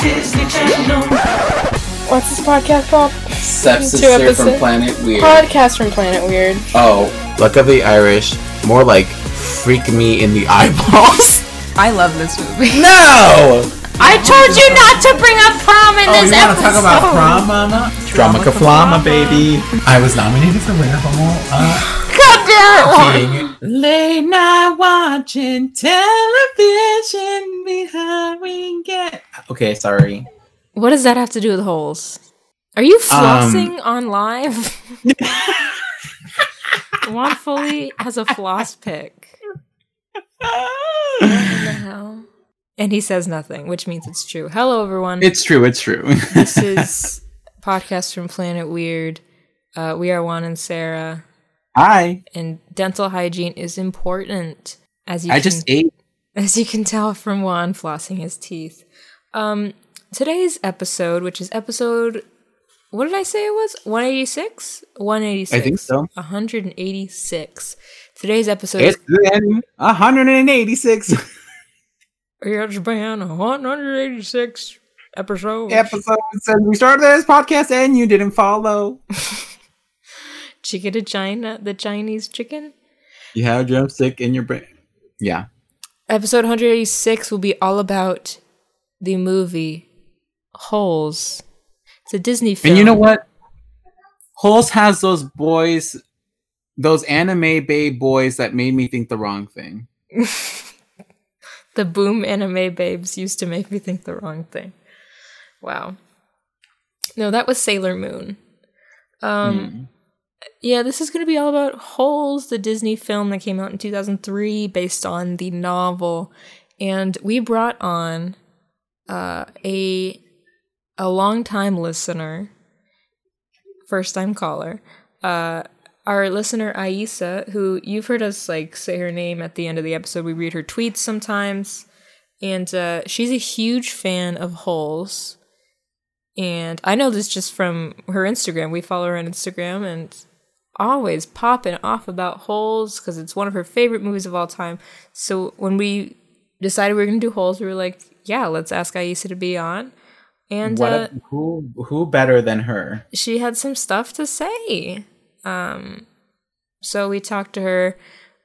Disney Channel. What's this podcast called? Sepsis Two from episodes. Planet Weird. Podcast from Planet Weird. Oh, Luck of the Irish, more like freak me in the eyeballs. I love this movie. no! I told you not to bring up prom in Oh, this you want to episode. talk about prom, mama? Drama Kaflama, baby. I was nominated for winner of all. Uh, God damn it. King. Late night watching television behind we get. Okay, sorry. What does that have to do with holes? Are you flossing on live? Juan Foley has a floss pick. What the hell? And he says nothing, which means it's true. Hello, everyone. it's true. It's true. this is podcast from Planet Weird. Uh, we are Juan and Sarah, Hi. and dental hygiene is important, as you I can, just ate. as you can tell from Juan flossing his teeth. Um, today's episode, which is episode, what did I say it was? One eighty six. One eighty six. I think so. One hundred and eighty six. Today's episode It's is been 186 it's been one hundred eighty six episodes. episodes since we started this podcast, and you didn't follow. Chicken to China, the Chinese chicken. You have drumstick in your brain. Yeah. Episode 186 will be all about the movie Holes. It's a Disney film. And you know what? Holes has those boys, those anime babe boys that made me think the wrong thing. The boom anime babes used to make me think the wrong thing. Wow. No, that was Sailor Moon. Um yeah, this is going to be all about Holes, the Disney film that came out in 2003 based on the novel. And we brought on uh a a longtime listener, first time caller, uh our listener Aisa, who you've heard us like say her name at the end of the episode. We read her tweets sometimes, and uh, she's a huge fan of holes. And I know this just from her Instagram. We follow her on Instagram, and always popping off about holes because it's one of her favorite movies of all time. So when we decided we were gonna do holes, we were like, yeah, let's ask Aisa to be on. And What uh, who who better than her? she had some stuff to say. Um, so we talked to her.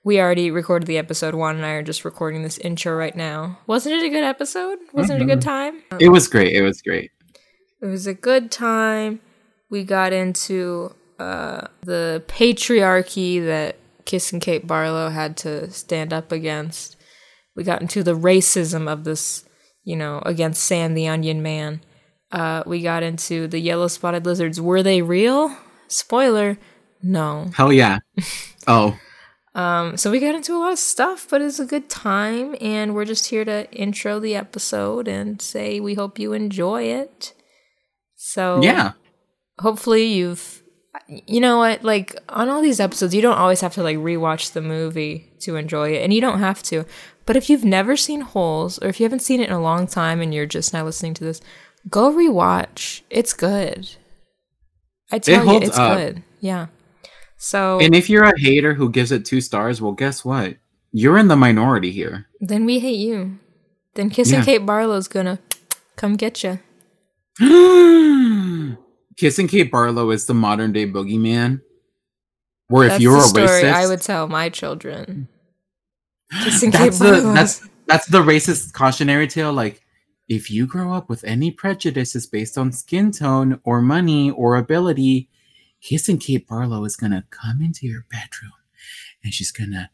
We already recorded the episode. Juan and I are just recording this intro right now. Wasn't it a good episode? Wasn't it a good time? It was great. It was great. It was a good time. We got into uh, the patriarchy that Kissing Kate Barlow had to stand up against. We got into the racism of this, you know, against Sam the Onion Man. Uh, we got into the yellow spotted lizards. Were they real? Spoiler, no. Hell yeah. Oh, Um, so we got into a lot of stuff, but it's a good time, and we're just here to intro the episode and say we hope you enjoy it. So yeah. hopefully you've you know what like on all these episodes you don't always have to like rewatch the movie to enjoy it and you don't have to but if you've never seen holes or if you haven't seen it in a long time and you're just now listening to this go rewatch it's good i tell you holds it's up. good yeah so And if you're a hater who gives it two stars, well, guess what? You're in the minority here. then we hate you then kissing Yeah. kate barlow's gonna come get you Kissing Kate Barlow is the modern day boogeyman. Where if that's you're the a story racist, i would tell my children kissing kate that's the barlow that's that's the racist cautionary tale. Like, if you grow up with any prejudices based on skin tone or money or ability, kissing Kate Barlow is gonna come into your bedroom and she's gonna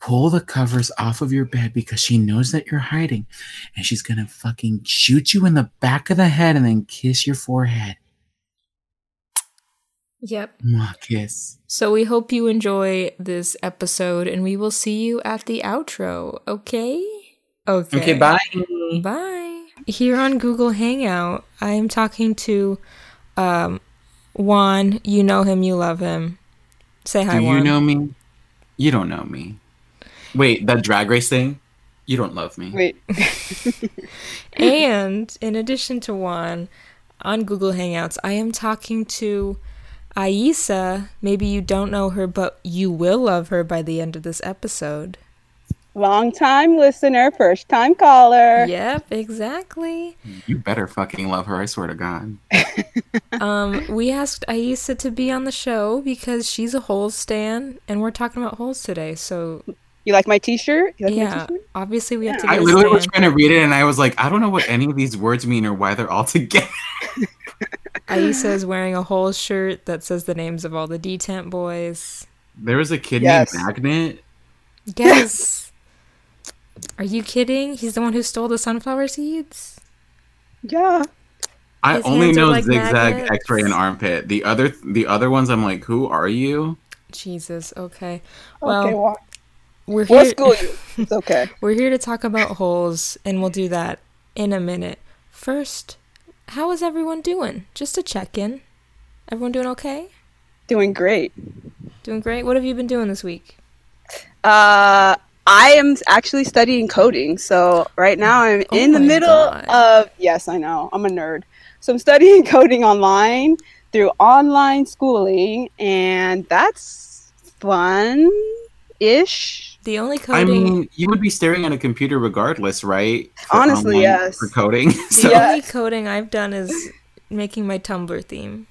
pull the covers off of your bed because she knows that you're hiding, and she's gonna fucking shoot you in the back of the head and then kiss your forehead. Yep Mwah, kiss. So we hope you enjoy this episode and we will see you at the outro, okay? Okay. Okay, bye. Bye. Here on Google Hangout, I am talking to um Juan. You know him, you love him. Say hi, Do Juan. you know me? You don't know me. Wait, that drag race thing? You don't love me. Wait. and in addition to Juan, on Google Hangouts, I am talking to Aisa. Maybe you don't know her, but you will love her by the end of this episode. Long time listener, first time caller. Yep, exactly. You better fucking love her, I swear to God. Um, we asked Aisa to be on the show because she's a holes stan, and we're talking about holes today. So You like my t-shirt? You like my yeah, t-shirt? obviously we have to Yeah. get I a literally was stan. trying to read it and I was like, I don't know what any of these words mean or why they're all together. Aisa is wearing a holes shirt that says the names of all the detent boys. There was a kid Yes. named Magnet. Yes. Are you kidding? He's the one who stole the sunflower seeds. Yeah. I His only know like zigzag, magnets. X-ray, and armpit. The other, the other ones, I'm like, who are you? Jesus. Okay. Well, okay, well, we're here. school you. It's okay. We're here to talk about holes, and we'll do that in a minute. First, how is everyone doing? Just a check in. Everyone doing okay? Doing great. Doing great? What have you been doing this week? Uh, I am actually studying coding. So right now I'm Oh in the middle God. of, yes, I know, I'm a nerd. So I'm studying coding online through online schooling, and that's fun ish. The only coding. I coding. mean, you would be staring at a computer regardless, right? For Honestly, online- yes. For coding. the so Yeah. only coding I've done is making my Tumblr theme.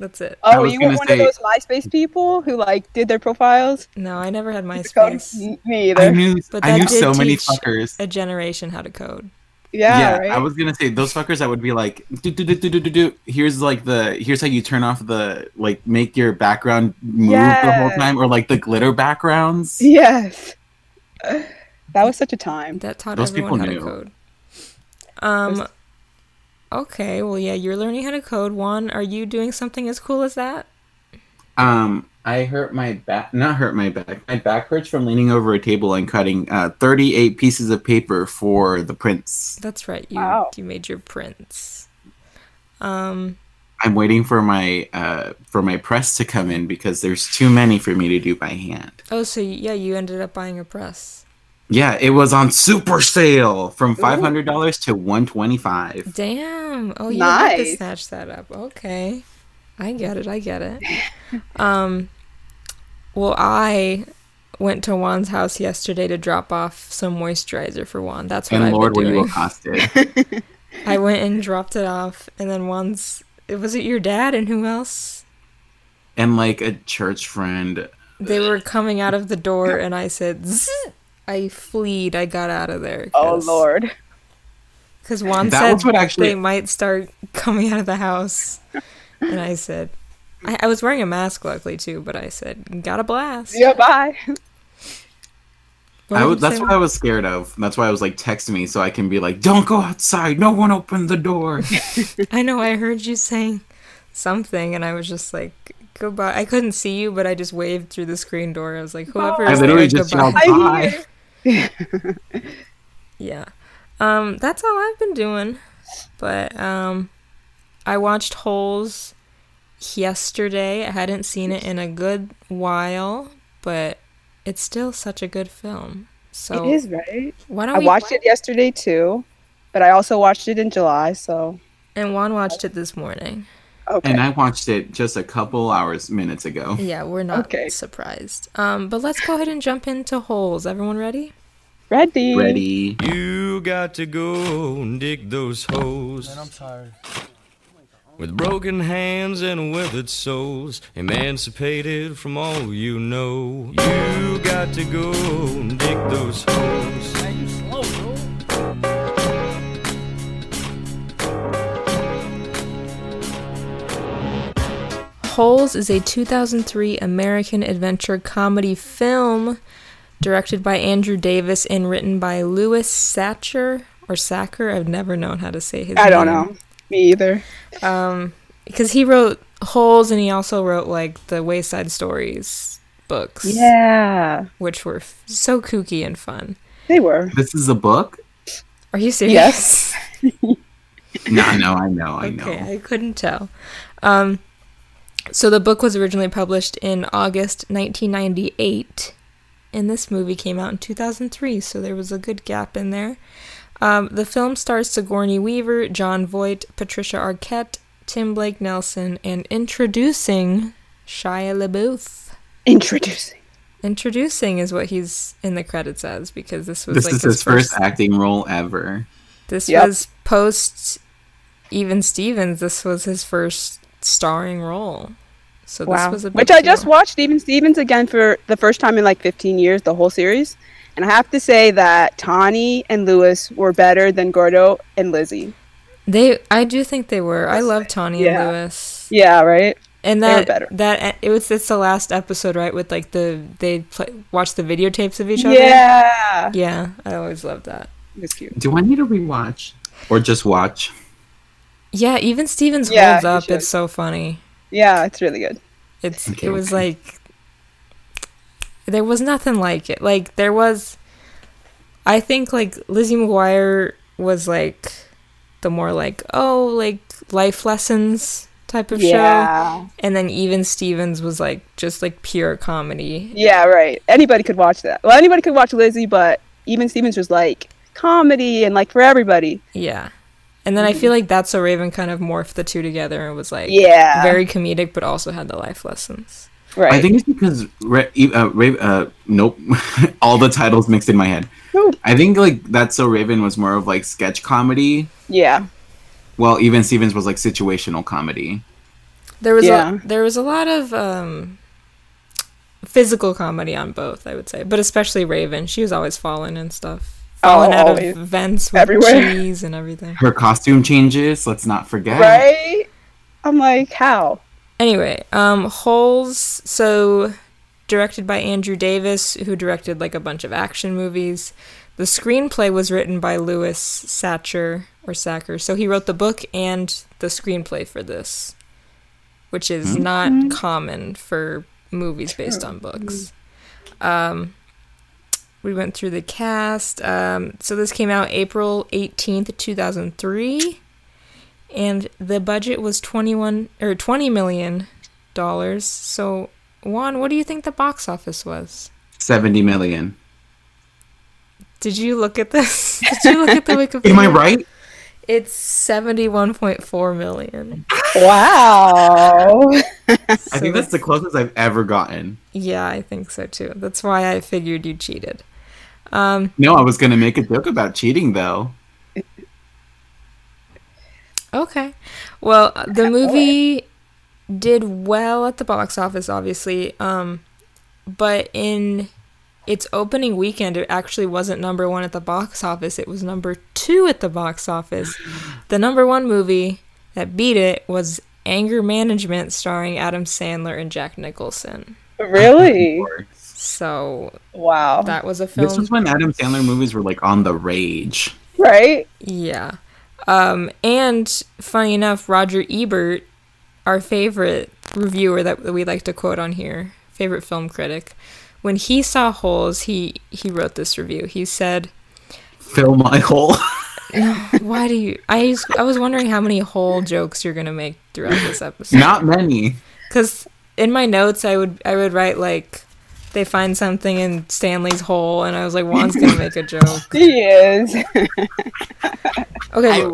That's it. Oh, you were one say- of those MySpace people who like did their profiles? No, I never had Coding? MySpace. N- Me I knew, But I that knew did so many fuckers. A generation how to code. Yeah, yeah, right. I was gonna say those fuckers that would be like, do, do, do, do, do, do, do. here's like the here's how you turn off the like make your background move the whole time or like the glitter backgrounds. Yes. That was such a time. That taught Those everyone how people to code. Um. Okay. Well, yeah, you're learning how to code. Juan, are you doing something as cool as that? Um, I hurt my back, not hurt my back. My back hurts from leaning over a table and cutting uh, 38 pieces of paper for the prints. That's right. You Wow. you made your prints. Um. I'm waiting for my uh for my press to come in because there's too many for me to do by hand. Oh, so yeah, you ended up buying a press. Yeah, it was on super sale from five hundred dollars to one twenty five. Damn. Oh, you had to Nice. snatch that up. Okay. I get it. I get it. um. Well, I went to Juan's house yesterday to drop off some moisturizer for Juan. That's what And I've Lord, were been you doing. accosted? I went and dropped it off, and then Juan's. Was it your dad and who else? and like a church friend. They were coming out of the door, and I said, Zzz! I fleed. I got out of there. Oh Lord. Because Juan That said what actually- they might start coming out of the house. And I said, I, I was wearing a mask, luckily, too, but I said, got a blast. Yeah, bye. What I did was, that's say? what I was scared of. That's why I was like, text me so I can be like, don't go outside. No one open the door. I know, I heard you saying something, and I was just like, goodbye. I couldn't see you, but I just waved through the screen door. I was like, whoever I is literally there, just goodbye. yelled, I bye. Yeah. Um, that's all I've been doing. But um I watched Holes yesterday. I hadn't seen it in a good while, but it's still such a good film. So It is right. why don't I we watched it yesterday too, but I also watched it in July. So and Juan watched it this morning. okay. And I watched it just a couple hours, minutes ago. Yeah, we're not Okay. surprised. Um, but let's go ahead and jump into Holes. Everyone ready? Ready. Ready? You got to go and dig those holes. Man, I'm tired. With broken hands and withered souls, emancipated from all you know. You got to go and dig those holes. Man, you slow, bro. Holes is a 2003 American adventure comedy film directed by Andrew Davis and written by Louis Sachar or Sacker. I've never known how to say his I don't name. know. Me either. Um, because he wrote Holes and he also wrote like the Wayside Stories books, Yeah, which were f- so kooky and fun. they were. This is a book? Are you serious? Yes. No, I know, I know, I know. Okay, I couldn't tell. Um, so the book was originally published in August 1998, and this movie came out in 2003, so there was a good gap in there. Um, the film stars Sigourney Weaver, Jon Voight, Patricia Arquette, Tim Blake Nelson, and introducing Shia LaBeouf. Introducing. introducing is what he's in the credits as because this was This like is his first acting role ever. This Yep. was post even Stevens. This was his first starring role. So this was a big Which I just watched Even Stevens again for the first time in like 15 years, the whole series. And I have to say that Tawny and Louis were better than Gordo and Lizzie. They, I do think they were. I love Tawny Yeah. and Louis. Yeah, right? And They were that better. that it was it's the last episode, right? With like the they play, watch the videotapes of each other. Yeah. Yeah, I always loved that. It was cute. Do I need to rewatch or just watch? Yeah, even Stevens Yeah, holds up. should. It's so funny. Yeah, it's really good. It's Okay, it was like there was nothing like it. Like there was I think like Lizzie McGuire was like the more like oh like life lessons type of show. Yeah. And then even Stevens was like just like pure comedy. Yeah, right. Anybody could watch that. Well, anybody could watch Lizzie, but Even Stevens was like comedy and like for everybody. Yeah. And then I feel like That's So Raven kind of morphed the two together and was like Yeah. very comedic but also had the life lessons. Right. I think it's because Ra- uh, Ra- uh, nope, all the titles mixed in my head. Ooh. I think like that's so Raven was more of like sketch comedy, yeah. Well, even Stevens was like situational comedy. There was Yeah. a there was a lot of um physical comedy on both, I would say, but especially Raven. She was always falling and stuff, falling out Oh, always. of vents with Everywhere. cheese and everything. Her costume changes. Let's not forget. Right? I'm like, how? Anyway, um, Holes. So directed by Andrew Davis, who directed like a bunch of action movies. The screenplay was written by Louis Sachar or Sacker. So he wrote the book and the screenplay for this, which is not common for movies based on books. Um, we went through the cast. Um, so this came out April 18th, 2003. And the budget was 21 or 20 million dollars. So, Juan, what do you think the box office was? Seventy million. Did you look at this? Did you look at the Wikipedia? Am I right? It's 71.4 million. Wow. I think that's the closest I've ever gotten. Yeah, I think so too. That's why I figured you cheated. Um, No, I was gonna make a joke about cheating though. Okay. Well, uh, the movie did well at the box office, obviously. Um, but in its opening weekend, it actually wasn't number one at the box office. It was number two at the box office. The number one movie that beat it was Anger Management, starring Adam Sandler and Jack Nicholson. really? So Wow. that was a film. This was when Adam Sandler movies were like on the rage. Right? Yeah. Um, and funny enough, Roger Ebert, our favorite reviewer that we like to quote on here, favorite film critic, when he saw holes, he he wrote this review. He said, Fill my hole. "Why do you?" I was, I was wondering how many hole jokes you're gonna make throughout this episode. Not many. Because in my notes, I would I would write like. They find something in Stanley's hole, and I was like, Juan's gonna make a joke. He is. Okay,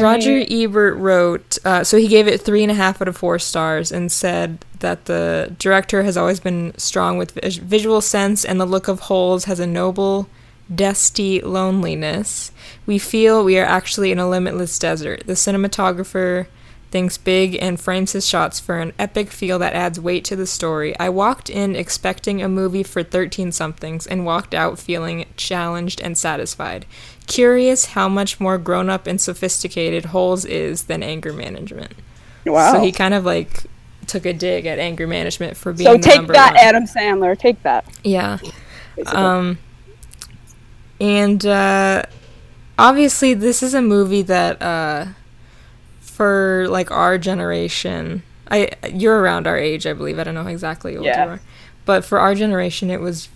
Roger Ebert wrote, uh, so he gave it three and a half out of four stars and said that the director has always been strong with vis- visual sense and the look of holes has a noble, dusty loneliness. We feel we are actually in a limitless desert. The cinematographer thinks big and frames his shots for an epic feel that adds weight to the story. I walked in expecting a movie for 13 somethings and walked out feeling challenged and satisfied. Curious how much more grown up and sophisticated Holes is than anger management. Wow. So he kind of like took a dig at anger management for being So take that, one. Adam Sandler. Take that. Yeah. basically. Um, and uh, obviously, this is a movie that uh, for like our generation, I you're around our age, I believe. I don't know exactly what you are, but for our generation, it was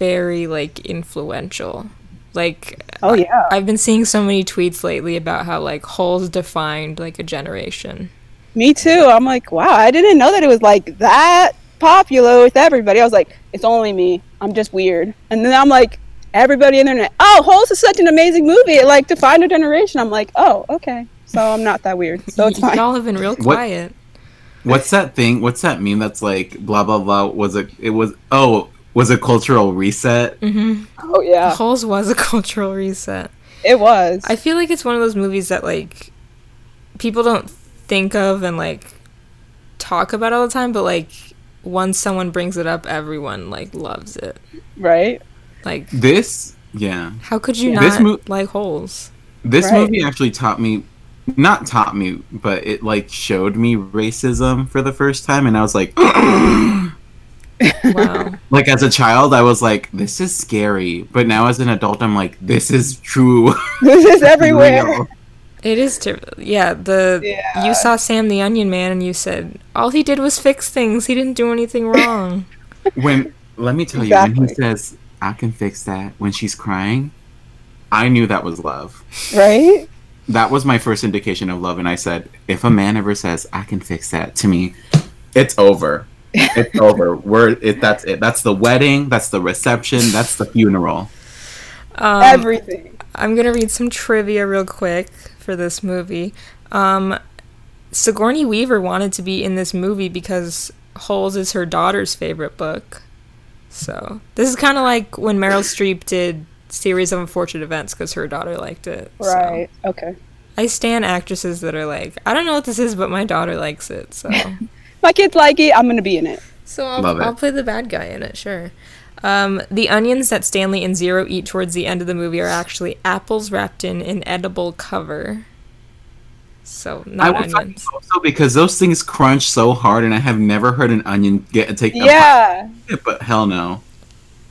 very like influential. Like oh yeah. I've been seeing so many tweets lately about how like holes defined like a generation. Me too. I'm like, wow, I didn't know that it was like that popular with everybody. I was like, it's only me. I'm just weird. And then I'm like, everybody in the internet, oh, Holes is such an amazing movie. It like defined a generation. I'm like, oh, okay. So I'm not that weird. So it's fine. Y'all have been real quiet. What's that thing? What's that meme that's like blah blah blah? Was it? It was. Oh, was a cultural reset. Mm-hmm. Oh yeah, Holes was a cultural reset. it was. I feel like it's one of those movies that like people don't think of and like talk about all the time, but like once someone brings it up, everyone like loves it. right? Like, This, yeah, how could you This not mo- like holes? this Right. movie actually taught me, not taught me, but it like showed me racism for the first time, and I was like, Wow. like as a child, I was like, this is scary, but now as an adult, I'm like, this is true. This is everywhere. Real. it is ter- yeah, the Yeah. you saw Sam the Onion Man and you said all he did was fix things. He didn't do anything wrong. When let me tell you, when he says, "I can fix that," when she's crying, I knew that was love. Right? That was my first indication of love and i said if a man ever says i can fix that to me it's over it's over we're it that's it that's the wedding that's the reception that's the funeral Um, Everything. I'm gonna read some trivia real quick for this movie. Um, Sigourney Weaver wanted to be in this movie because Holes is her daughter's favorite book. So this is kind of like when Meryl Streep did Series of Unfortunate Events because her daughter liked it. so. Right. Okay. I stand actresses that are like, I don't know what this is, but my daughter likes it. So, My kids like it. I'm gonna be in it. so I'll, Love it. I'll play the bad guy in it. Sure. Um, the onions that Stanley and Zero eat towards the end of the movie are actually apples wrapped in an edible cover. So not would fucking onions. hope so because those things crunch so hard and i have never heard an onion get take a Yeah. bite, but hell no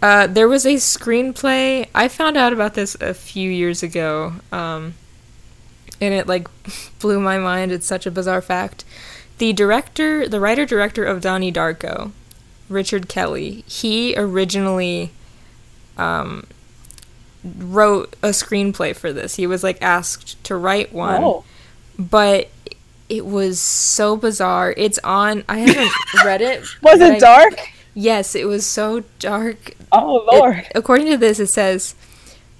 Uh, there was a screenplay. I found out about this a few years ago, um, and it like blew my mind. It's such a bizarre fact. The director, the writer director of Donnie Darko, Richard Kelly, he originally um, wrote a screenplay for this. He was like asked to write one Oh. but it was so bizarre. It's on. I haven't read it. Was it I- dark? Yes, it was so dark. Oh It- lord. according to this, it says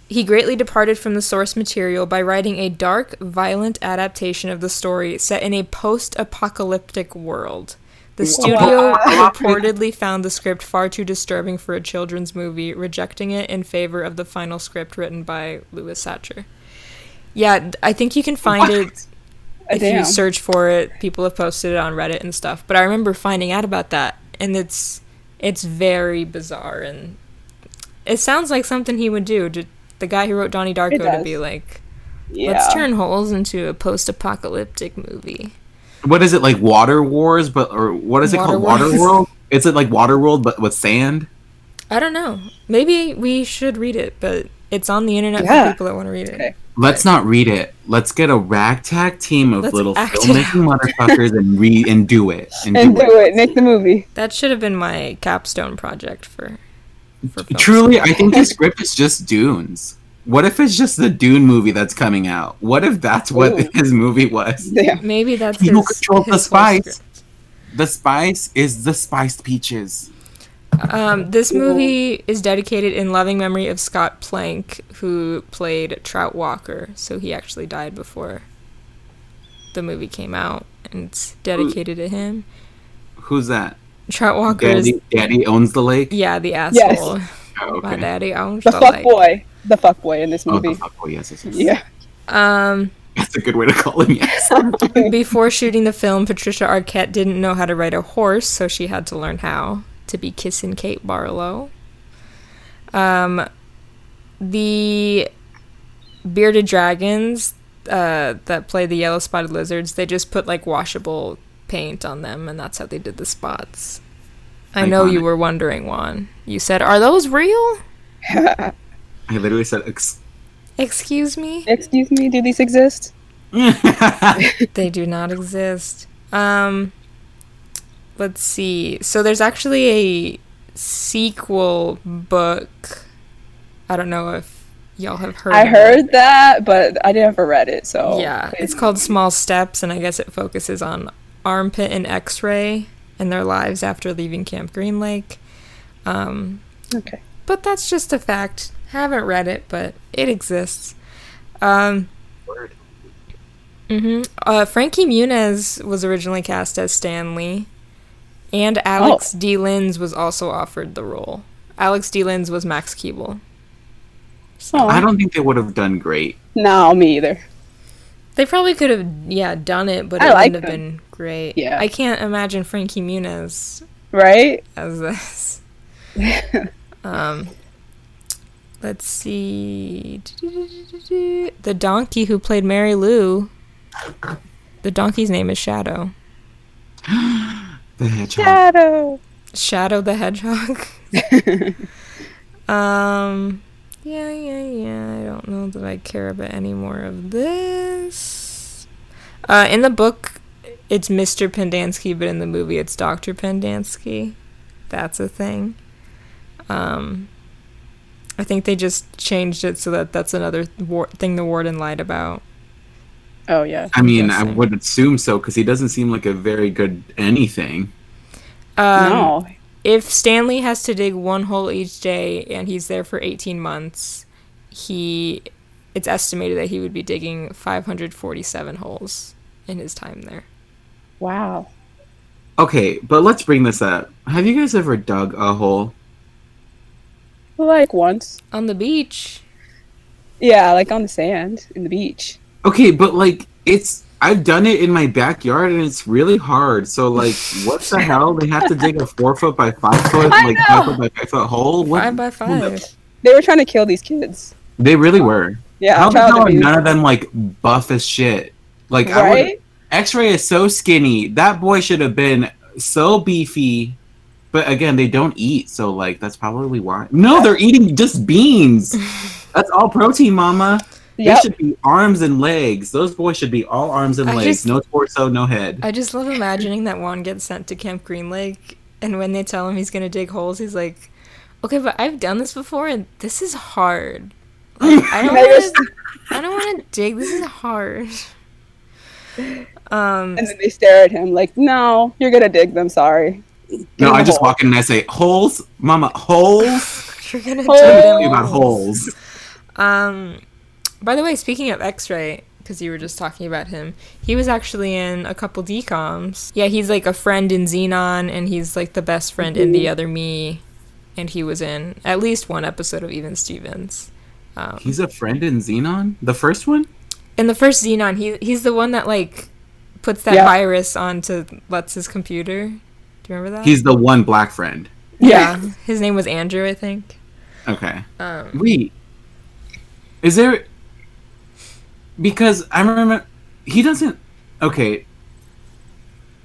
he greatly departed from the source material by writing a dark, violent adaptation of the story set in a post-apocalyptic world. The studio reportedly found the script far too disturbing for a children's movie, rejecting it in favor of the final script written by Louis Sachar. Yeah, I think you can find it if you search for it. People have posted it on Reddit and stuff. But I remember finding out about that, and it's it's very bizarre, and it sounds like something he would do. To, the guy who wrote Donnie Darko to be like, yeah. let's turn holes into a post-apocalyptic movie. what is it like water wars but or what is it called Water water world is it like water world but with sand I don't know. Maybe we should read it, but it's on the internet Yeah. for people that want to read it. Okay. Let's not read it. Let's get a ragtag team of Let's little act it filmmaking motherfuckers and read and do it. And, and do, do it. Make the movie. That should have been my capstone project for. for Truly. I think the script is just Dunes. What if it's just the Dune movie that's coming out? What if that's what Ooh. his movie was? Damn. maybe that's He who his, controls the his whole spice. script. The spice is the spiced peaches. Um, this movie is dedicated in loving memory of Scott Plank, who played Trout Walker. So he actually died before the movie came out, and it's dedicated to him. Who's that? Trout Walker is Daddy, Daddy owns the lake. yeah the asshole. Oh, My okay. daddy owns The the fuck lake. boy. The fuck boy in this movie. Oh, the fuck boy, yes, yes, yes. Yeah. Um, That's a good way to call him. Yes. before shooting the film, Patricia Arquette didn't know how to ride a horse, so she had to learn how to be kissing Kate Barlow. Um, the bearded dragons uh, that play the yellow spotted lizards, they just put like washable paint on them, and that's how they did the spots. I know you were wondering, Juan. You said, "Are those real?" I literally said. Ex- Excuse me. Excuse me, do these exist? They do not exist. Um, let's see. So there's actually a sequel book. I don't know if y'all have heard. I of it. heard that, but I never read it, so Yeah, it's called Small Steps, and I guess it focuses on Armpit and X-Ray and their lives after leaving Camp Green Lake. Um, Okay. but that's just a fact. Haven't read it, but it exists. Um, hmm Uh, Frankie Muniz was originally cast as Stanley, and Alex D. Linz was also offered the role Alex D. Linz was Max Keeble. Oh, I don't think they would have done great. No, me either. They probably could have, yeah, done it, but I it like wouldn't have been great. Yeah. I can't imagine Frankie Muniz Right? as this. um, let's see. The donkey who played Mary Lou. The donkey's name is Shadow. The hedgehog. Shadow. Shadow the Hedgehog. um, yeah, yeah, yeah. I don't know that I care about any more of this. Uh, in the book, it's Mr. Pendanski, but in the movie, it's Dr. Pendanski. That's a thing. Um, I think they just changed it so that that's another war- thing the warden lied about. Oh yeah. I mean, I would assume so because he doesn't seem like a very good anything. Um, no. if Stanley has to dig one hole each day and he's there for 18 months, he it's estimated that he would be digging 547 holes in his time there. Wow. Okay, but let's bring this up. Have you guys ever dug a hole? Like once. On the beach, Yeah, like on the sand in the beach. Okay, but like it's I've done it in my backyard and it's really hard. So like, what the hell? They have to dig a four foot by five foot, I like know. five foot by five foot hole. What? five by five. They were trying to kill these kids. They really were. Yeah, How the hell are none of them like buff as shit? Like I would, X-ray is so skinny. That boy should have been so beefy. But again, they don't eat, so like that's probably why. No, they're eating just beans. that's all protein, mama. They should be arms and legs. Those boys should be all arms and I legs. just- No torso, no head. I just love imagining that Juan gets sent to Camp Green Lake, and when they tell him he's gonna dig holes, he's like, "Okay, but I've done this before, and this is hard. Like, I don't want to. I don't want to dig. This is hard." Um, And then they stare at him like, "No, you're gonna dig them. Sorry." no, I just hole. walk in and I say, "Holes, mama, holes." you're gonna Hole. dig Tell them me about holes. holes. Um, by the way, speaking of X-Ray, because you were just talking about him, he was actually in a couple decoms. Yeah, he's like a friend in Zenon, and he's like the best friend in The Other Me, and he was in at least one episode of Even Stevens. Um, He's a friend in Zenon, the first one. in the first Zenon, he he's the one that like puts that Yeah. virus onto Lutz's computer. Do you remember that? He's the one black friend. yeah. His name was Andrew, I think. Okay. Um, Wait, is there? Because I remember he doesn't. Okay.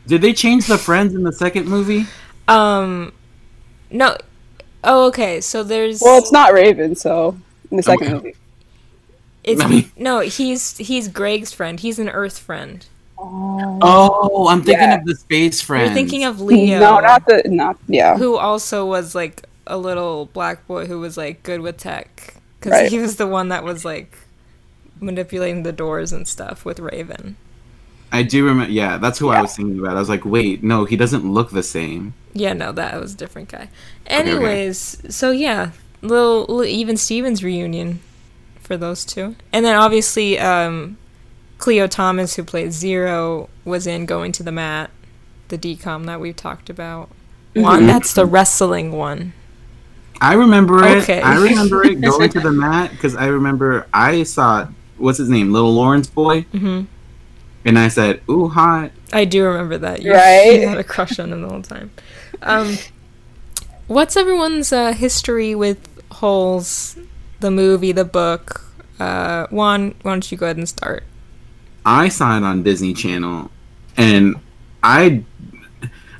Did they change the friends in the second movie? um, no. Oh, okay. So there's. Well, it's not Raven, so in the second Okay. movie. It's I mean- no, he's he's Greg's friend. He's an Earth friend. Oh, I'm thinking Yeah. of the space friend. You're thinking of Leo, No, not the not yeah. who also was like a little black boy who was like good with tech because Right. he was the one that was like manipulating the doors and stuff with Raven. I do remember. Yeah, that's who I was thinking about. I was like, wait, no, he doesn't look the same. Yeah, no, that was a different guy. okay. Anyways, so yeah, little, little even Stevens reunion for those two, and then obviously um, Khleo Thomas, who played Zero, was in Going to the Mat, the decom that we talked about. One, that's the wrestling one. I remember it. Okay. I remember it going to the mat because I remember I saw what's his name, Little Lawrence boy, hmm and I said, "Ooh, hot." I do remember that. You, Right? you had a crush on him the whole time. Um, what's everyone's uh, history with Holes, the movie, the book? Uh, Juan, why don't you go ahead and start? I saw it on Disney Channel, and I,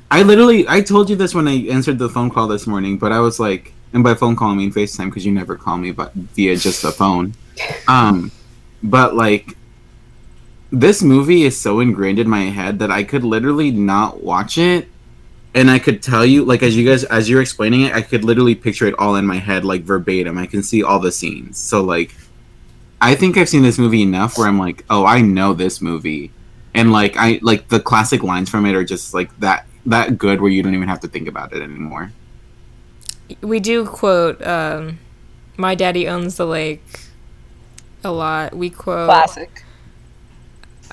I literally, I told you this when I answered the phone call this morning, but I was like, and by phone call I mean FaceTime because you never call me, but via just the phone. Um, but like, this movie is so ingrained in my head that I could literally not watch it, and I could tell you, like, as you guys, as you're explaining it, I could literally picture it all in my head, like verbatim. I can see all the scenes. So like. I think I've seen this movie enough where I'm like, oh, I know this movie, and like I like the classic lines from it are just like that that good where you don't even have to think about it anymore. we do quote um, "My daddy owns the lake" a lot. We quote Classic.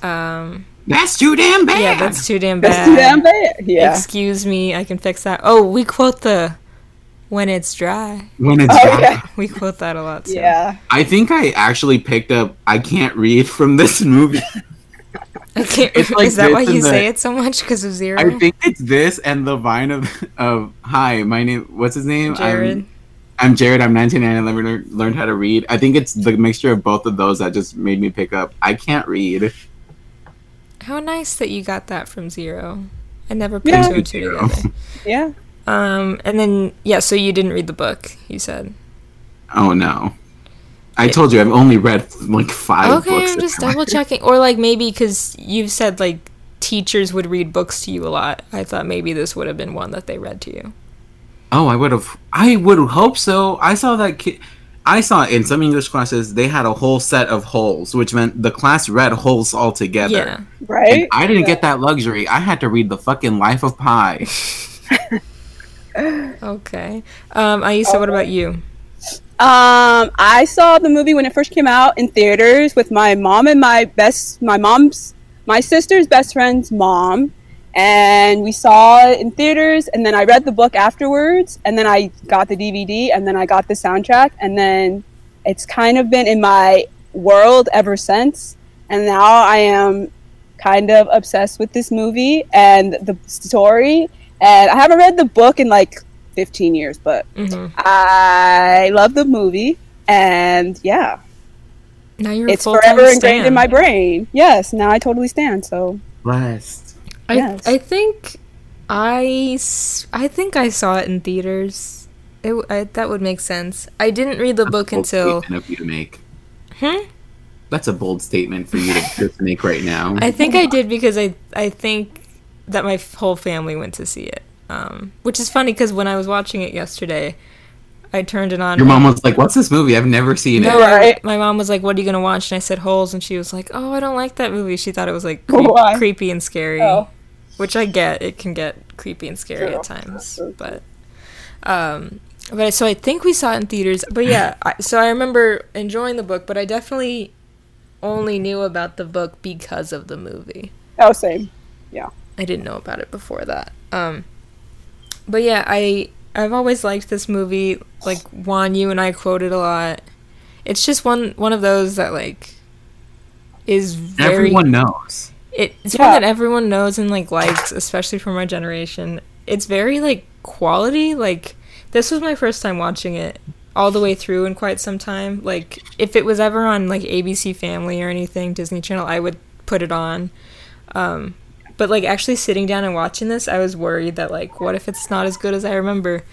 Um, That's too damn bad. yeah, that's too damn bad. That's too damn bad. Yeah. Excuse me, I can fix that. Oh, we quote the when it's dry. When it's Oh, dry. yeah. We quote that a lot. Too. Yeah. I think I actually picked up I can't read from this movie. Okay. It's like Is that why you and say it so much? Because of zero? I think it's this and the vine of of hi, my name what's his name? Jared. I'm, I'm Jared. I'm 19 and I never learned how to read. I think it's the mixture of both of those that just made me pick up. I can't read. How nice that you got that from zero. I never put Yeah. two and two Zero. together. Yeah. Um, and then yeah, so you didn't read the book. You said. Oh no. I told you I've only read like five okay, books. I'm just my life. double checking, or like maybe because you've said like teachers would read books to you a lot. I thought maybe this would have been one that they read to you. Oh, I would have. I would hope so. I saw that kid. I saw in some English classes they had a whole set of holes, which meant the class read holes all together. Yeah. And Right. I didn't get that luxury. I had to read the fucking Life of Pi. Okay. Um, Aisa, what about you? Um, I saw the movie when it first came out in theaters with my mom and my best, my mom's, my sister's best friend's mom, and we saw it in theaters. And then I read the book afterwards, and then I got the DVD, and then I got the soundtrack, and then it's kind of been in my world ever since. And now I am kind of obsessed with this movie and the story. And I haven't read the book in like 15 years, but hmm I love the movie, and yeah, Now you're it's forever ingrained stan. in my brain. Yes, now I totally stand. So Blessed. I, Yes. I think I, s- I think I saw it in theaters. It, w- I, that would make sense. I didn't read the book Bold until statement of you to make. Hmm? That's a bold statement for you to just make right now. I think I did because I I think that my whole family went to see it. Um, which is funny because when I was watching it yesterday, I turned it on. Your mom was like, "What's this movie? I've never seen No, it." Right. my mom was like, "What are you gonna watch?" And I said Holes, and she was like, "Oh, I don't like that movie." She thought it was like creep- creepy and scary, Oh. Which I get. It can get creepy and scary True. at times, but um, but so I think we saw it in theaters. But yeah, I, so I remember enjoying the book, but I definitely only knew about the book because of the movie. oh, same. Yeah. I didn't know about it before that. Um, but yeah, I I've always liked this movie. Like Juan, you and I quoted a lot. It's just one one of those that like is very Everyone knows. It, it's Yeah. one that everyone knows and like likes, especially for my generation. It's very like quality. Like this was my first time watching it all the way through in quite some time. Like if it was ever on like ABC Family or anything, Disney Channel, I would put it on. Um, but like actually sitting down and watching this, I was worried that like what if it's not as good as I remember.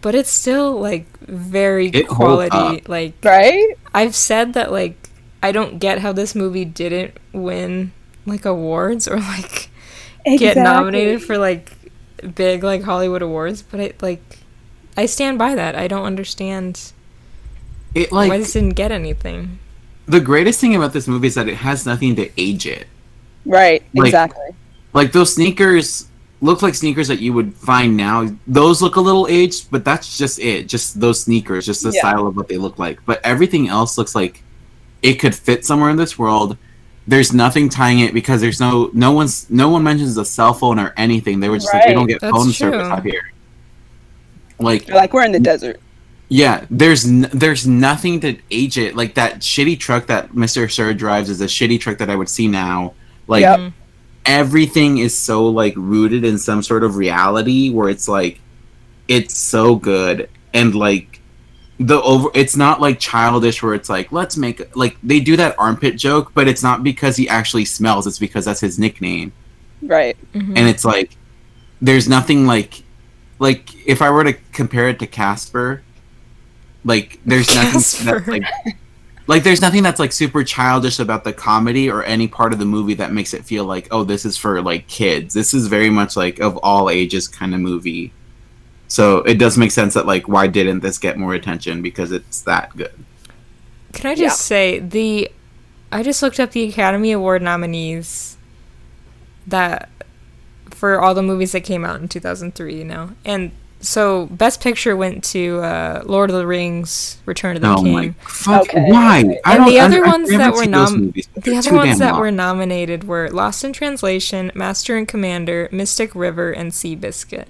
But it's still like very It quality. Like Right? I've said that like I don't get how this movie didn't win like awards or like get nominated for like big like Hollywood awards, but I like I stand by that. I don't understand It why like this didn't get anything. the greatest thing about this movie is that it has nothing to age it. Right. Like- exactly. Like those sneakers look like sneakers that you would find now. Those look a little aged, but that's just it. Just those sneakers, just the Yeah. style of what they look like. But everything else looks like it could fit somewhere in this world. There's nothing tying it because there's no no one's no one mentions a cell phone or anything. They were just like we don't get That's phone true. service out here. Like like we're in the desert. Yeah, there's n- there's nothing to age it. Like that shitty truck that Mr. Sir drives is a shitty truck that I would see now. Like Yep. Everything is so like rooted in some sort of reality where it's like it's so good and like the over it's not like childish where it's like let's make like they do that armpit joke but it's not because he actually smells it's because that's his nickname Right. Mhm. and it's like there's nothing like like if I were to compare it to Casper, like there's nothing that's like like there's nothing that's like super childish about the comedy or any part of the movie that makes it feel like oh this is for like kids. This is very much like of all ages kind of movie. So it does make sense that like why didn't this get more attention because it's that good. Can I just say the I just looked up the Academy Award nominees that for all the movies that came out in 2003, you know. And so Best Picture went to uh, Lord of the Rings: Return of the Oh King. my fuck! Okay. Why? I And the don't- other I- I ones haven't that were nom- The other ones that long. were nominated were Lost in Translation, Master and Commander, Mystic River, and Seabiscuit.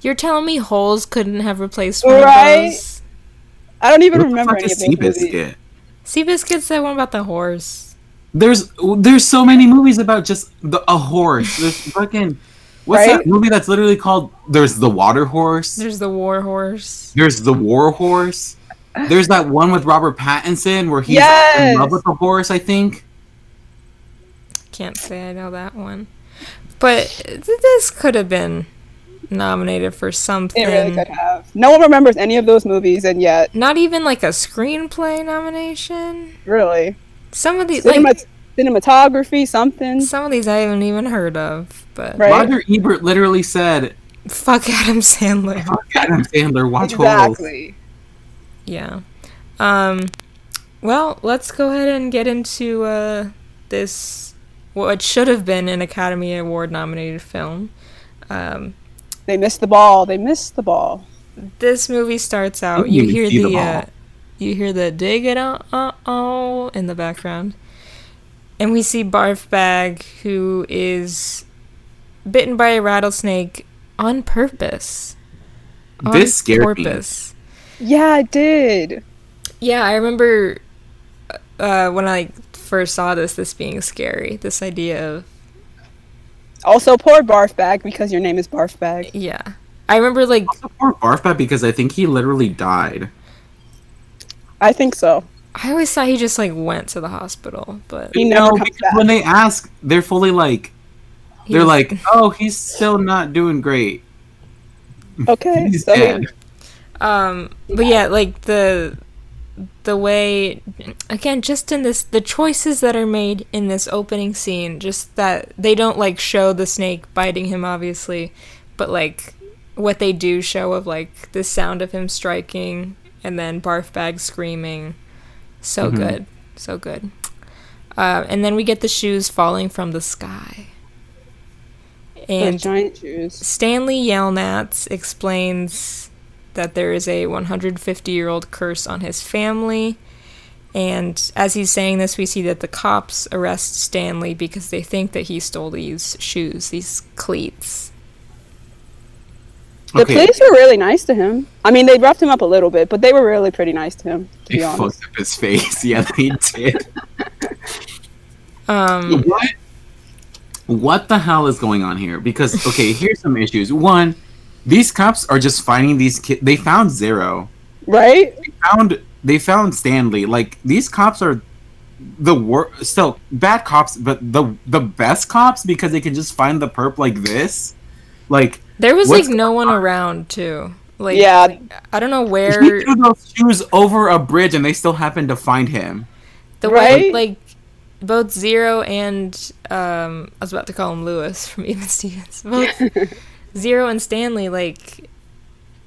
You're telling me holes couldn't have replaced Right? one of those? I don't even What the remember fuck any is of those movies. Seabiscuit? Seabiscuit's that one about the horse. There's there's so many movies about just the, a horse. There's fucking what's Right? that movie that's literally called? There's the water horse. There's the war horse. There's the war horse. There's that one with Robert Pattinson where he's Yes! in love with the horse. I think. Can't say I know that one. But this could have been nominated for something. It really could have. No one remembers any of those movies, and yet, Not even like a screenplay nomination. really, Some of these, Cinema- like cinematography, something. some of these, I haven't even heard of. But Right. Roger Ebert literally said, fuck Adam Sandler. "Fuck Adam Sandler, watch Holes." Yeah. Um. Well, let's go ahead and get into uh, this. What should have been an Academy Award nominated film. Um, They missed the ball. They missed the ball. this movie starts out. You hear the the, uh, you hear the dig it uh uh oh in the background, and we see Barf Bag who is bitten by a rattlesnake on purpose. On This scared me. Yeah, I did. Yeah, I remember uh, when I first saw this, this being scary. This idea of Also, poor Barf Bag because your name is Barf Bag. yeah. I remember like Poor barf bag because I think he literally died. I think so. I always thought he just like went to the hospital, but He never No, because when they ask, they're fully like, he they're was- like, "Oh, he's still not doing great. Okay. He's so dead." um, but yeah, like the the way again, just in this the choices that are made in this opening scene, just that they don't like show the snake biting him, obviously, but like what they do show of like the sound of him striking and then barf bag screaming so Mhm. good so good uh, and then we get the shoes falling from the sky Those and giant shoes. stanley yelnats explains that there is a 150 year old curse on his family and as he's saying this we see that the cops arrest stanley because they think that he stole these shoes these cleats The Okay, police were really nice to him. I mean, they roughed him up a little bit, but they were really pretty nice to him. To they be honest. fucked up his face. Yeah, they did. um what? What the hell is going on here? Because okay, here's some issues. One, these cops are just finding these kids. They found Zero. Right? Found they found Stanley. Like these cops are the worst. Still bad cops, but the the best cops because they can just find the perp like this. Like there was like no one around too like yeah. i don't know where he where threw those shoes over a bridge, and they still happened to find him. the way Right? like both zero and um i was about to call him Louis from even stevens both zero and stanley like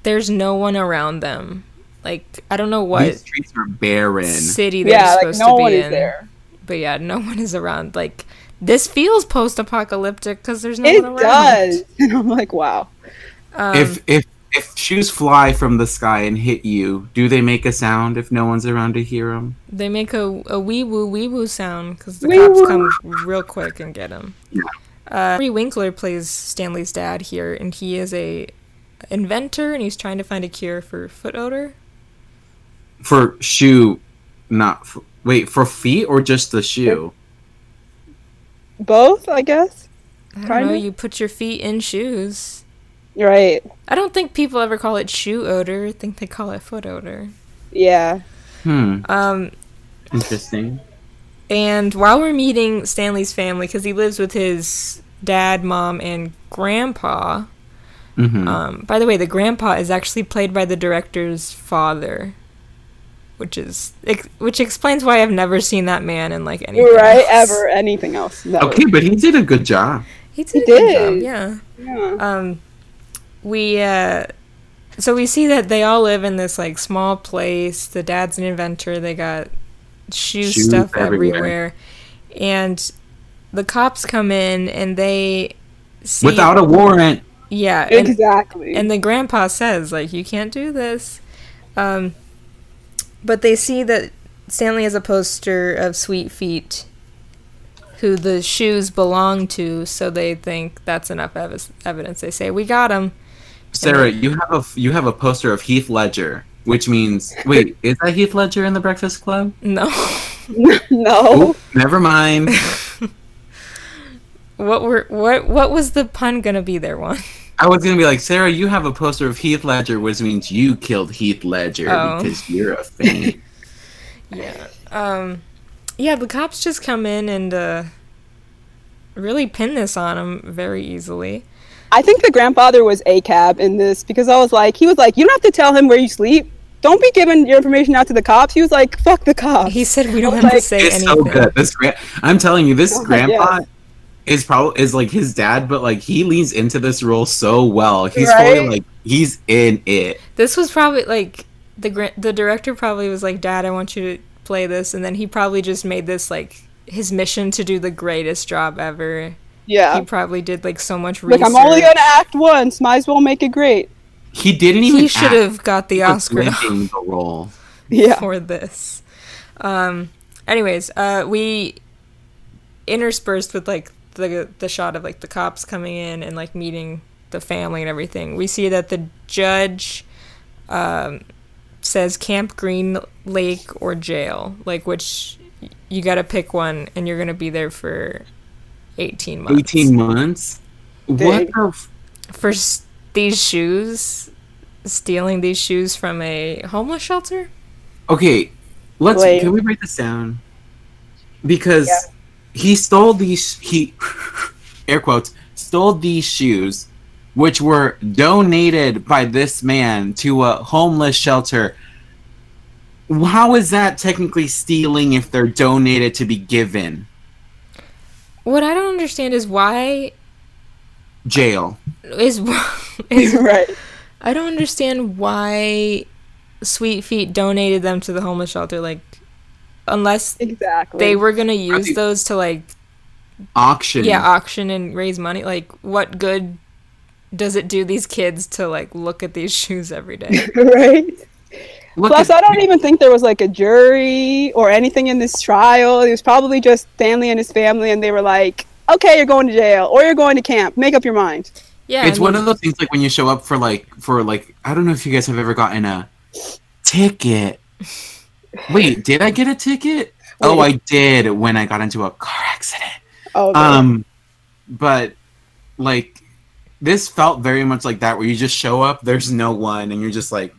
there's no one around them like i don't know what These streets are barren. city they're Yeah, like supposed no to be one is in there. but yeah no one is around like this feels post-apocalyptic because there's no It one around It does. And I'm like, wow. um, if if if shoes fly from the sky and hit you, do they make a sound if no one's around to hear them? They make a, a wee woo wee woo sound because the Wee cops woo. come real quick and get him. Uh, Henry Winkler plays Stanley's dad here, and he is a inventor, and he's trying to find a cure for foot odor. For shoe, not for, wait for feet or just the shoe. Both, I guess. I don't Kinda. know. You put your feet in shoes. Right. I don't think people ever call it shoe odor. I think they call it foot odor. Yeah. Hmm, Um, interesting. And while we're meeting Stanley's family, because he lives with his dad, mom, and grandpa. hmm Um, by the way, the grandpa is actually played by the director's father, which is ex- which explains why I've never seen that man in like anything. right. else. Ever anything else? No. okay, but he did a good job. He did. He a good job. Yeah. Yeah. Um, we uh, so we see that they all live in this like small place. The dad's an inventor. They got shoe Shoes stuff everywhere. everywhere. and the cops come in and they see Without a warrant. yeah and, exactly. and the grandpa says like you can't do this um but they see that stanley has a poster of sweet feet who the shoes belong to so they think that's enough ev- evidence they say we got him Sarah, you have a you have a poster of Heath Ledger, which means wait, is that Heath Ledger in the Breakfast Club? No. no. Oop, never mind. What were what what was the pun gonna be there one? I was gonna be like, Sarah, you have a poster of Heath Ledger, which means you killed Heath Ledger Oh. because you're a fan. Yeah. Um yeah, the cops just come in and uh really pin this on him very easily. I think the grandfather was a cab in this because I was like, he was like, you don't have to tell him where you sleep. Don't be giving your information out to the cops. He was like, fuck the cops. He said we don't have was to like- say it's anything. so good. This gra- I'm telling you, this grandpa yes. is probably is like his dad, but like he leans into this role so well. He's Right? fully like he's in it. This was probably like the gra- the director probably was like, "Dad, I want you to play this," and then he probably just made this like his mission to do the greatest job ever. yeah. He probably did like so much research. Like. I'm only going to act once. Might as well make it great. He didn't even. He should have got the He was Oscar the role. Yeah. for this. Um. Anyways, uh, we interspersed with like the the shot of like the cops coming in and like meeting the family and everything. We see that the judge um, says Camp Green Lake or jail, like which you got to pick one, and you're gonna be there for eighteen months. Eighteen months. What Dang. the? F- for s- these shoes, stealing these shoes from a homeless shelter. okay, let's. Wait. Can we break this down? Because Yeah. he stole these. He air quotes stole these shoes, which were donated by this man to a homeless shelter. How is that technically stealing if they're donated to be given? What I don't understand is why Jail. is is right. I don't understand why Sweet Feet donated them to the homeless shelter. Like, unless Exactly. they were gonna use think- those to like Auction. yeah auction and raise money. Like, what good does it do these kids to like look at these shoes every day? right. Look Plus, at- I don't even think there was like a jury or anything in this trial. It was probably just Stanley and his family, and they were like, "Okay, you're going to jail or you're going to camp. Make up your mind." Yeah, it's I one of those things like when you show up for like for like I don't know if you guys have ever gotten a ticket. Wait, did I get a ticket? Oh, I did when I got into a car accident. Oh, no. Um, but like this felt very much like that, where you just show up, there's no one, and you're just like,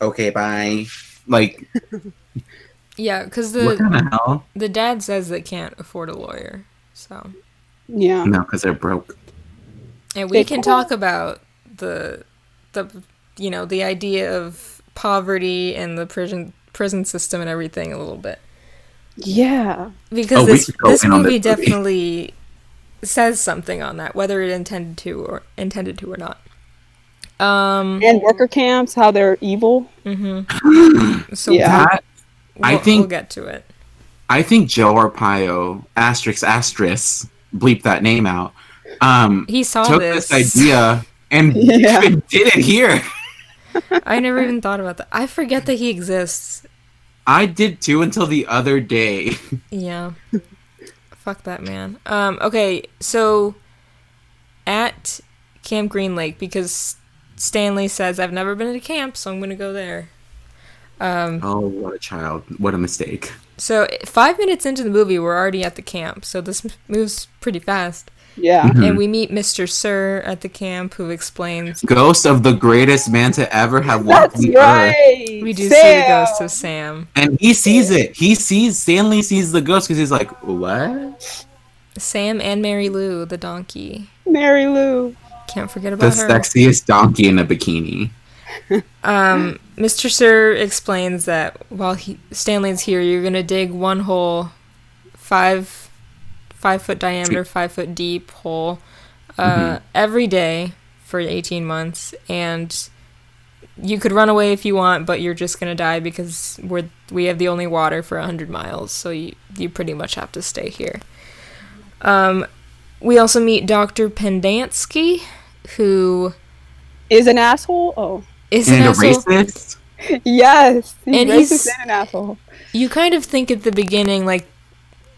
okay, bye. Like, yeah, because what the hell? the dad says they can't afford a lawyer, so yeah. No, because they're broke. And we can talk about the the you know the idea of poverty and the prison prison system and everything a little bit Yeah. because Oh, this this movie this movie. definitely says something on that whether it intended to or intended to or not um And worker camps, how they're evil. so Yeah. That I we'll, think- we'll get to it I think Joe Arpaio, asterisk asterisk, bleep that name out. Um, he saw took this, this idea and Yeah. did it here. i never even thought about that i forget that he exists I did too until the other day. Yeah. Fuck that man. Um, okay, so at Camp Green Lake, because Stanley says, I've never been to camp, so I'm gonna go there. Um, oh, what a child! What a mistake. so five minutes into the movie, we're already at the camp, so this moves pretty fast. Yeah. Mm-hmm. And we meet Mr. Sir at the camp who explains Ghost of the greatest man to ever have walked That's the earth. we do see the ghost of Sam. And he sees it. He sees Stanley sees the ghost because he's like, "What?" Sam and Mary Lou, the donkey. Mary Lou. Can't forget The about her. The sexiest donkey in a bikini. Um, Mr. Sir explains that while he, Stanley's here, you're gonna dig one hole, five, five foot diameter, five foot deep hole, uh, every day for 18 months, and you could run away if you want, but you're just gonna die because we're we have the only water for 100 miles, so you you pretty much have to stay here. Um, we also meet Dr. Pendanski, who Is an asshole? Oh. is an And a asshole. racist. Yes. He's And racist he's- and an asshole. you kind of think at the beginning like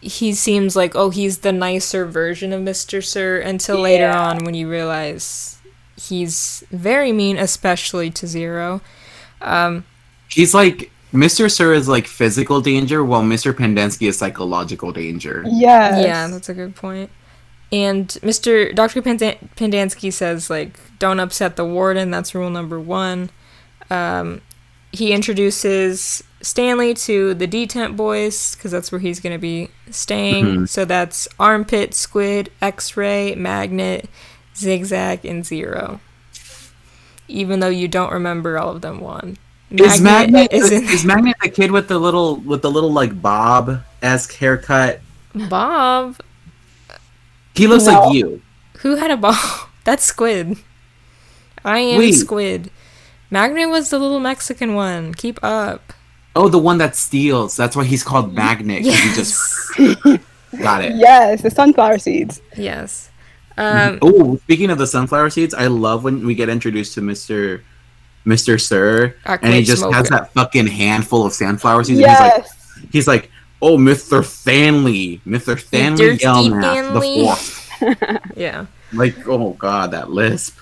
he seems like oh he's the nicer version of Mr. Sir until later on when you realize he's very mean, especially to Zero. Um, He's like Mr. Sir is like physical danger, while Mr. Pendanski is psychological danger. Yes. Yeah, that's a good point. And Mr. Dr. Pendan- Pendanski says, like, don't upset the warden. That's rule number one. Um, he introduces Stanley to the detent boys because that's where he's going to be staying. Mhm. So that's Armpit, Squid, X Ray, Magnet, Zigzag, and Zero. Even though you don't remember all of them, one. Is Magnet is the, in is Magnet the kid with the little with the little like Bob esque haircut? Bob. He looks No. like you. Who had a Bob? That's Squid. I am Wait. Squid. Magnet was the little Mexican one. Keep up. Oh, the one that steals. That's why he's called Magnet. 'cause He just got it. Yes, the sunflower seeds. yes. Um, oh, speaking of the sunflower seeds, I love when we get introduced to Mister Mister Sir, and he great just has that fucking handful of sunflower seeds. And he's like, Yes. he's like, "Oh, Mister Stanley, Mister Stanley Thirsty Yelnats, Stanley." the fourth." yeah. Like, oh god, that lisp.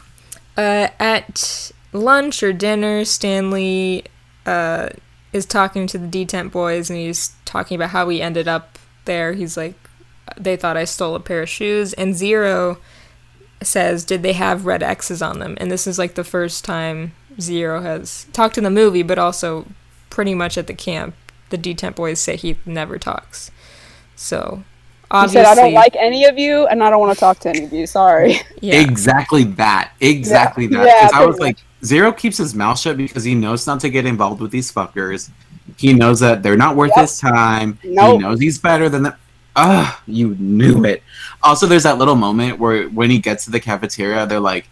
Uh, at lunch or dinner, Stanley uh, is talking to the detent boys and he's talking about how he ended up there. He's like, they thought I stole a pair of shoes. And Zero says, did they have red X's on them? And this is like the first time Zero has talked in the movie, but also pretty much at the camp. The detent boys say he never talks. So, He said, I don't like any of you, and I don't want to talk to any of you. Sorry. Yeah. Exactly that. Exactly Yeah. that. Yeah, Because I was pretty like, Zero keeps his mouth shut because he knows not to get involved with these fuckers. He knows that they're not worth Yep. his time. Nope. He knows he's better than them. Ah, you knew it. Also, there's that little moment where when he gets to the cafeteria, they're like,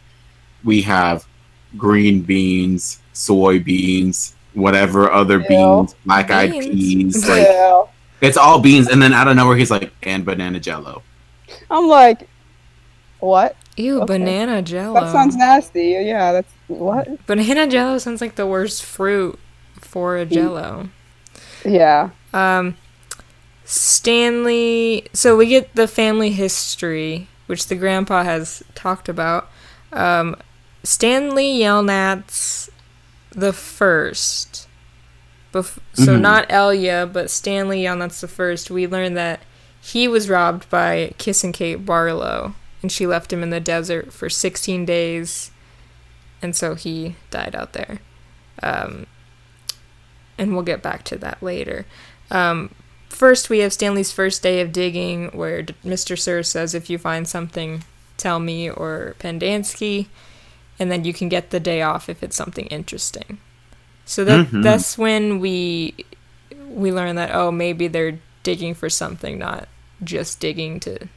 "We have green beans, soybeans, whatever other Ew. beans, black-eyed Beans. peas. Like it's all beans." And then out of nowhere, he's like, "And banana jello." I'm like, what? Ew, Okay. banana jello. That sounds nasty. Yeah, that's what? Banana jello sounds like the worst fruit for a jello. Yeah. Um, Stanley. So we get the family history, which the grandpa has talked about. Um, Stanley Yelnats the first. Bef- so Mhm. not Elya, but Stanley Yelnats the first. We learned that he was robbed by Kissing Kate Barlow, and she left him in the desert for 16 days, and so he died out there. Um, and we'll get back to that later. Um, first, we have Stanley's first day of digging, where D- Mr. Sir says, "If you find something, tell me or Pendanski," and then you can get the day off if it's something interesting. So that Mhm. that's when we we learn that oh maybe they're digging for something, not just digging to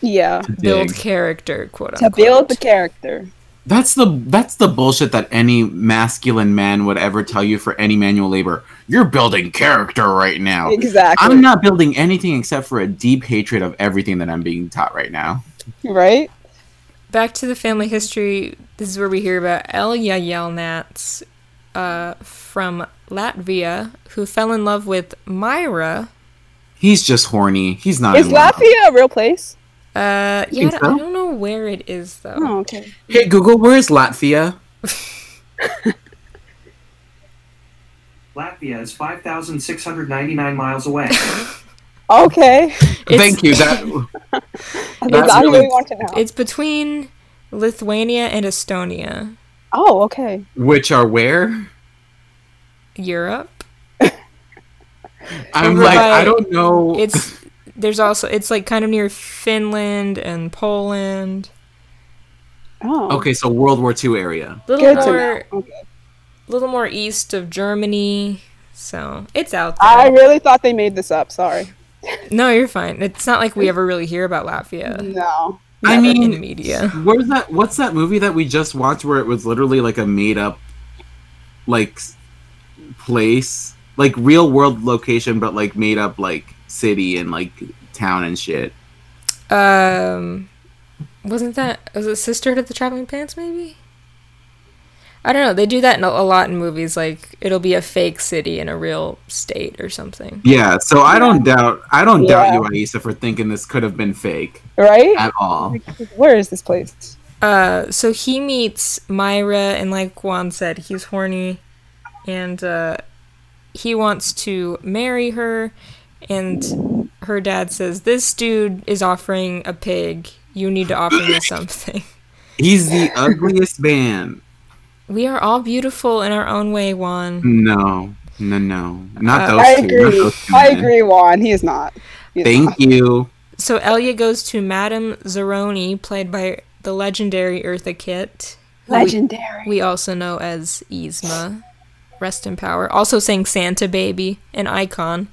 Yeah. build Dig. character, quote To unquote. build the character. That's the that's the bullshit that any masculine man would ever tell you for any manual labor. You're building character right now. Exactly. I'm not building anything except for a deep hatred of everything that I'm being taught right now. Right? Back to the family history. This is where we hear about Elya Yelnats uh, from Latvia, who fell in love with Myra. He's just horny. He's not. Is in love. Latvia a real place? Uh, yeah, think I so? don't know where it is though. Oh, okay. Hey Google, where is Latvia? Latvia is 5,699 miles away. Okay. It's- Thank you. That That's I really- really want to know. It's between Lithuania and Estonia, oh, okay. which are where? Europe. I'm Over like by- I don't know. It's there's also it's like kind of near Finland and Poland. Oh. okay, so World War II area. little Good more. Okay. little more east of Germany. So it's out there. I really thought they made this up. Sorry. No, you're fine. It's not like we ever really hear about Latvia No. I mean, in media. Where's that? What's that movie that we just watched where it was literally like a made up, like, place, like real world location, but like made up like city and like town and shit. Um, wasn't that was it Sisterhood of the Traveling Pants? Maybe. I don't know. They do that in a, a lot in movies. Like it'll be a fake city in a real state or something. Yeah, so I don't doubt I don't doubt you, Aisa, for thinking this could have been fake Right? at all. Where is this place? Uh, so he meets Myra, and like Juan said, he's horny, and uh, he wants to marry her. And her dad says, "This dude is offering a pig. You need to offer me something." He's the ugliest man. We are all beautiful in our own way, Juan. No, no, no, not Uh, those I two. agree. those two I agree, Juan. He is not. He is Thank not. you. So Elya goes to Madame Zeroni, played by the legendary Eartha Kitt. who we- Legendary. We also know as Yzma. Rest in power. Also sang Santa Baby, an icon.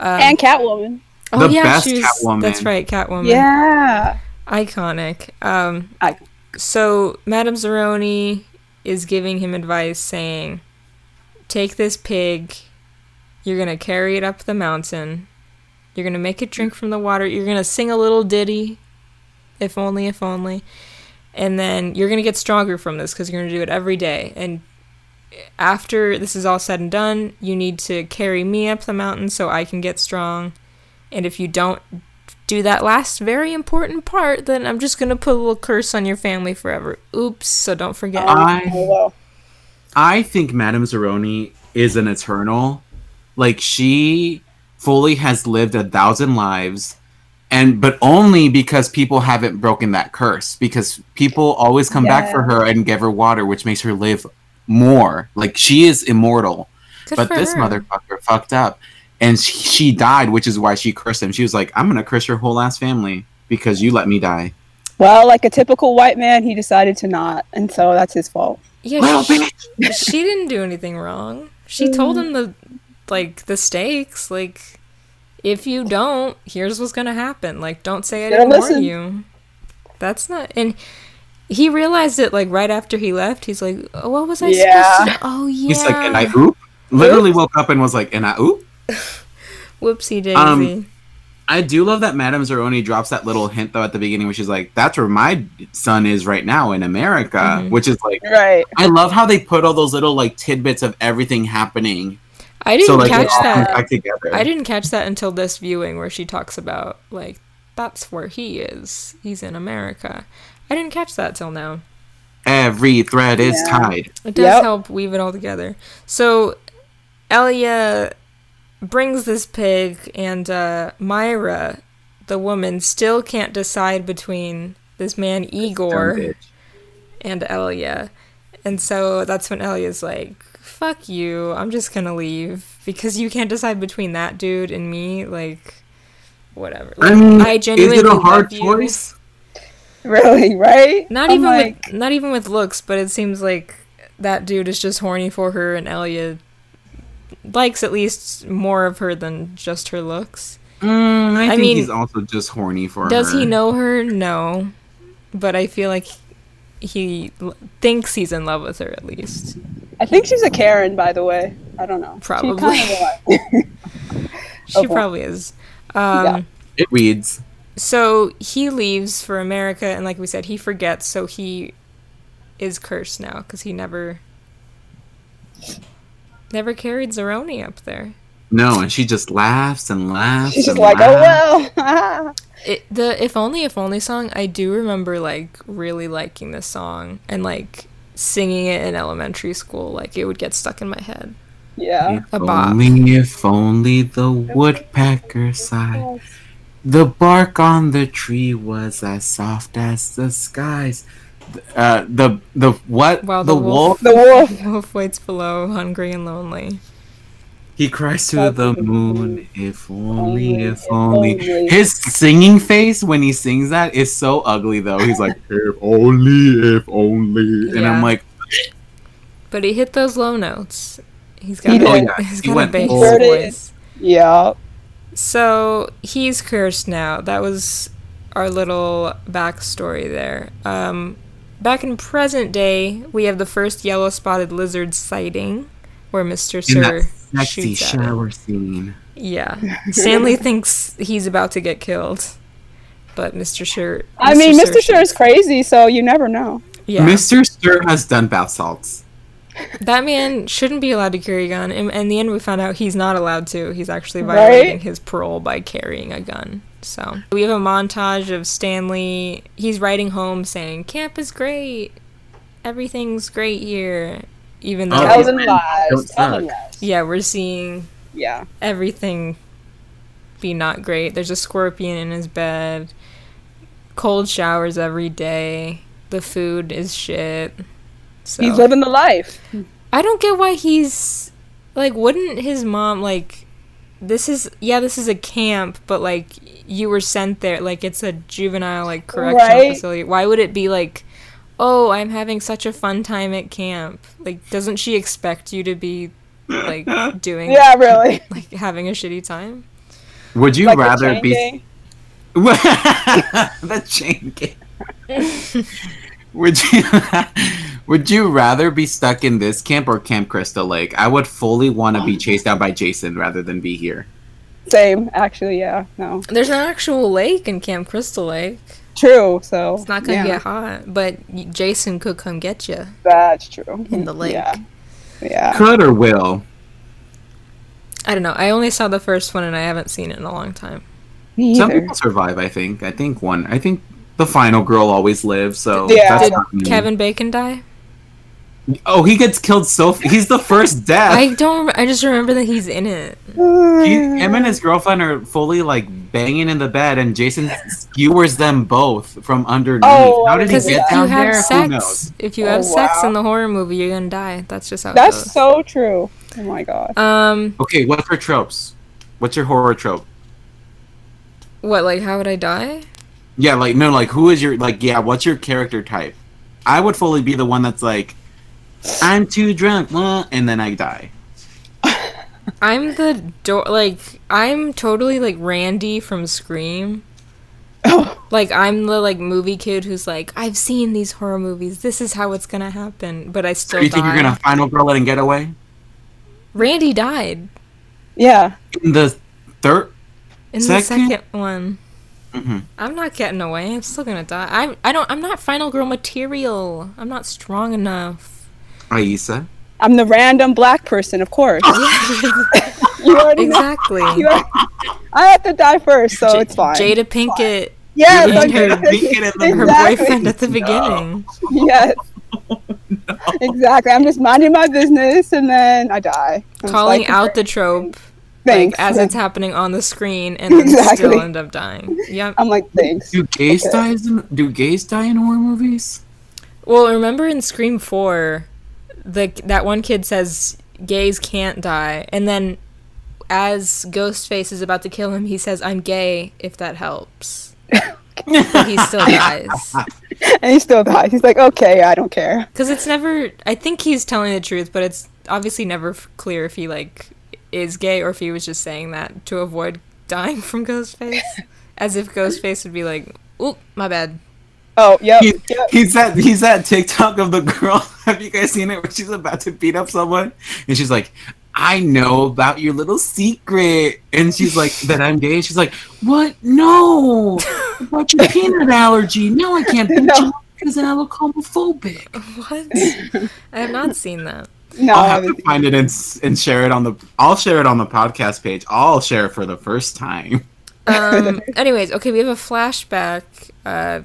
Um, and Catwoman. oh The yeah, best she Catwoman. That's right, Catwoman. Yeah. Iconic. Um, Icon. so Madame Zeroni is giving him advice saying, Take this pig, you're gonna carry it up the mountain, you're gonna make it drink from the water, you're gonna sing a little ditty, if only, if only, and then you're gonna get stronger from this because you're gonna do it every day. And after this is all said and done, you need to carry me up the mountain so I can get strong. And if you don't do that last very important part, then I'm just gonna put a little curse on your family forever. Oops, so don't forget. I I think Madame Zeroni is an eternal. Like she fully has lived a thousand lives, and but only because people haven't broken that curse. Because people always come back for her and give her water, which makes her live more. Like she is immortal. Good but this her. motherfucker fucked up, and she, she died, which is why she cursed him. She was like, "I'm gonna curse your whole ass family because you let me die." Well, like a typical white man, he decided to not, and so that's his fault. Yeah, Little she, bitch. she didn't do anything wrong. She told mm. him the like the stakes. Like, if you don't, here's what's gonna happen. Like, don't say I didn't warn listen. you. That's not. And he realized it like right after he left. He's like, oh, "What was I Yeah. supposed to?" do? Oh yeah. He's like, "And I oop." Literally woke up and was like, "And I oop." Whoopsie daisy. Um, I do love that Madame Zeroni drops that little hint though at the beginning where she's like, "That's where my son is right now in America," Mhm. which is like, Right. I love how they put all those little like tidbits of everything happening, I didn't so like catch all that. back together. I didn't catch that until this viewing where she talks about like that's where he is. He's in America. I didn't catch that till now. Every thread is tied. It does Yep. help weave it all together. So Elya brings this pig and uh Myra, the woman, still can't decide between this man Igor and Elya. And so that's when Elya's like, fuck you, I'm just gonna leave. Because you can't decide between that dude and me, like whatever. I mean, I is genuinely it a hard love you. choice? Really, right? Not I'm even like, with not even with looks, but it seems like that dude is just horny for her and Elya likes at least more of her than just her looks. Mm, I, I think mean, he's also just horny for Does her. Does he know her? No. But I feel like he l- thinks he's in love with her at least. I think she's a Karen, by the way. I don't know. She Probably. kinda She Okay. probably is. Um, Yeah. It reads. So he leaves for America, and like we said, he forgets, so he is cursed now because he never. Never carried Zeroni up there. No, and she just laughs and laughs. She's just and like, oh well. It, the if only if only song I do remember like really liking this song and like singing it in elementary school like it would get stuck in my head. yeah. If A bop. only, if only the woodpecker sighed. The bark on the tree was as soft as the skies. Uh, the the what? While the, the wolf. wolf- The wolf. Wolf waits below, hungry and lonely. He cries to the moon. If only, if if only. only. His singing face when he sings that is so ugly though. He's like, if only, if only, and I'm like, But he hit those low notes. He's got He a, did. Oh, yeah. he's He got a went bass full- Heard it. voice. Yeah. So he's cursed now. That was our little backstory there. Um, back in present day, we have the first yellow spotted lizard sighting, where Mister in Sir that sexy shoots at it. shower scene. Yeah, Stanley thinks he's about to get killed, but Mister Sure. I mean, Mr. Sir is crazy, so you never know. Yeah, Mr. Stir has done bath salts. That man shouldn't be allowed to carry a gun. And in the end, we found out he's not allowed to. He's actually Right? violating his parole by carrying a gun. So we have a montage of Stanley. He's writing home saying, "Camp is great. Everything's great here." Even though, Oh, Thousand man, Thousand suck. lies. yeah, we're seeing Yeah. everything be not great. There's a scorpion in his bed. Cold showers every day. The food is shit. So He's living the life. I don't get why he's like wouldn't his mom like this is yeah, this is a camp, but like you were sent there like it's a juvenile like correctional Right. facility. Why would it be like oh, I'm having such a fun time at camp? Like doesn't she expect you to be like doing Yeah, really. like having a shitty time? Would you Like a rather chain be gang. the chain gang? Would you would you rather be stuck in this camp or Camp Crystal Lake? I would fully want to be chased out by Jason rather than be here. Same, actually. Yeah. No. There's an actual lake in Camp Crystal Lake. True. So It's not gonna yeah, get hot, but Jason could come get you That's true. in the lake. Yeah. Yeah. Could or will? I don't know. I only saw the first one and I haven't seen it in a long time. Me Some people survive. I think. I think one. I think the final girl always lives. So Yeah. that's Did not. Kevin Bacon die? Oh, he gets killed so. f- He's the first death. I don't. I just remember that he's in it. He, him and his girlfriend are fully like banging in the bed, and Jason skewers them both from underneath. Oh, How did he Because get if you down have there? Who sex, knows? if you Oh, have sex in the horror movie, you're gonna die. That's just how it That's goes. so true. Oh my god. um, Okay, what's your tropes? What's your horror trope? what? Like, how would I die? Yeah, like no, like who is your like? Yeah, what's your character type? I would fully be the one that's like, I'm too drunk, uh, and then I die. I'm the door. Like, I'm totally like Randy from Scream. Oh. Like I'm the like movie kid who's like I've seen these horror movies. This is how it's gonna happen, but I So still you think you're gonna final girl it and get away Randy died Yeah. in the third? in the Second? second one. Mhm. I'm not getting away. I'm still gonna die. I'm. I don't. I'm not final girl material. I'm not strong enough. Aisa. I'm the random black person, of course. you already know. exactly. You already- I have to die first, so it's fine. Jada Pinkett, yes, Jada okay. Pinkett Pinkett and her Exactly. boyfriend at the beginning. Yes. Exactly. I'm just minding my business and then I die. I'm Calling out the trope thanks. like as it's happening on the screen, and then Exactly. still end up dying. Yep. I'm like, thanks. Do gays Okay. die in Do gays die in horror movies? Well, remember in Scream Four, the that one kid says gays can't die, and then as Ghostface is about to kill him, he says, "I'm gay. If that helps." He still dies And he still dies. He's like, okay, I don't care. because it's never. I think he's telling the truth, but it's obviously never f- clear if he like is gay or if he was just saying that to avoid dying from Ghostface, as if Ghostface would be like, "Oop, my bad." Oh, yeah. He, yep. he's that he's that TikTok of the girl. Have you guys seen it where she's about to beat up someone and she's like, "I know about your little secret," and she's like, "That I'm gay." She's like, "What? No, about your peanut allergy. No, I can't beat No. you because then I look homophobic." What? I have not seen that. No, I'll have to find it and and share it on the. I'll share it on the podcast page. I'll share it for the first time. um anyways okay we have a flashback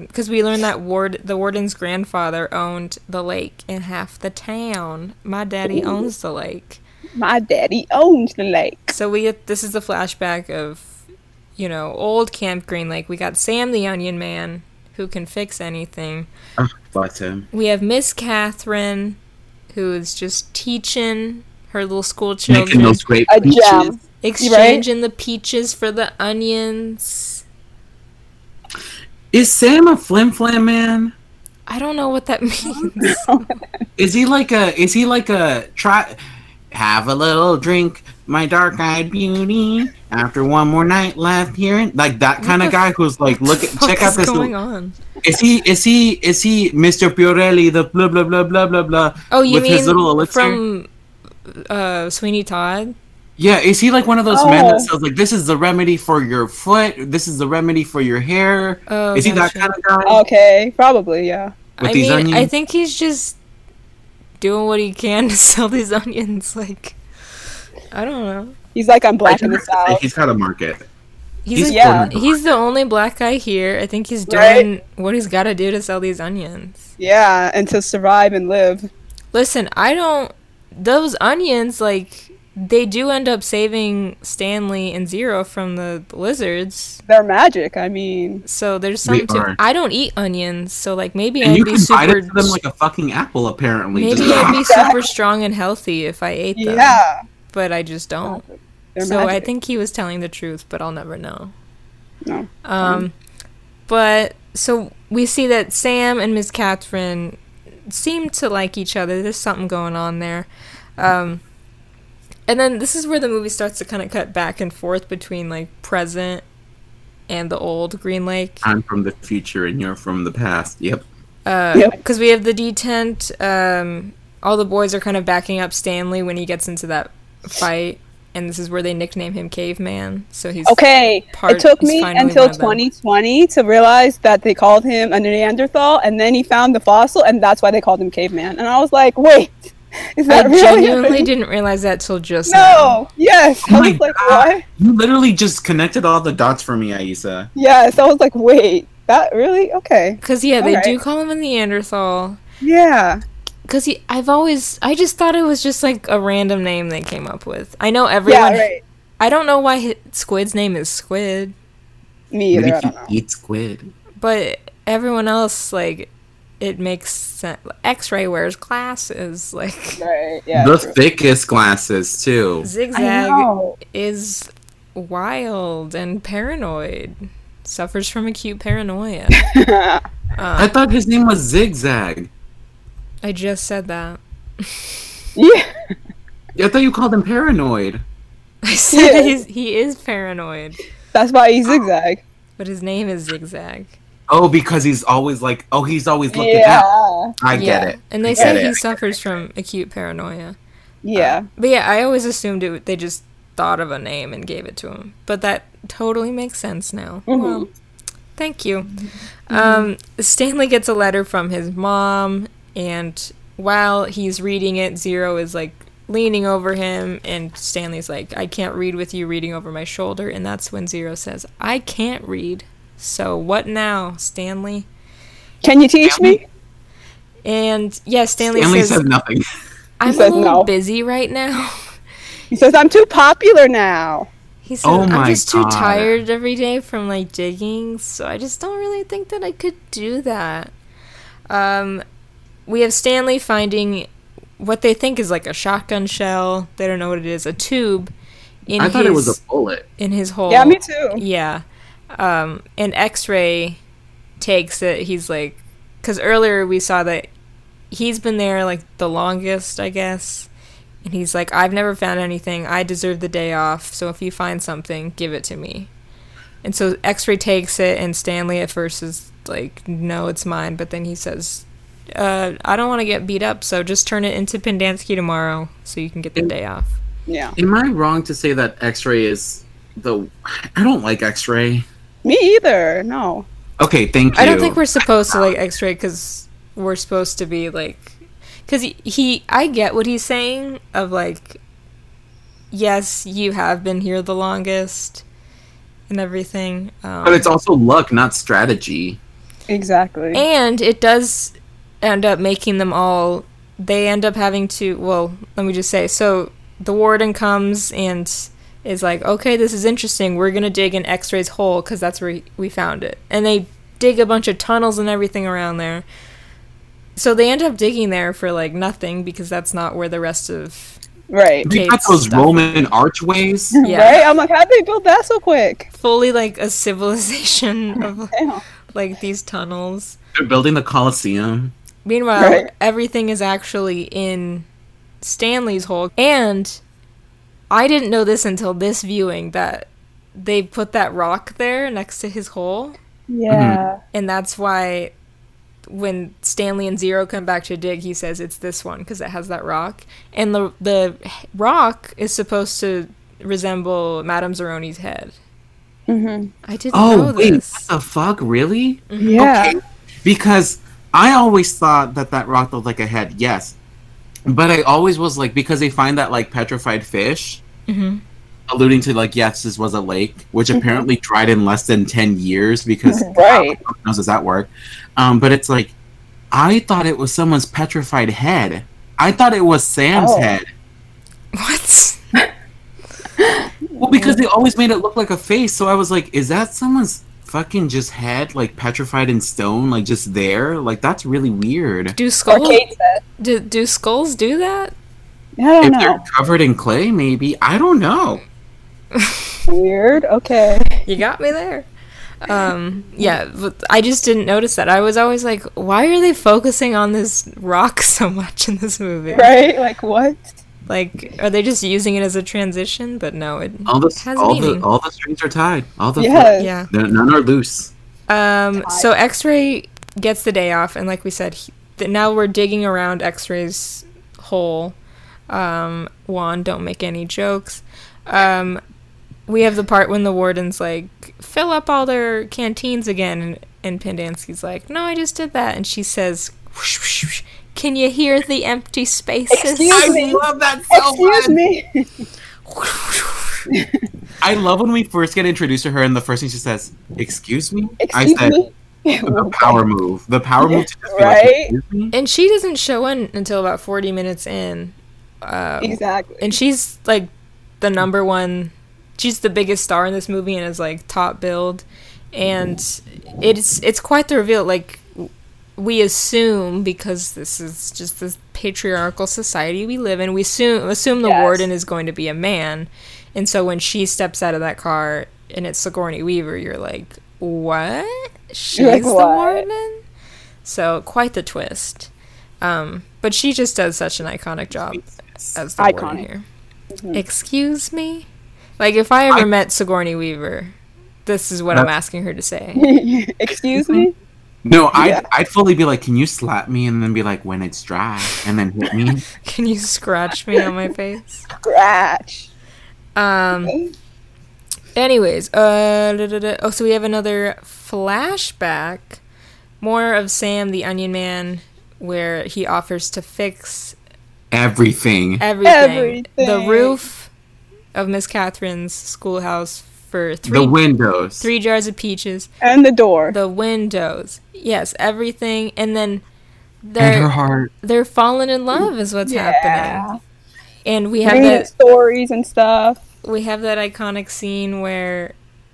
because we learned that ward the warden's grandfather owned the lake in half the town my daddy owns the lake My daddy owns the lake. so we get this is the flashback of you know old camp green lake we got sam the onion man who can fix anything But um, we have miss catherine who is just teaching her little school making children those great A peaches. gem. exchanging the peaches for the onions Is Sam a flim flam man? i don't know what that means Is he like a? Is he like a try? Have a little drink, my dark-eyed beauty. After one more night left here, like that kind of guy who's like, look, at, check out is this. going on Is he? Is he? Is he Mr. Pirelli? The blah blah blah blah blah blah. Oh, you with mean his little elixir? from uh, Sweeney Todd? Yeah, is he like one of those men Oh. that says like, this is the remedy for your foot, this is the remedy for your hair? Oh, is he that gotcha. kind of guy? Okay, probably, yeah. With I these mean, I think he's just doing what he can to sell these onions. Like, I don't know. He's like, I'm black in the south. He's got a market. He's, He's like- Yeah. he's the only black guy here. I think he's Right. doing what he's got to do to sell these onions. Yeah, and to survive and live. Listen, I don't. Those onions, like, they do end up saving Stanley and Zero from the lizards. They're magic. I mean, So there's They something to. are. I don't eat onions, so like maybe And I'd you be can bite super. it to them like a fucking apple, apparently. maybe I'd be super strong and healthy if I ate them. yeah. But I just don't. They're so I think he was telling the truth, but I'll never know. No. Um, but so we see that Sam and Miss Catherine seem to like each other. There's something going on there. Um, and then this is where the movie starts to kind of cut back and forth between like present and the old Green Lake. I'm from the future and you're from the past. Yep. Because Yep. we have the detent. Um, all the boys are kind of backing up Stanley when he gets into that fight. And this is where they nickname him Caveman. So he's Okay, part- it took me until one of them. 2020 to realize that they called him a Neanderthal, and then he found the fossil, and that's why they called him caveman. And I was like, wait, is I that really? genuinely happening? didn't realize that till just now. No, yes. Oh I my was like, God. what? You literally just connected all the dots for me, Aisa. Yes, I was like, wait, that really? Okay, Because yeah, they do call him a Neanderthal. yeah, Because I've always, I just thought it was just like a random name they came up with. I know everyone. yeah, right. I don't know why hi- Squid's name is Squid, Me either. Maybe I he don't know. eats squid. but everyone else like it makes sense. X-ray wears glasses. Like Right? Yeah. the true. thickest glasses too. Zigzag is wild and paranoid. Suffers from acute paranoia. I thought his name was Zigzag. I just said that. yeah. I thought you called him paranoid. I said Yeah. he's, he is paranoid, That's why he zigzag. but his name is Zigzag. Oh, because he's always like, oh, he's always looking Yeah. out. I get it. And they I say get he it. suffers from acute paranoia. Yeah. Uh, but yeah, I always assumed it, they just thought of a name and gave it to him. But that totally makes sense now. Well, mm-hmm. thank you. Mm-hmm. Um, Stanley gets a letter from his mom, and while he's reading it, Zero is like leaning over him, and Stanley's like, I can't read with you reading over my shoulder. And that's when Zero says, I can't read. So what now, Stanley? Can you teach me? And yeah, Stanley, Stanley says, says nothing. I'm a little no. busy right now. He says, I'm too popular now. He said, Oh I'm my just too tired every day from like digging, so I just don't really think that I could do that. Um, we have Stanley finding what they think is like a shotgun shell. They don't know what it is. A tube in I his thought it was a bullet. in his hole. Yeah, me too. Yeah. Um, and X-ray takes it. He's like, because earlier we saw that he's been there like the longest, I guess. And he's like, I've never found anything. I deserve the day off. So if you find something, give it to me. And so X-ray takes it, and Stanley at first is like, no, it's mine. But then he says, uh, I don't want to get beat up, so just turn it into Pendanski tomorrow, so you can get the day off. Yeah. Am I wrong to say that X-ray is the? I don't like X-ray. Me either. No. Okay, thank you. I don't think we're supposed to like X-ray because we're supposed to be like, because he, he, I get what he's saying of like, yes, you have been here the longest and everything. Um, But it's also luck, not strategy. Exactly. and it does end up making them all. They end up having to. Well, let me just say. So the warden comes and is like, "Okay, this is interesting. We're gonna dig an X-ray's hole because that's where we found it." And they dig a bunch of tunnels and everything around there. So they end up digging there for like nothing because that's not where the rest of right. They got those stuff. Roman archways. yeah, Right? I'm like, how'd they build that so quick? fully like a civilization of like these tunnels. They're building the Colosseum. Meanwhile, Right. everything is actually in Stanley's hole. And I didn't know this until this viewing that they put that rock there next to his hole. Yeah. And that's why when Stanley and Zero come back to dig, he says it's this one because it has that rock. And the the rock is supposed to resemble Madame Zeroni's head. Mm-hmm. I didn't Oh know wait, this. what the fuck? Really? Yeah. Okay. Because I always thought that that rock looked like a head. Yes, but I always was like because they find that like petrified fish. Mhm. alluding to like yes, this was a lake, which apparently dried in less than ten years because Right. how knows does that work? Um, but it's like I thought it was someone's petrified head. I thought it was Sam's Oh. head. What? Well, because they always made it look like a face, so I was like, is that someone's fucking just head, like petrified in stone, like just there? Like that's really weird. Do skulls do, do skulls do that? I don't If know. they're covered in clay, maybe I don't know. Weird. Okay. You got me there. Um, yeah, but I just didn't notice that. I was always like, why are they focusing on this rock so much in this movie? Right? Like what? Like, are they just using it as a transition? But no, it All the has all meaning. the all the strings are tied. All the Yes. yeah. None none are loose. Um, so X-Ray gets the day off, and like we said, he, th- now we're digging around X-Ray's hole. Um, Juan, don't make any jokes. Um, we have the part when the warden's like, fill up all their canteens again, and, and Pendanski's like, no, I just did that, and she says, "Whoosh, whoosh, whoosh. Can you hear the empty spaces? Excuse me. love that so much. Excuse me. I love when we first get introduced to her, and the first thing she says, "Excuse me." I said me. the power move. The power move to just Right? like, And she doesn't show in until about 40 minutes in. Um, exactly. and she's like the number one she's the biggest star in this movie and is like top billed and it's it's quite the reveal like we assume because this is just this patriarchal society we live in we assume assume the Yes. warden is going to be a man. And so when she steps out of that car and it's Sigourney Weaver you're like what? She's like, the "What?" warden? So quite the twist. Um but she just does such an iconic job as the warden Iconic. here. Excuse me? Like if I ever met Sigourney Weaver this is what I'm asking her to say. Excuse me. No, I'd, Yeah. I'd fully be like, "Can you slap me?" and then be like, "When it's dry," and then hit me. can you scratch me on my face Scratch. Um. Anyways, uh, da, da, da. oh, so we have another flashback, more of Sam the Onion Man, where he offers to fix Everything. everything, the roof of Miss Catherine's schoolhouse for three the windows. three jars of peaches, And the door. the windows, yes, everything, and then and her they're heart. they're falling in love is what's yeah. happening, and we have Reading that stories and stuff. we have that iconic scene where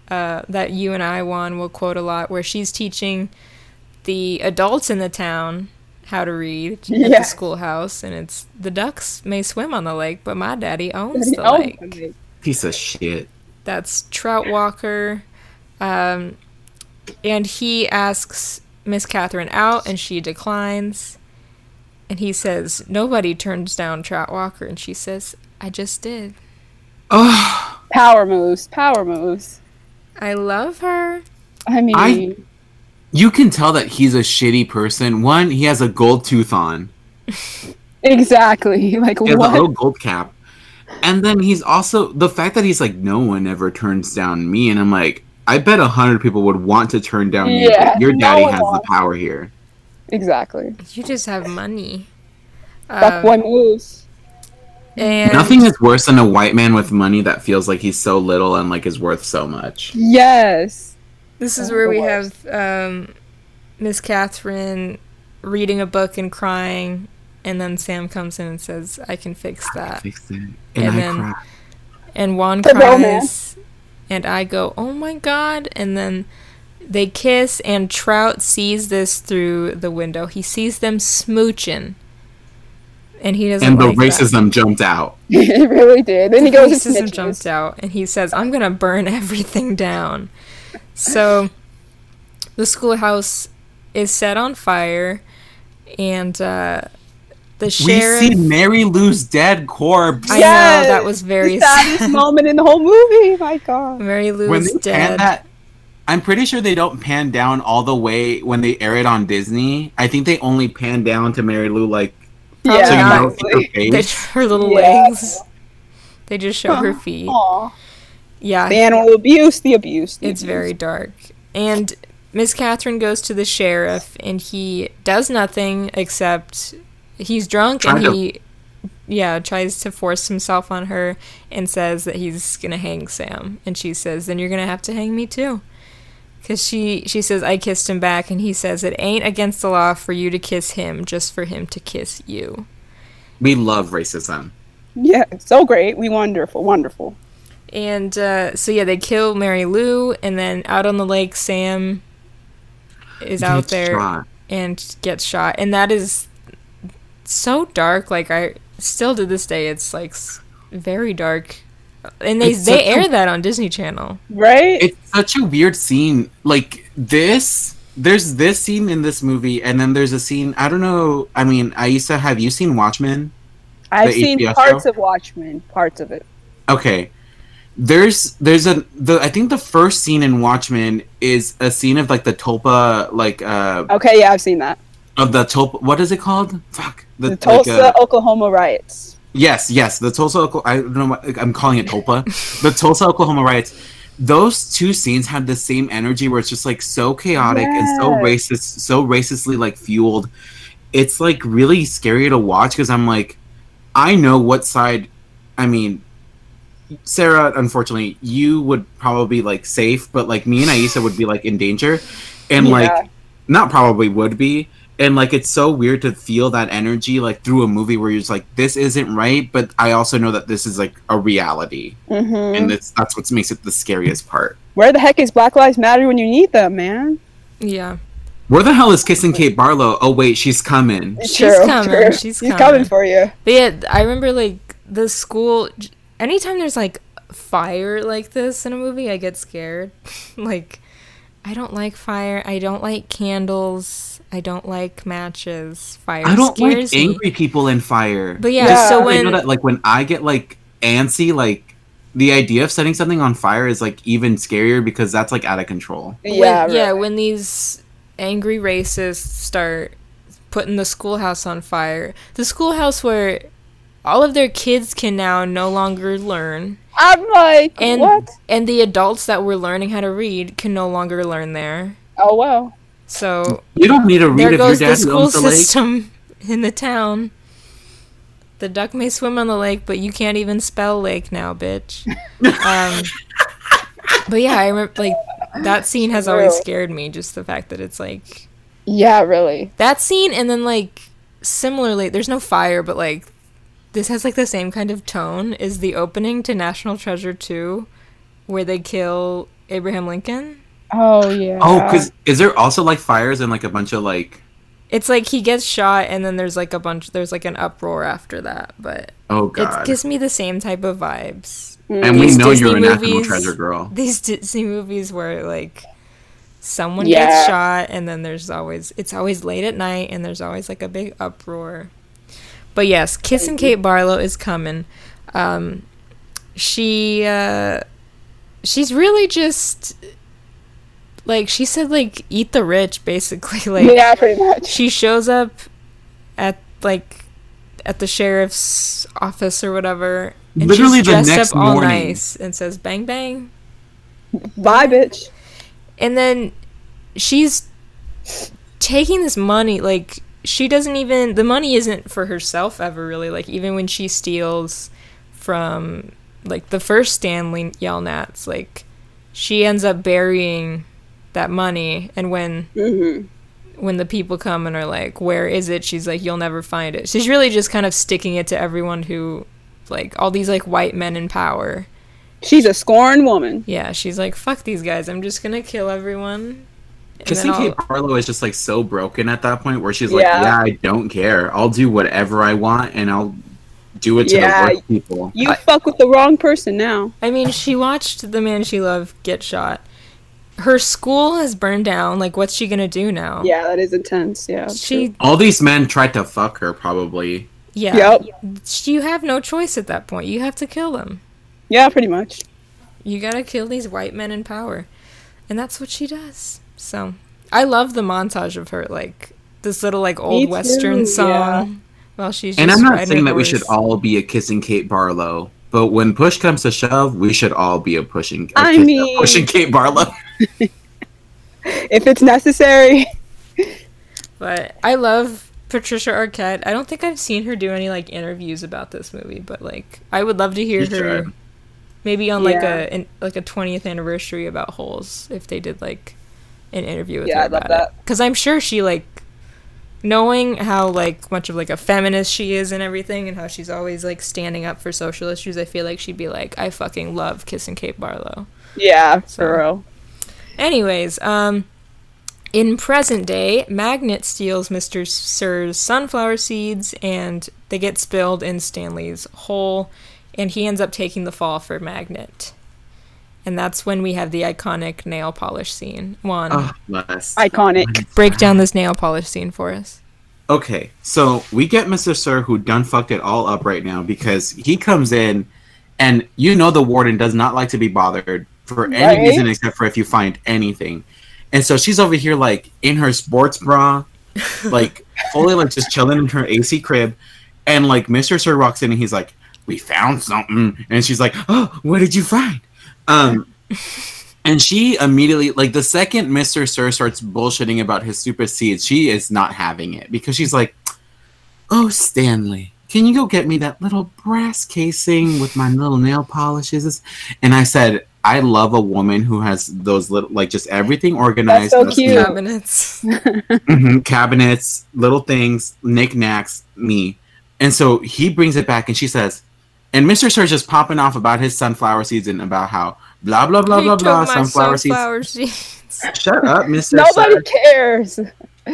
uh, that you and I Juan will quote a lot, where she's teaching the adults in the town how to read at Yeah. the schoolhouse, and it's the ducks may swim on the lake, but my daddy owns the Oh, lake. Piece of shit. That's Trout Walker, um, and he asks Miss Catherine out, and she declines. And he says, Nobody turns down Trout Walker. And she says, I just did. Oh, Power moves. Power moves. I love her. I mean, I- you can tell that he's a shitty person. One, he has a gold tooth on. exactly. Like He has a what? little gold cap. And then he's also the fact that he's like, no one ever turns down me, and I'm like, I bet a hundred people would want to turn down you. Yeah, but Your daddy one has the power here. Exactly. You just have money. Fuck Um, boy moves. and Nothing is worse than a white man with money that feels like he's so little and like is worth so much. Yes. this is That's where we worst. have um, Miss Catherine reading a book and crying, and then Sam comes in and says, "I can fix that." Fix it. And, And I then- cry. And Juan The cries, romance. and I go, "Oh my god!" And then they kiss, and Trout sees this through the window. He sees them smooching, and he doesn't. And the like that. racism jumped out. it really did. Then he goes to racism snitches. jumped out and he says i'm gonna burn everything down so the schoolhouse is set on fire and uh the We see Mary Lou's dead corpse. I Yes! know that was very the saddest sad. moment in the whole movie. My God. mary lou when is they dead that, I'm pretty sure they don't pan down all the way when they air it on Disney. I think they only pan down to Mary Lou like Probably so you not. don't see her they, her little Yeah. legs they just show her feet Aw. yeah The animal abuse, the abuse. the It's abuse. very dark. And Miss Catherine goes to the sheriff, and he does nothing except he's drunk and to- he yeah, tries to force himself on her and says that he's gonna hang Sam, and she says, "Then you're gonna have to hang me too." Cause she she says I kissed him back, and he says it ain't against the law for you to kiss him, just for him to kiss you. We love racism. Yeah, so great. We wonderful, wonderful. And uh, so yeah, they kill Mary Lou, and then out on the lake, Sam is out there shot. and gets shot, and that is so dark. Like I still to this day, it's like very dark, and they It's they such a- air that on Disney Channel. Right? It's such a weird scene. Like this, there's this scene in this movie, and then there's a scene. I don't know. I mean, Aisa, have you seen Watchmen? I've seen HBO parts show? of Watchmen, parts of it. Okay. There's there's a the I think the first scene in Watchmen is a scene of like the Tulpa like uh Okay, yeah, I've seen that. Of the Tulpa what is it called? Fuck The, like, Tulsa, uh, Oklahoma riots. Yes, yes, the Tulsa. I don't know. What, I'm calling it Tulpa. the Tulsa, Oklahoma riots. Those two scenes had the same energy where it's just like so chaotic and so racist, so racistly like fueled. It's like really scary to watch because I'm like, I know what side. I mean, Sarah, unfortunately, you would probably be like safe, but like me and Aisa would be like in danger, and Yeah. like not probably would be and like it's so weird to feel that energy like through a movie where you're just like this isn't right but i also know that this is like a reality hmm and that's that's what makes it the scariest part Where the heck is Black Lives Matter when you need them, man? Yeah, where the hell is kissing kate barlow oh wait she's coming She's True, coming, true. she's coming. coming for you. but yeah, I remember like the school. Anytime there's like fire like this in a movie, I get scared. like, I don't like fire. I don't like candles. I don't like matches. Fire i don't like scares me. angry people in fire But yeah, Yeah. so I when know that like when i get like antsy like the idea of setting something on fire is like even scarier because that's like out of control when, Yeah, yeah, when these angry racists start putting the schoolhouse on fire, the schoolhouse where all of their kids can now no longer learn, I'm like, and what? and the adults that were learning how to read can no longer learn there. Oh well. So you don't need to read there if your goes the school owns the lake system in the town. The duck may swim on the lake, but you can't even spell lake now, bitch. um, but yeah, I remember like that scene has always scared me. Just the fact that it's like Yeah, really. that scene, and then like similarly, there's no fire, but like this has like the same kind of tone. Is the opening to National Treasure two, where they kill Abraham Lincoln? Oh yeah. oh because is there also like fires and like a bunch of like It's like he gets shot, and then there's like a bunch. There's like an uproar after that, but oh god, it gives me the same type of vibes. and we know Disney you're a national treasure girl These Disney movies where like someone Yeah. gets shot, and then there's always it's always late at night, and there's always like a big uproar. But yes, Kissing Kate Barlow is coming. Um, she uh, she's really just like she said like eat the rich basically like yeah, pretty much. she shows up at like at the sheriff's office or whatever and Literally she's the dressed next up all morning. nice and says bang bang Bye, bitch. and then she's taking this money like she doesn't even the money isn't for herself ever really like even when she steals from like the first stanley yelnats like she ends up burying that money and when hmm when the people come and are like, "Where is it?" She's like, "You'll never find it." She's really just kind of sticking it to everyone who, like, all these like white men in power. She's a scorned woman. Yeah, she's like, "Fuck these guys! I'm just gonna kill everyone." And Kissing Kate I'll- Barlow is just like so broken at that point where she's like, Yeah. yeah, I don't care. I'll do whatever I want and I'll do it to Yeah, the worst people. You I- fuck with the wrong person now. I mean, she watched the man she loved get shot. Her school has burned down. Like, what's she gonna do now? Yeah, that is intense. Yeah. She, all these men tried to fuck her probably. yeah. Yep. You have no choice at that point. You have to kill them. Yeah, pretty much. You gotta kill these white men in power. And that's what she does. So I love the montage of her, like this little like old too, western yeah. song while she's just And I'm not saying her that we should all be a kissing Kate Barlow, but when push comes to shove, we should all be a pushing a I kiss- a mean- pushing Kate Barlow. If it's necessary. But I love Patricia Arquette. I don't think I've seen her do any like interviews about this movie, but like I would love to hear You her should. maybe on like Yeah. a in, like a 20th anniversary about Holes if they did like an interview with Yeah, her I'd love about that. it. Cuz I'm sure she like knowing how like much of like a feminist she is and everything and how she's always like standing up for social issues, I feel like she'd be like I fucking love Kissing Kate Barlow. Yeah, So- for real. Anyways, um, in present day, Magnet steals Mr. Sir's sunflower seeds and they get spilled in Stanley's hole, and he ends up taking the fall for Magnet. And that's when we have the iconic nail polish scene. Juan, Oh, bless. Iconic. break down this nail polish scene for us. Okay, so we get Mr. Sir who done fucked it all up right now because he comes in and you know the warden does not like to be bothered for any Right. reason except for if you find anything. And so she's over here like in her sports bra, like fully like just chilling in her AC crib, and like Mr. Sir walks in and he's like, We found something and she's like, Oh, what did you find? Um and she immediately, like, the second Mr. Sir starts bullshitting about his super seeds, she is not having it because she's like, Oh, Stanley, can you go get me that little brass casing with my little nail polishes? And I said, I love a woman who has those little, like, just everything organized. so cute. little- Cabinets. Mhm, cabinets, little things, knickknacks, me. And so he brings it back and she says, and Mr. Sir's is popping off about his sunflower seeds and about how blah blah blah He blah blah my sunflower seeds. sunflower seeds. Shut up, Mr. Nobody Sir. cares.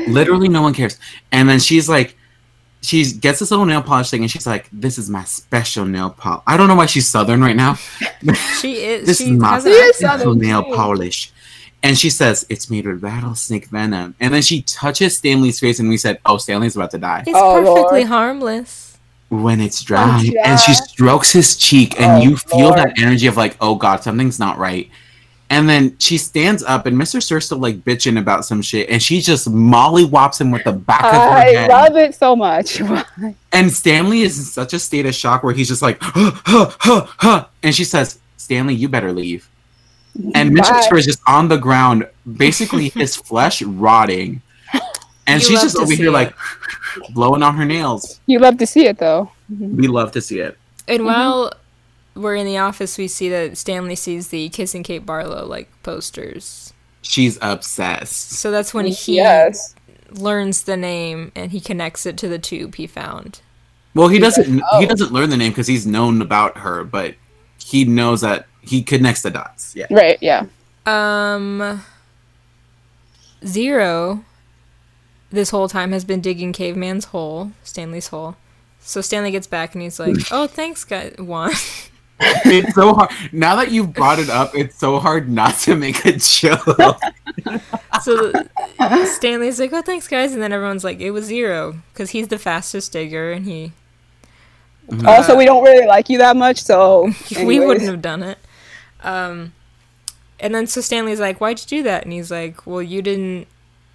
Literally no one cares. And then she's like she gets this little nail polish thing and she's like, This is my special nail polish. I don't know why she's southern right now. She is. this she is my has an She is accent. special nail polish. And she says, It's made with rattlesnake venom. And then she touches Stanley's face and we said, Oh, Stanley's about to die. It's Oh, perfectly Lord. harmless. when it's dry Oh, and she strokes his cheek and Oh, you feel Lord. that energy of like oh god something's not right and then she stands up and mr sir's still like bitching about some shit and she just molly whops him with the back of her head. I love it so much. and stanley is in such a state of shock where he's just like huh, huh, huh, huh. and she says stanley you better leave and mr Bye. sir is just on the ground basically his flesh rotting and You she's just over here it. like blowing on her nails You love to see it though. we love to see it And Mm-hmm. While we're in the office, we see that Stanley sees the Kissing Kate Barlow like posters. she's obsessed So that's when he yes. learns the name and he connects it to the tube he found. Well, he doesn't. He Oh. doesn't learn the name because he's known about her, but he knows that he connects the dots. Yeah. Right. Yeah. Um, Zero, this whole time has been digging Caveman's hole, Stanley's hole. So Stanley gets back and he's like, "Oh, thanks, guy Juan. It's so hard now that you've brought it up. It's so hard not to make a joke. so Stanley's like, "Oh, thanks, guys," and then everyone's like, "It was Zero because he's the fastest digger and he also, we don't really like you that much, so we wouldn't have done it." Um, and then so Stanley's like, "Why'd you do that?" And he's like, "Well, you didn't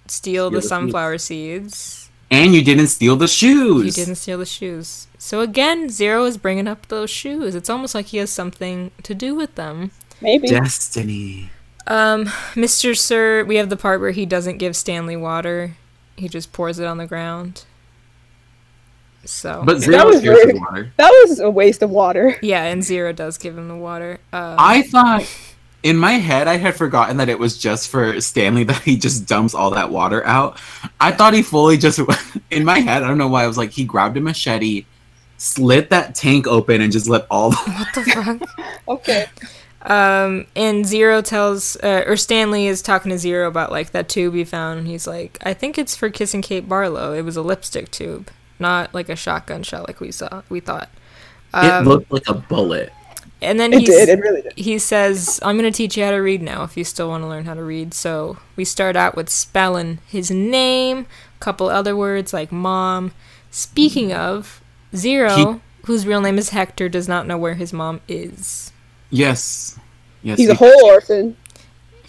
steal Steal the the seeds." sunflower seeds." And you didn't steal the shoes. You didn't steal the shoes. So again, Zero is bringing up those shoes. It's almost like he has something to do with them. maybe. Destiny. Um, Mr. Sir, we have the part where he doesn't give Stanley water. He just pours it on the ground. So, But That zero was cares rude. water. That was a waste of water. yeah, and Zero does give him the water. Um, I thought in my head I had forgotten that it was just for Stanley that he just dumps all that water out. I thought he fully just in my head. I don't know why I was like he grabbed a machete, slit that tank open, and just let all the what the fuck? Okay. Um, and Zero tells, uh, or Stanley is talking to Zero about like that tube he found. And he's like, I think it's for kissing Kate Barlow. It was a lipstick tube, not like a shotgun shell like we saw. We thought. it Um, looked like a bullet. And then It did. It really did. he says, I'm going to teach you how to read now if you still want to learn how to read. So we start out with spelling his name, a couple other words like mom. Speaking of, Zero, He- whose real name is Hector, does not know where his mom is. Yes. Yes. He's he, a whole orphan.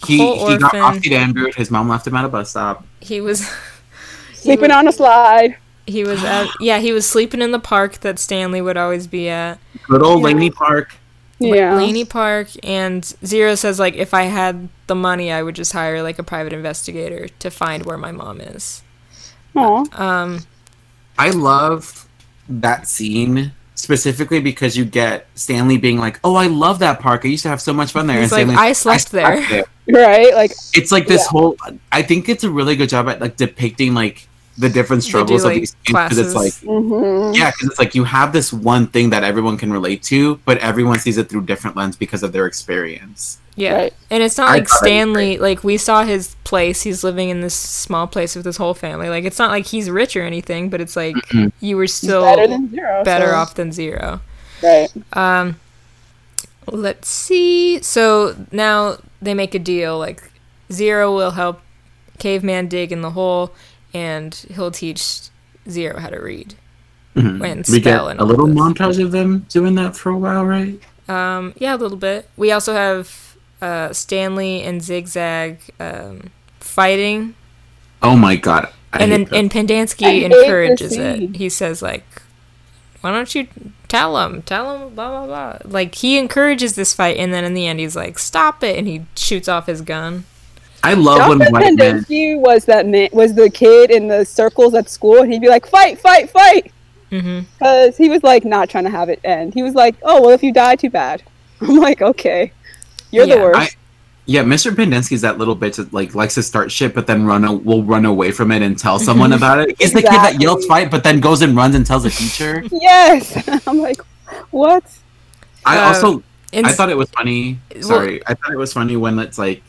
he, whole he got off the Andrew. His mom left him at a bus stop. He was. he Sleeping was, on a slide. He was at. Yeah, he was sleeping in the park that Stanley would always be at. Good old Laney Park. Yeah. Laney Park, and Zero says like if I had the money, I would just hire like a private investigator to find where my mom is. Aw. Um, I love that scene specifically because you get Stanley being like, "Oh, I love that park. I used to have so much fun there." He's and like, Stanley's "I slept there." Right? Like It's like this Yeah. whole. I think it's a really good job at like depicting like the different They do, struggles like, of these because it's like classes. mhm. yeah, because it's like you have this one thing that everyone can relate to, but everyone sees it through different lens because of their experience. Yeah. Right. And it's not I like thought it was Stanley, like, we saw his place. He's living in this small place with his whole family. Like, it's not like he's rich or anything, but it's like Mhm. you were He's still better than zero. better so- off than zero. Right. Um, let's see. So now they make a deal. Like, Zero will help Caveman dig in the hole, and he'll teach Zero how to read. Mhm. And we get spell and a all little this. montage of them doing that for a while, right? Um, yeah, a little bit. We also have uh, Stanley and Zigzag um, fighting, Oh my god! I and then hate that. and I Pendanski hate encourages it. He says like, "Why don't you tell him? Tell him blah blah blah." Like he encourages this fight, and then in the end, he's like, "Stop it!" and he shoots off his gun. I love Jonathan when white men. Pendanski was that man, was the kid in the circles at school, and he'd be like, "Fight, fight, fight!" Because he was like not trying to have it end. He was like, "Oh well, if you die, too bad." I'm like, "Okay, you're Yeah. the worst." Yeah, Mr. Pendanski's that little bitch that like likes to start shit, but then run a- will run away from it and tell someone about it. He's the kid that yells fight, but then goes and runs and tells a teacher. yes, I'm like, what? I Uh, also I thought it was funny. Well- Sorry, I thought it was funny when it's like,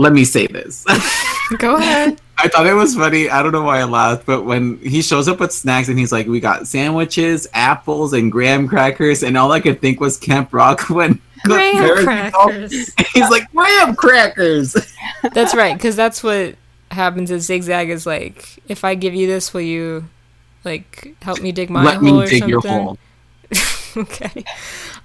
let me say this. go ahead. I thought it was funny. I don't know why I laughed, but when he shows up with snacks and he's like, "We got sandwiches, apples, and graham crackers," and all I could think was Camp Rock when Graham crackers. He's like, "Graham crackers." That's right, because that's what happens. Is Zigzag is like, if I give you this, will you like help me dig my Let hole me or dig something? your hole. okay.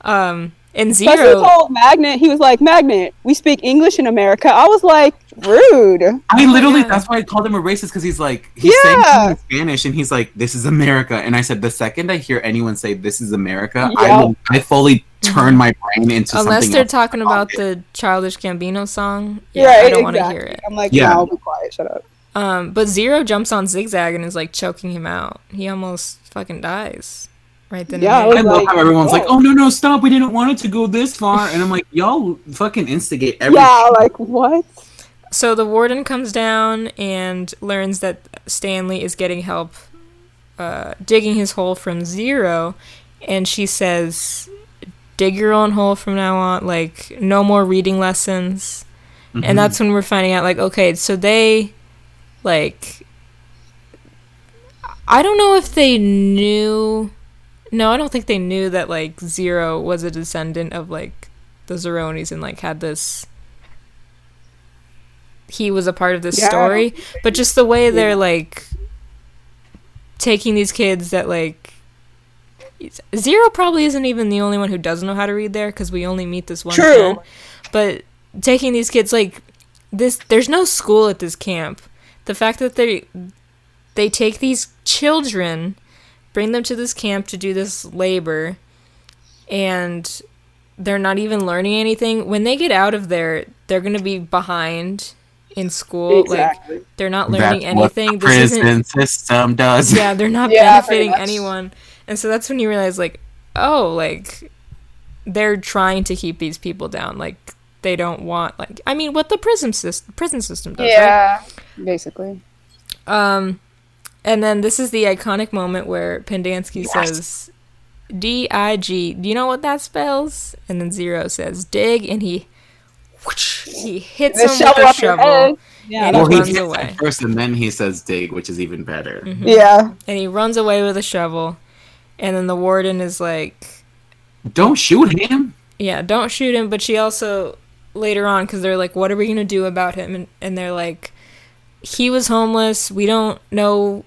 Um, and Plus, he zero. told Magnet, he was like, "Magnet, we speak English in America." I was like, rude. I mean, literally, yeah. that's why I called him a racist because he's like, he's saying Yeah. things in Spanish and he's like, this is America. And I said, the second I hear anyone say this is America, I will, I fully turn my brain into something." Unless they're else. talking about it. the Childish Gambino song, yeah, right? I don't want to hear it. I'm like, Yeah. no, I'll be quiet. Shut up. Um, but Zero jumps on Zigzag and is like choking him out. He almost fucking dies right then. Yeah, and I love like, how everyone's like, oh, no, no, stop. We didn't want it to go this far. And I'm like, y'all fucking instigate everything. Yeah, like what? So the warden comes down and learns that Stanley is getting help uh, digging his hole from zero, and she says, "Dig your own hole from now on. Like no more reading lessons." Mhm. And that's when we're finding out, like, okay, so they, like, I don't know if they knew. No, I don't think they knew that like Zero was a descendant of like the Zeronis and like had this. He was a part of this Yeah. story, but just the way they're like taking these kids that like Zero probably isn't even the only one who doesn't know how to read there because we only meet this one True. kid. But taking these kids like this, there's no school at this camp. The fact that they they take these children, bring them to this camp to do this labor, and they're not even learning anything. When they get out of there, they're gonna be behind in school. Exactly. Like they're not learning That's what anything. the This isn't prison system does. yeah, they're not Yeah, benefiting anyone. And so that's when you realize, like, oh, like, they're trying to keep these people down. Like, they don't want, like, I mean, what the prison system, prison system does, right? Yeah, basically. Um, and then this is the iconic moment where Pendanski says, D I G. Do you know what that spells? And then Zero says, dig, and he, whoosh, he hits The him with shovel a off shovel. Yeah, And Well, he he runs hits away. first and then he says dig, which is even better. Mm-hmm. yeah. And he runs away with a shovel. And then the warden is like, Don't shoot him. yeah, don't shoot him. But she also later on, because they're like, what are we gonna do about him? And and they're like, he was homeless. We don't know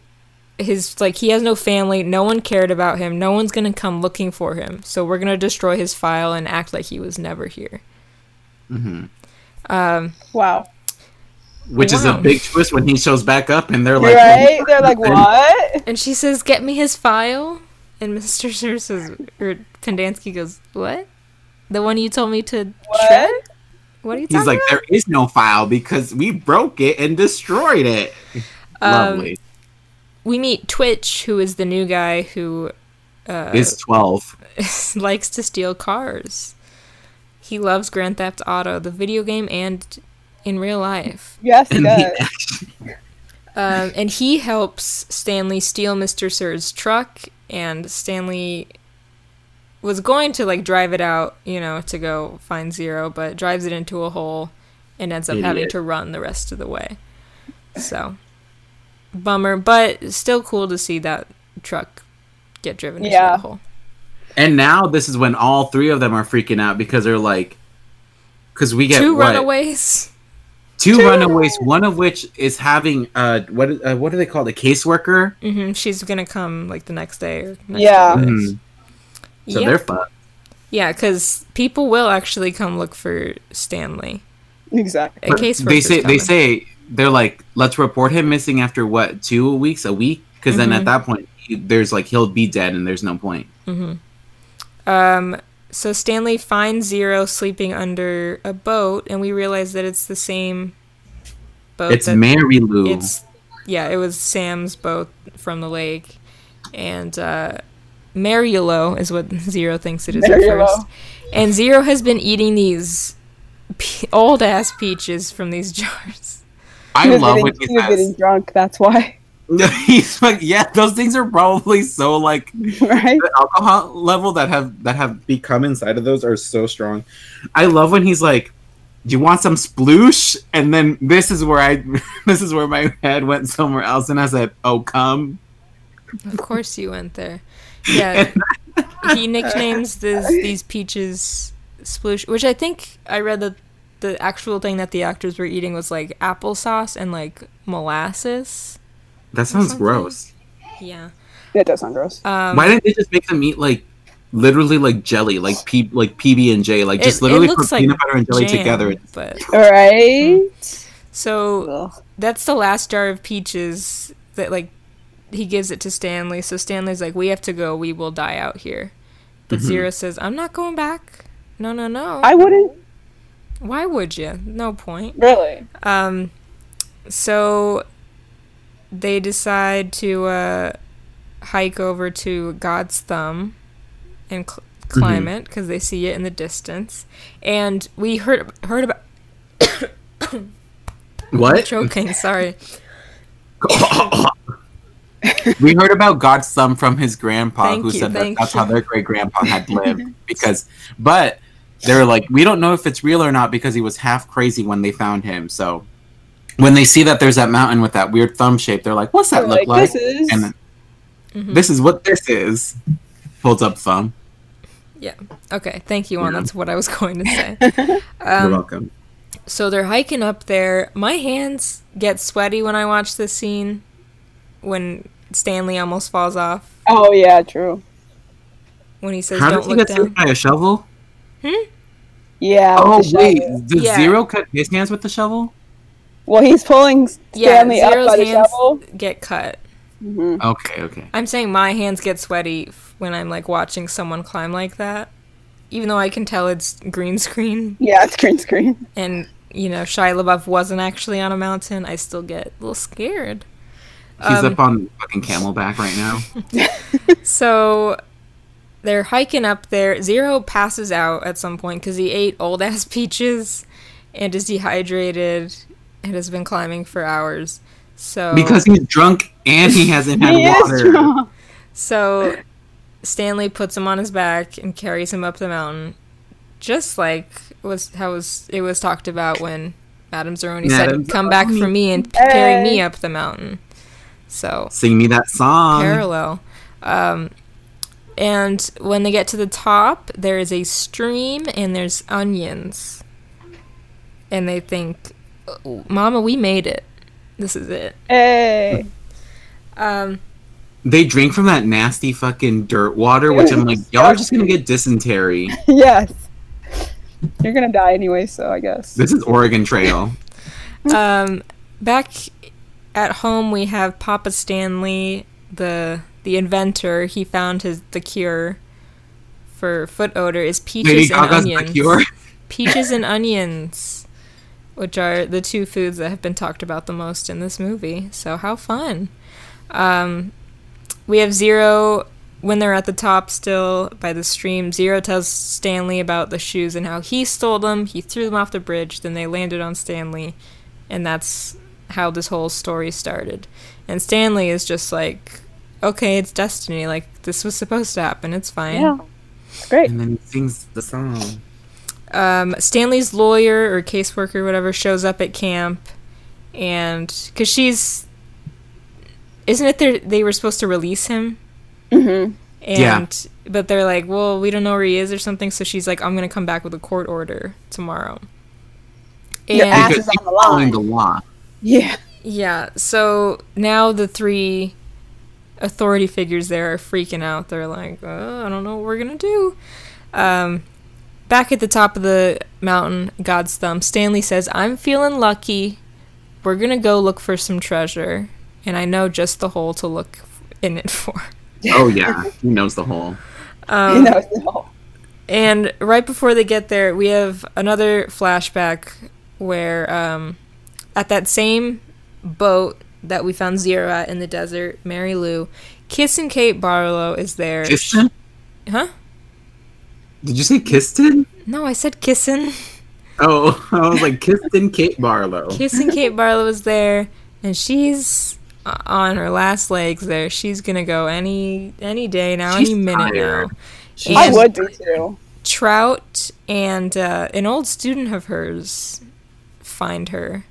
his like he has no family. No one cared about him. No one's gonna come looking for him. So we're gonna destroy his file and act like he was never here. mm-hmm. Um, Wow. Which is a big twist when he shows back up and they're like, right? They're like, what? and she says, "Get me his file." And Mr. Sir says, or Pendanski goes, "What? The one you told me to shred? What? What are you talking about? He's like, about?" there is no file because we broke it and destroyed it. Um, Lovely. We meet Twitch, who is the new guy who uh, Is twelve. likes to steal cars. He loves Grand Theft Auto, the video game, and in real life. Yes, he does. Um, and he helps Stanley steal Mr. Sir's truck, and Stanley was going to like drive it out, you know, to go find Zero, but drives it into a hole and ends up having to run the rest of the way. So, bummer, but still cool to see that truck get driven into the hole. And now this is when all three of them are freaking out because they're like, because we get Two what? runaways. two runaways. One of which is having uh what uh, what do they call it? A caseworker. hmm She's gonna come like the next day or next Yeah. couple days. Mhm. So Yeah. they're fucked. Yeah, because people will actually come look for Stanley. Exactly. A case they say they say they're like, let's report him missing after what two weeks, a week? Because then Mm-hmm. at that point, he- there's like he'll be dead and there's no point. Um, so Stanley finds Zero sleeping under a boat, and we realize that it's the same boat. it's that- Mary Lou. It's yeah, it was Sam's boat from the lake, and uh, Mariolo is what Zero thinks it is at first. And Zero has been eating these pe- old ass peaches from these jars. I He was love getting, when he he was getting drunk. That's why, he's like, yeah, those things are probably so like right? the alcohol level that have that have become inside of those are so strong. I love when he's like, "Do you want some sploosh?" And then this is where I this is where my head went somewhere else, and I said, "Oh, come." Of course, you went there. Yeah, he nicknames this, these peaches sploosh, which I think I read that the actual thing that the actors were eating was like applesauce and like molasses. That sounds gross. Yeah. That does sound gross. Um, Why didn't they just make them eat like literally like jelly, like P like PB and J, like just it literally looks put like peanut butter and jelly jam, together? But Right? so Ugh. that's the last jar of peaches that like he gives it to Stanley. So Stanley's like, "We have to go. We will die out here." But Zero says, "I'm not going back. No, no, no. I wouldn't Why would you? No point." really. Um, so they decide to uh, hike over to God's Thumb and cl- climb it because they see it in the distance. And we heard heard about What? choking. Sorry. we heard about God's thumb from his grandpa, Thank who you, said that that's you. how their great grandpa had lived. Because, but they were like, we don't know if it's real or not because he was half crazy when they found him. So when they see that there's that mountain with that weird thumb shape, they're like, what's that They're look like, like? this is- And then, Mm-hmm. this is what this is. Holds up thumb. Yeah. Okay. Thank you, Juan. Yeah. That's what I was going to say. You're Um, welcome. so they're hiking up there. My hands get sweaty when I watch this scene. When Stanley almost falls off. Oh yeah, true. When he says, How "Don't does he look get down." saved by a shovel? Yeah. Oh, wait. shovel. Did Yeah. Zero cut his hands with the shovel? Well, he's pulling Yeah, Stanley up Zero's by the hands shovel. get cut. Okay, okay. I'm saying my hands get sweaty when I'm like watching someone climb like that. Even though I can tell it's green screen Yeah, it's green screen. and you know Shia LaBeouf wasn't actually on a mountain, I still get a little scared. He's Um, up on fucking camelback right now. So they're hiking up there. Zero passes out at some point because he ate old ass peaches and is dehydrated and has been climbing for hours. So Because he's drunk and he hasn't had He is water. drunk. So Stanley puts him on his back and carries him up the mountain, just like was how was it was talked about when Madame Zeroni Madame said, "Come back for me and p- carry me up the mountain." So Sing me that song. parallel. Um, and when they get to the top, there is a stream and there's onions, and they think, "Oh, "Mama, we made it. This is it." Hey. Um, They drink from that nasty fucking dirt water, which I'm like, y'all are just gonna get dysentery. yes. You're gonna die anyway, so I guess. This is Oregon Trail. um, back at home, we have Papa Stanley, the the inventor. He found his the cure for foot odor is peaches and onions. Peaches and onions, which are the two foods that have been talked about the most in this movie. So how fun! Um, we have Zero when they're at the top still by the stream. Zero tells Stanley about the shoes and how he stole them. He threw them off the bridge. Then they landed on Stanley, and that's how this whole story started. And Stanley is just like, okay, it's destiny. Like this was supposed to happen. It's fine. Yeah. It's great. And then he sings the song. um, Stanley's lawyer or caseworker, whatever, shows up at camp, and because she's, isn't it they they were supposed to release him, Mm-hmm. and Yeah. but they're like, well, we don't know where he is or something, so she's like, I'm gonna come back with a court order tomorrow. Your ass Because is on he's the following line. the law. Yeah. yeah, so now the three authority figures there are freaking out. They're like, oh, I don't know what we're gonna do. Um, back at the top of the mountain, God's thumb, Stanley says, I'm feeling lucky. We're gonna go look for some treasure, and I know just the hole to look in it for. Oh yeah, he knows the hole. Um, you know, no. And right before they get there, we have another flashback where, um, at that same boat that we found Zero at in the desert, Mary Lou, Kissing Kate Barlow is there. Kistin? Huh? Did you say Kistin? No, I said kissing. Oh, I was like Kistin Kate Barlow. Kissing Kate Barlow is there, and she's uh, on her last legs. There, she's gonna go any any day now, She's any minute tired. now. She's- I would be too. Trout and uh, an old student of hers find her.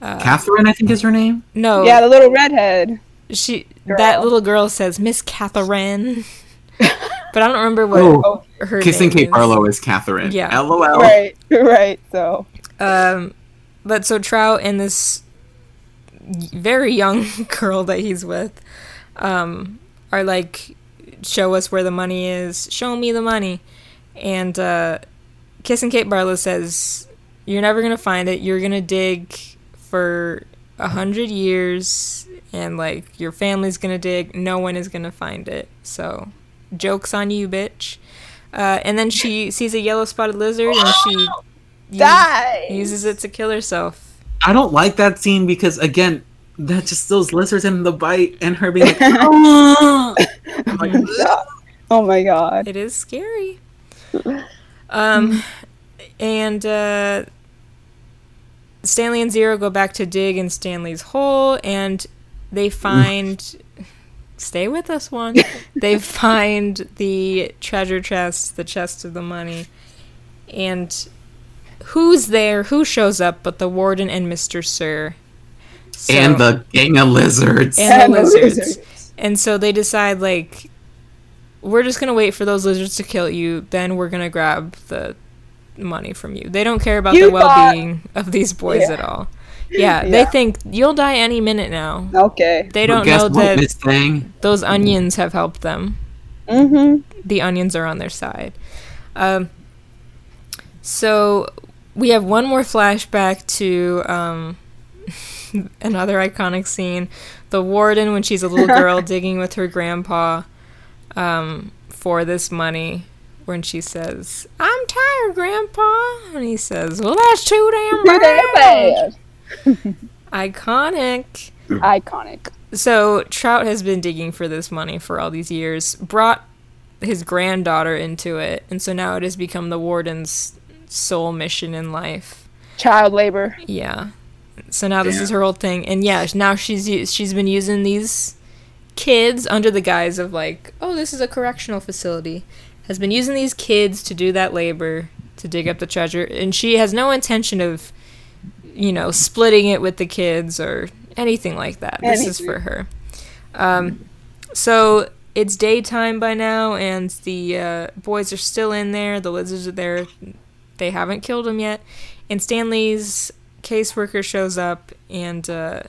Catherine, I think is her name. No, Yeah, the little redhead. she Girl. that little girl says Miss Catherine, but I don't remember what Oh, her Kissing name Kate is. Barlow is Catherine. Yeah. LOL. Right, right. So Um, but so Trout and this very young girl that he's with, um, are like, show us where the money is. Show me the money, and uh, Kissing Kate Barlow says, "You're never gonna find it. You're gonna dig for a hundred years, and like your family's gonna dig. No one is gonna find it. So, jokes on you, bitch." Uh, and then she sees a yellow spotted lizard, and she uses- die. uses it to kill herself. I don't like that scene because again, that just those lizards and the bite and her being like. I'm like, Oh my god. It is scary. Um, and uh, Stanley and Zero go back to dig in Stanley's hole, and they mm. find. Stay with us, Juan. they find the treasure chest, the chest of the money, and who's there? Who shows up? But the warden and Mister Sir. So- and the gang of lizards. and the lizards. lizards. And so they decide like we're just gonna wait for those lizards to kill you, then we're gonna grab the money from you. They don't care about You the well being of these boys Yeah. at all. Yeah, they think you'll die any minute now. Okay. They don't guess know what, that Thing? those onions have helped them. Mm-hmm. The onions are on their side. Um, so we have one more flashback to um, another iconic scene. The warden, when she's a little girl, digging with her grandpa um, for this money. When she says, "I'm tired, Grandpa," and he says, "Well, that's too damn Too bad." damn bad. Iconic. Iconic. So Trout has been digging for this money for all these years, brought his granddaughter into it, and so now it has become the warden's sole mission in life. Child labor. Yeah. So now this is her whole thing, and yeah, now she's u- she's been using these kids under the guise of like, oh, this is a correctional facility, has been using these kids to do that labor to dig up the treasure, and she has no intention of, you know, splitting it with the kids or anything like that. This is for her. Um, so it's daytime by now, and the uh, boys are still in there. The lizards are there. They haven't killed him yet. And Stanley's caseworker shows up, and uh,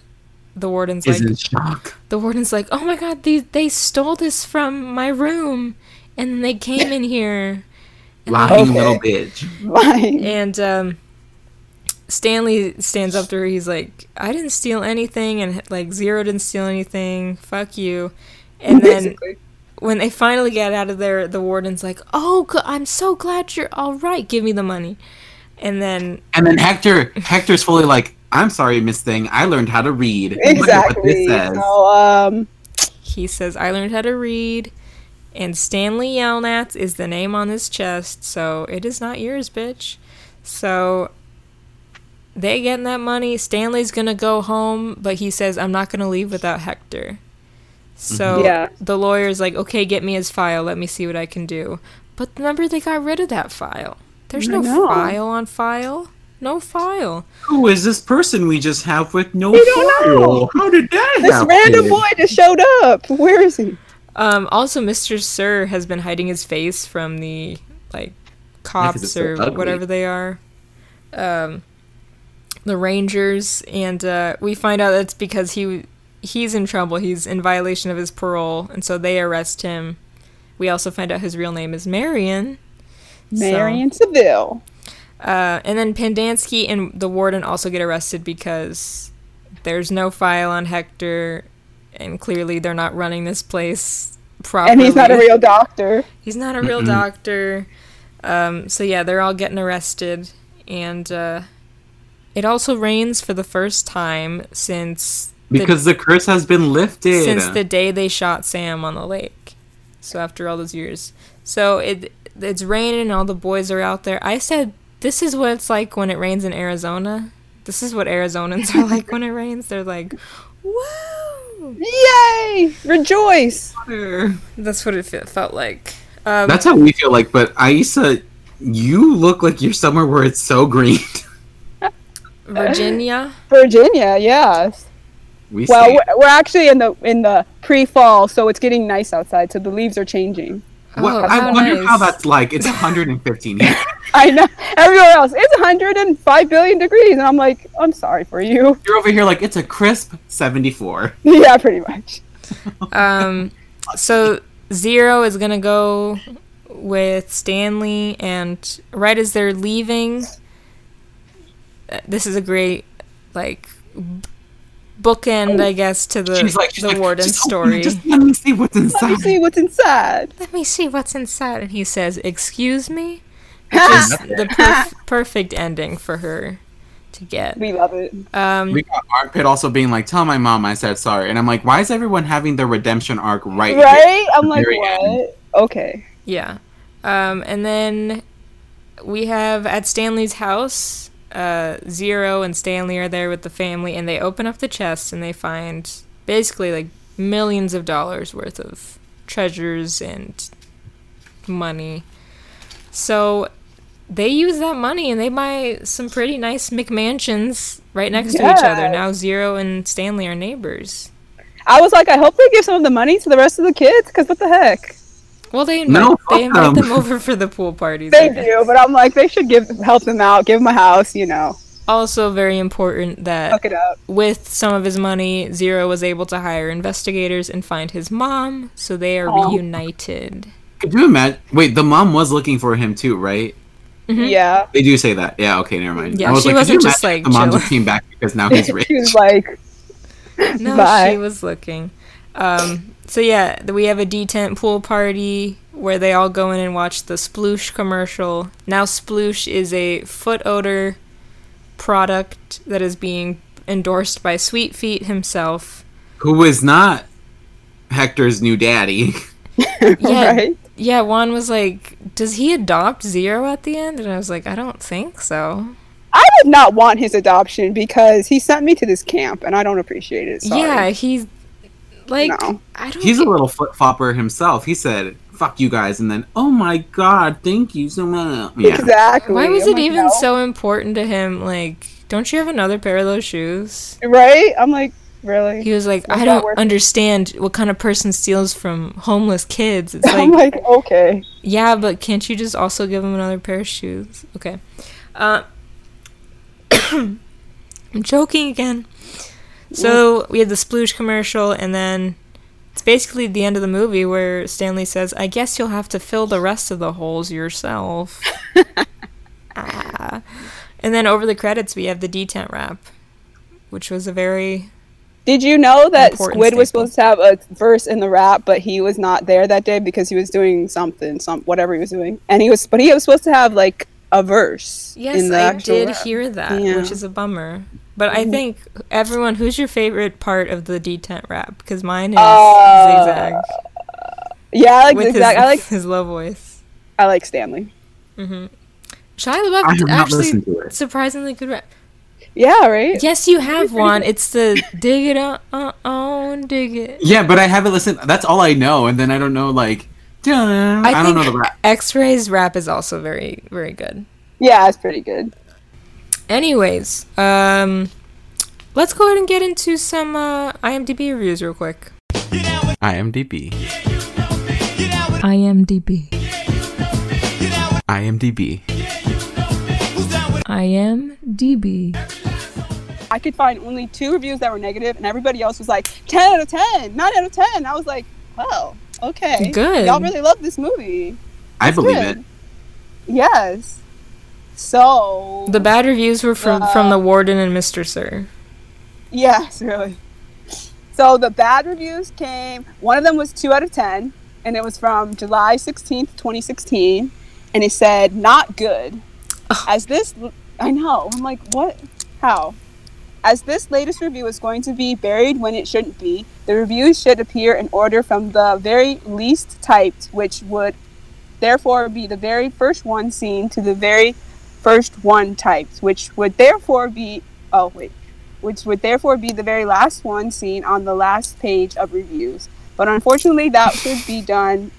the warden's Is like, the warden's like, "Oh my god, they they stole this from my room, and then they came in here." Lying Okay. little bitch. Fine. And um, Stanley stands up to her. He's like, "I didn't steal anything, and like Zero didn't steal anything. Fuck you." And then when they finally get out of there, the warden's like, "Oh, I'm so glad you're all right. Give me the money." And then And then Hector, Hector's fully like, I'm sorry, Miss Thing. I learned how to read. Look what Exactly. this says. So, um, He says, I learned how to read, and Stanley Yelnats is the name on his chest, so it is not yours, bitch. So they getting that money. Stanley's gonna go home, but he says, I'm not gonna leave without Hector. So mm-hmm. Yeah. the lawyer's like, okay, get me his file. Let me see what I can do. But remember, they got rid of that file. There's I no file on file. No file. Who is this person we just have with no We don't file? know. How did that this happen? random boy just showed up. Where is he? Um, also, Mr. Sir has been hiding his face from the like cops it's so or ugly. whatever they are, um, the Rangers, and uh, we find out that's because he he's in trouble. He's in violation of his parole, and so they arrest him. We also find out his real name is Marion. So- Marion Seville. uh, and then Pendanski and the warden also get arrested because there's no file on Hector, and clearly they're not running this place properly. And he's not a real doctor. He's not a real doctor. Um, so yeah, they're all getting arrested, and uh, it also rains for the first time since the, Because the curse has been lifted. since the day they shot Sam on the lake. So after all those years, so it it's raining, and all the boys are out there. I said this is what it's like when it rains in Arizona. This is what Arizonans are like when it rains. They're like, "Whoa!" Yay! Rejoice! That's what it felt like. Um, That's how we feel like. But Aisa, you look like you're somewhere where it's so green. Virginia. Virginia, yes. We Well, we're, we're actually in the in the pre-fall, so it's getting nice outside. So the leaves are changing. Well, Oh, I how wonder how that's like. It's 115 here. I know. Everywhere else, it's 105 billion degrees, and I'm like, I'm sorry for you. You're over here like it's a crisp 74. yeah, pretty much. Um, so Zero is gonna go with Stanley, and right as they're leaving, uh, this is a great like b- bookend, I guess, to the She's like, she's the like, warden "Just story. it, Just let me see what's inside. Let me inside. see what's inside. Let me see what's inside, and he says, "Excuse me." Which is the perf- perfect ending for her to get. We love it. Um, We got Armpit also being like, "Tell my mom I said sorry," and I'm like, "Why is everyone having their redemption arc right?" here? Right? I'm like, Very what? Okay. Yeah. Um, and then we have at Stanley's house, uh, Zero and Stanley are there with the family, and they open up the chest and they find basically like millions of dollars worth of treasures and money. So they use that money and they buy some pretty nice McMansions right next to each other. Now Zero and Stanley are neighbors. I was like, I hope they give some of the money to the rest of the kids, because what the heck? Well, they invite, No, they invite them. them over for the pool parties. They do, but I'm like, they should give help them out, give them a house, you know, Also, very important that it up. with some of his money, Zero was able to hire investigators and find his mom, so they are Aw. reunited. Could you imagine? Wait, the mom was looking for him too, right? Mm-hmm. Yeah. They do say that. Yeah. Okay. Never mind. Yeah, I was she like, wasn't just, like, the mom just came back because now he's rich. she was like, No, Bye. she was looking. Um, so yeah, we have a D-tent pool party where they all go in and watch the Sploosh commercial. Now Sploosh is a foot odor product that is being endorsed by Sweet Feet himself. Who is not Hector's new daddy? Yeah, right? yeah. Juan was like, "Does he adopt Zero at the end?" And I was like, "I don't think so." I did not want his adoption because he sent me to this camp, and I don't appreciate it. Sorry. Yeah, he's like, No. I don't. He's a little flip flopper himself. He said, "Fuck you guys," and then, "Oh my god, thank you so much." Yeah. Exactly. Why was I'm it like, even no. so important to him? Like, don't you have another pair of those shoes? Right? I'm like, really? He was like, Was I don't worth understand what kind of person steals from homeless kids. It's I'm like, like, okay. yeah, but can't you just also give him another pair of shoes? Okay. Uh, I'm joking again. So we had the sploosh commercial, and then it's basically the end of the movie where Stanley says, "I guess you'll have to fill the rest of the holes yourself." ah. And then over the credits, we have the D-tent rap, which was a very Did you know that Squid was supposed to have a verse in the rap, but he was not there that day because he was doing something, some whatever he was doing, and he was, but he was supposed to have like a verse. yes, in the I did rap. hear that, Yeah. which is a bummer. But I think everyone, who's your favorite part of the D-tent rap? Because mine is Uh, Zigzag Yeah, I like with Zigzag. his, I like his low voice. I like Stanley. Mm-hmm. Shia LaBeouf have actually listened to it. surprisingly good rap. Yeah, right. Yes, you have one. It's the dig it on, uh, on, dig it. Yeah, but I haven't listened. That's all I know, and then I don't know like. dun- I, don't know the rap. X-Ray's rap is also very, very good. Yeah, it's pretty good. Anyways, um, let's go ahead and get into some uh, IMDb reviews real quick. IMDb. IMDb. IMDb. IMDb. I could find only two reviews that were negative, and everybody else was like 10 out of 10, 9 out of 10. I was like, well, okay. Good. Y'all really love this movie. I believe good. it. Yes. So. The bad reviews were from from Uh, the warden and Mr. Sir. Yes, really. So the bad reviews came. One of them was two out of ten, and it was from July sixteenth, twenty sixteen, and it said not good. As this, I know. I'm like, what? How? As this latest review is going to be buried when it shouldn't be, the reviews should appear in order from the very least typed, which would therefore be the very first one seen to the very first one typed, which would therefore be. Oh wait which would therefore be the very last one seen on the last page of reviews. But unfortunately, that should be done.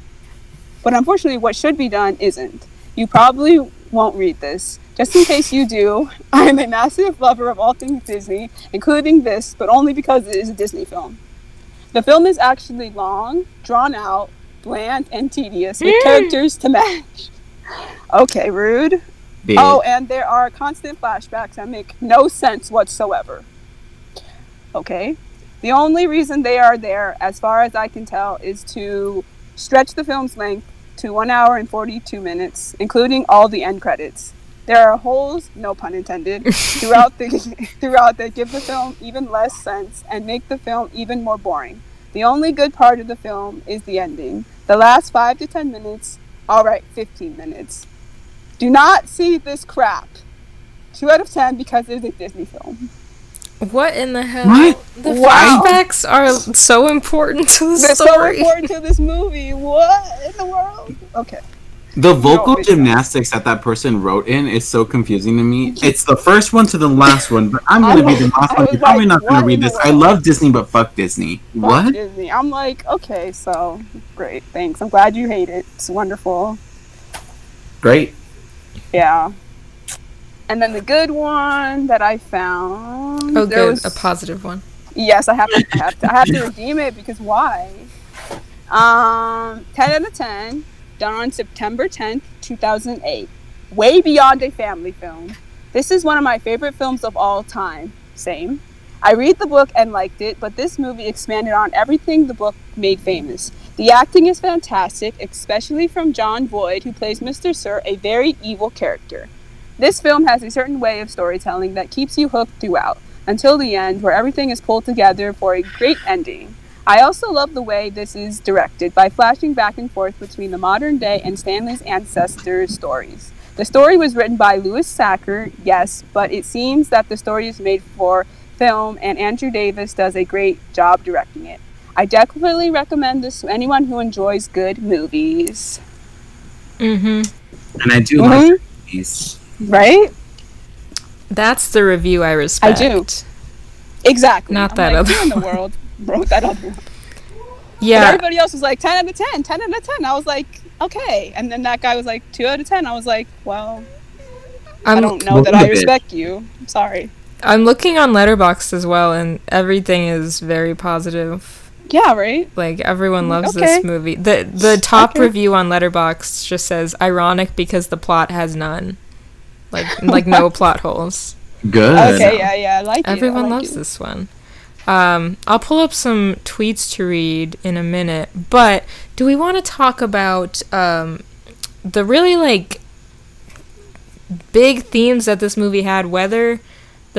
But unfortunately, what should be done isn't. You probably won't read this. Just in case you do, I am a massive lover of all things Disney, including this, but only because it is a Disney film. The film is actually long, drawn out, bland, and tedious, with mm. characters to match. Okay, rude. Oh, and there are constant flashbacks that make no sense whatsoever. Okay. The only reason they are there, as far as I can tell, is to stretch the film's length to one hour and 42 minutes, including all the end credits. There are holes, no pun intended, throughout the throughout that give the film even less sense and make the film even more boring. The only good part of the film is the ending. The last five to ten minutes, all right, 15 minutes. Do not see this crap. Two out of ten because it is a Disney film. What in the hell? What? The Wow. flashbacks are so important to the They're so important to this movie. What in the world? Okay. The vocal it's not. gymnastics that that person wrote in is so confusing to me. It's the first one to the last one, but I'm gonna I be the last one. was You're probably like, not gonna read this. I love Disney, but fuck Disney. Fuck What? Disney. I'm like, okay, so great, thanks. I'm glad you hate it. It's wonderful. Great. Yeah. And then the good one that I found. Oh, good. was- A positive one. Yes, I have to. I have to, I have to redeem it because why? Um, ten out of ten. Done on September tenth, two thousand eight. Way beyond a family film. This is one of my favorite films of all time. Same. I read the book and liked it, but this movie expanded on everything the book made famous. The acting is fantastic, especially from Jon Voight, who plays Mr. Sir, a very evil character. This film has a certain way of storytelling that keeps you hooked throughout until the end, where everything is pulled together for a great ending. I also love the way this is directed by flashing back and forth between the modern day and Stanley's ancestors' stories. The story was written by Louis Sachar, yes, but it seems that the story is made for film and Andrew Davis does a great job directing it. I definitely recommend this to anyone who enjoys good movies. Mm-hmm. And I do Mhm. like these. Right? That's the review I respect. I do. Exactly. Not I'm that like, other who in the world wrote that other one? But Yeah. everybody else was like 10 out of 10, 10 out of 10. I was like, okay. And then that guy was like 2 out of 10. I was like, well, I I'm, don't know that I Believe it. respect you. I'm sorry. I'm looking on Letterboxd as well, and everything is very positive. Yeah, right? Like everyone loves Okay. this movie. the The top Okay. review on Letterboxd just says ironic because the plot has none, like like no plot holes. Good. Okay, yeah, yeah. I like it. I Everyone like loves it. this one. Um, I'll pull up some tweets to read in a minute, but do we want to talk about um, the really like big themes that this movie had? Whether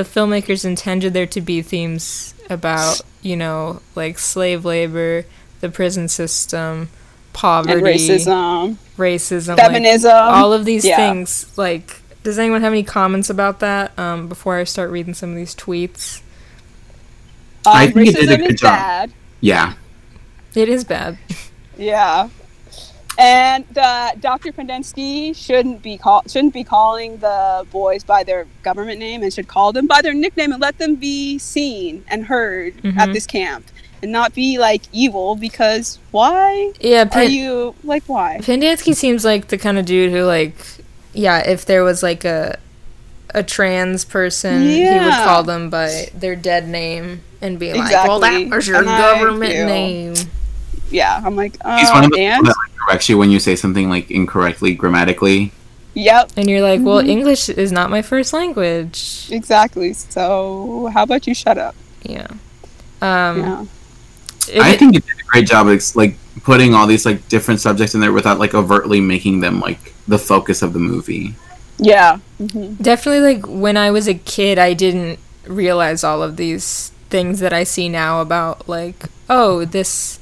the filmmakers intended there to be themes about, you know, like slave labor, the prison system, poverty, And racism, racism, like, feminism. all of these yeah. things like does anyone have any comments about that um, before I start reading some of these tweets? I Um, think it did a good job. bad. Yeah. It is bad. Yeah. And the Dr. Pendanski shouldn't be call shouldn't be calling the boys by their government name and should call them by their nickname and let them be seen and heard at Mhm. this camp and not be like evil because why Yeah, are you like why? Pendanski seems like the kind of dude who, like, yeah, if there was like a a trans person, he would call them by their dead name and be like, "Well, that was your And government name." Yeah, I'm like, oh, He's one of the and people that like, corrects you when you say something like incorrectly grammatically. yep, And you're like, "Well, Mhm. English is not my first language." exactly. So how about you shut up? Yeah. Um, yeah. it- I think you did a great job of like putting all these like different subjects in there without like overtly making them like the focus of the movie. Yeah. hmm Definitely, like when I was a kid, I didn't realize all of these things that I see now about, like, oh, this.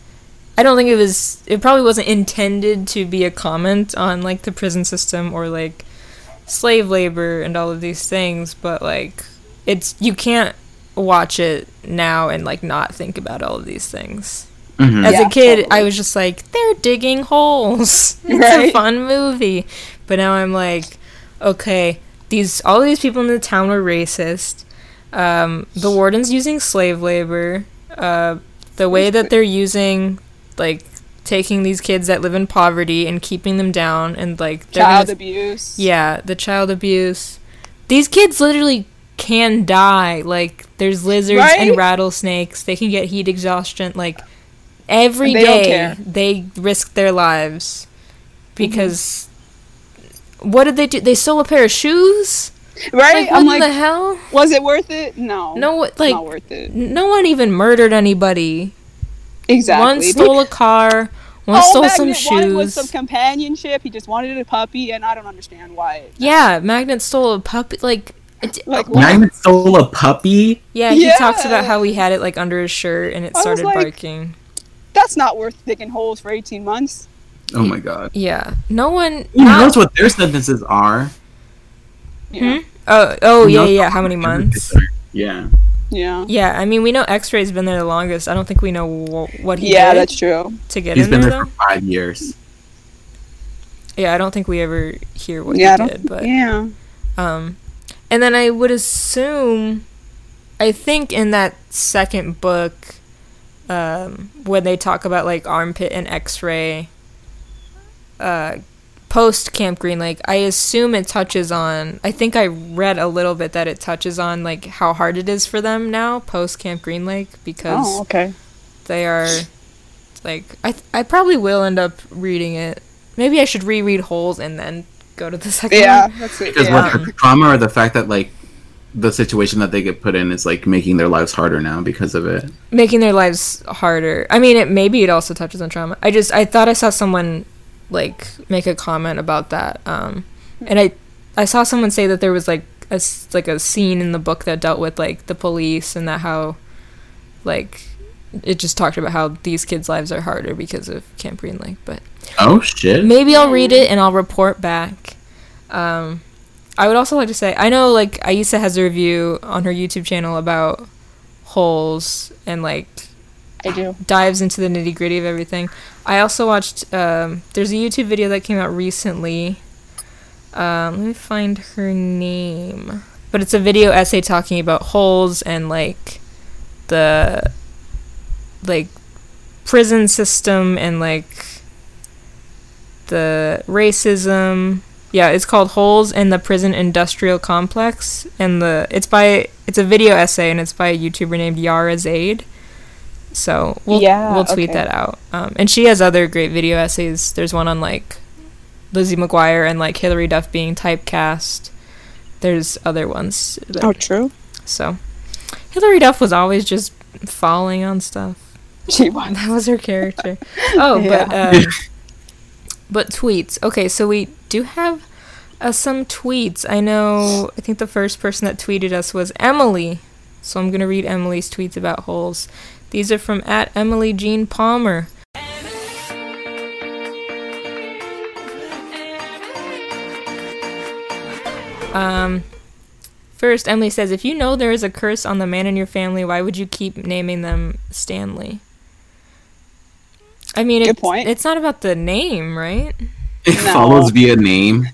I don't think it was. It probably wasn't intended to be a comment on, like, the prison system or, like, slave labor and all of these things, but, like, it's. You can't watch it now and, like, not think about all of these things. Mhm. As Yeah, a kid, totally. I was just like, they're digging holes. It's a fun movie. But now I'm like, okay, these all these people in the town were racist. Um, the warden's using slave labor. Uh, the way that they're using, like, taking these kids that live in poverty and keeping them down and like Child gonna- abuse. yeah, the child abuse. These kids literally can die. Like there's lizards Right? and rattlesnakes. They can get heat exhaustion. Like every they day they risk their lives because Mm-hmm. what did they do? They stole a pair of shoes. Right? Like I'm what like, the hell? was it worth it? No. No, like not worth it. no one even murdered anybody. Exactly. One stole a car. One All stole some Magnet wanted was some companionship. He just wanted a puppy, and I don't understand why. yeah, Magnet stole a puppy. Like, it, Like, Magnet stole a puppy. yeah, he talks about how he had it like under his shirt and it I started like- barking. that's not worth digging holes for 18 months. Oh my god. Yeah, no one. Who not- knows what their sentences are? Yeah. Oh, oh yeah, yeah. How many months? Yeah. Yeah. Yeah, I mean, we know X-Ray's been there the longest. I don't think we know wh- what he Yeah, did that's true. to get He's in been there, there for five years. Yeah, I don't think we ever hear what yeah, he don't. did, but yeah. um, and then I would assume, I think in that second book, um, when they talk about like armpit and X-ray, uh, post Camp Green Lake, I assume it touches on. I think I read a little bit that it touches on like how hard it is for them now post Camp Green Lake because Oh, okay. they are like I I probably will end up reading it. Maybe I should reread Holes and then go to the second Yeah, one. that's it. Because Yeah. what the trauma or the fact that like the situation that they get put in is like making their lives harder now because of it. Making their lives harder. I mean, it maybe it also touches on trauma. I just I thought I saw someone like make a comment about that. Um, and I I saw someone say that there was like a like a scene in the book that dealt with like the police and that how like it just talked about how these kids' lives are harder because of Camp Green Lake, but Oh shit. maybe I'll read it and I'll report back. Um, I would also like to say I know like Aisa has a review on her YouTube channel about holes and like I do. dives into the nitty gritty of everything. I also watched. Um, there's a YouTube video that came out recently. Um, let me find her name. But it's a video essay talking about holes and like the like prison system and like the racism. Yeah, it's called Holes in the Prison Industrial Complex and the it's by it's a video essay and it's by a YouTuber named Yara Zaid. So we'll Yeah, we'll tweet okay. that out. Um, and she has other great video essays. There's one on like Lizzie McGuire and like Hilary Duff being typecast. There's other ones. that- Oh, true. So Hilary Duff was always just falling on stuff. She was. That was her character. Oh, but um, but tweets. Okay, so we do have uh, some tweets. I know. I think the first person that tweeted us was Emily. So I'm gonna read Emily's tweets about holes. These are from at Emily Jean Palmer. Um, first, Emily says, if you know there is a curse on the man in your family, why would you keep naming them Stanley? I mean, Good it's, point. it's not about the name, right? It No. follows via name.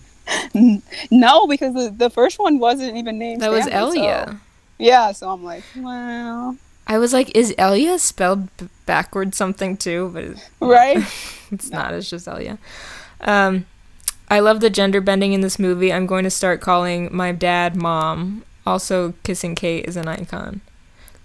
No, because the, the first one wasn't even named. That was Stanley, so- Elya. Yeah, so I'm like, well, I was like, is Elya spelled b- backwards something too? But it- right? it's not. It's just Elya. Um, I love the gender bending in this movie. I'm going to start calling my dad mom. Also, kissing Kate is an icon.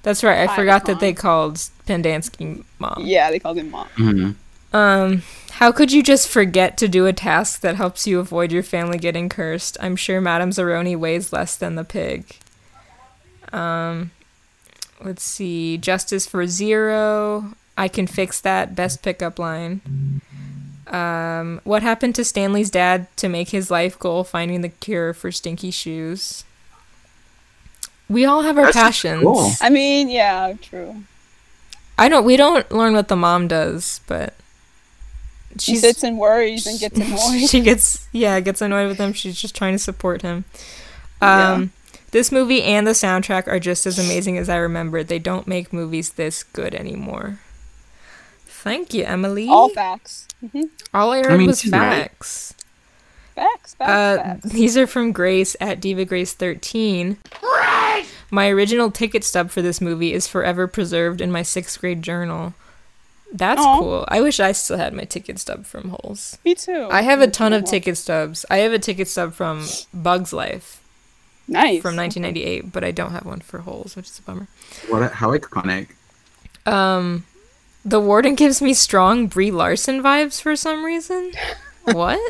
That's right. I forgot that they called Pendanski mom. yeah, they called him mom. Mhm. Um, how could you just forget to do a task that helps you avoid your family getting cursed? I'm sure Madame Zeroni weighs less than the pig. Um, let's see. Justice for zero. I can fix that. Best pickup line. Um, what happened to Stanley's dad to make his life goal finding the cure for stinky shoes? We all have our That's passions. cool. I mean, yeah, true. I don't. We don't learn what the mom does, but She sits and worries and gets annoyed. she gets yeah gets annoyed with him she's just trying to support him Yeah. um this movie and the soundtrack are just as amazing as i remember they don't make movies this good anymore thank you emily All facts. hmm all i heard mean, was she's right. facts Facts, facts, uh, facts. these are from Grace at Diva Grace 13. My original ticket stub for this movie is forever preserved in my sixth grade journal. That's Aw. cool. I wish I still had my ticket stub from Holes. Me too. I have a ton of ticket stubs. I have a ticket stub from Bugs Life Nice. from 1998, but I don't have one for Holes, which is a bummer. What? A, how iconic! Um, the warden gives me strong Brie Larson vibes for some reason. what?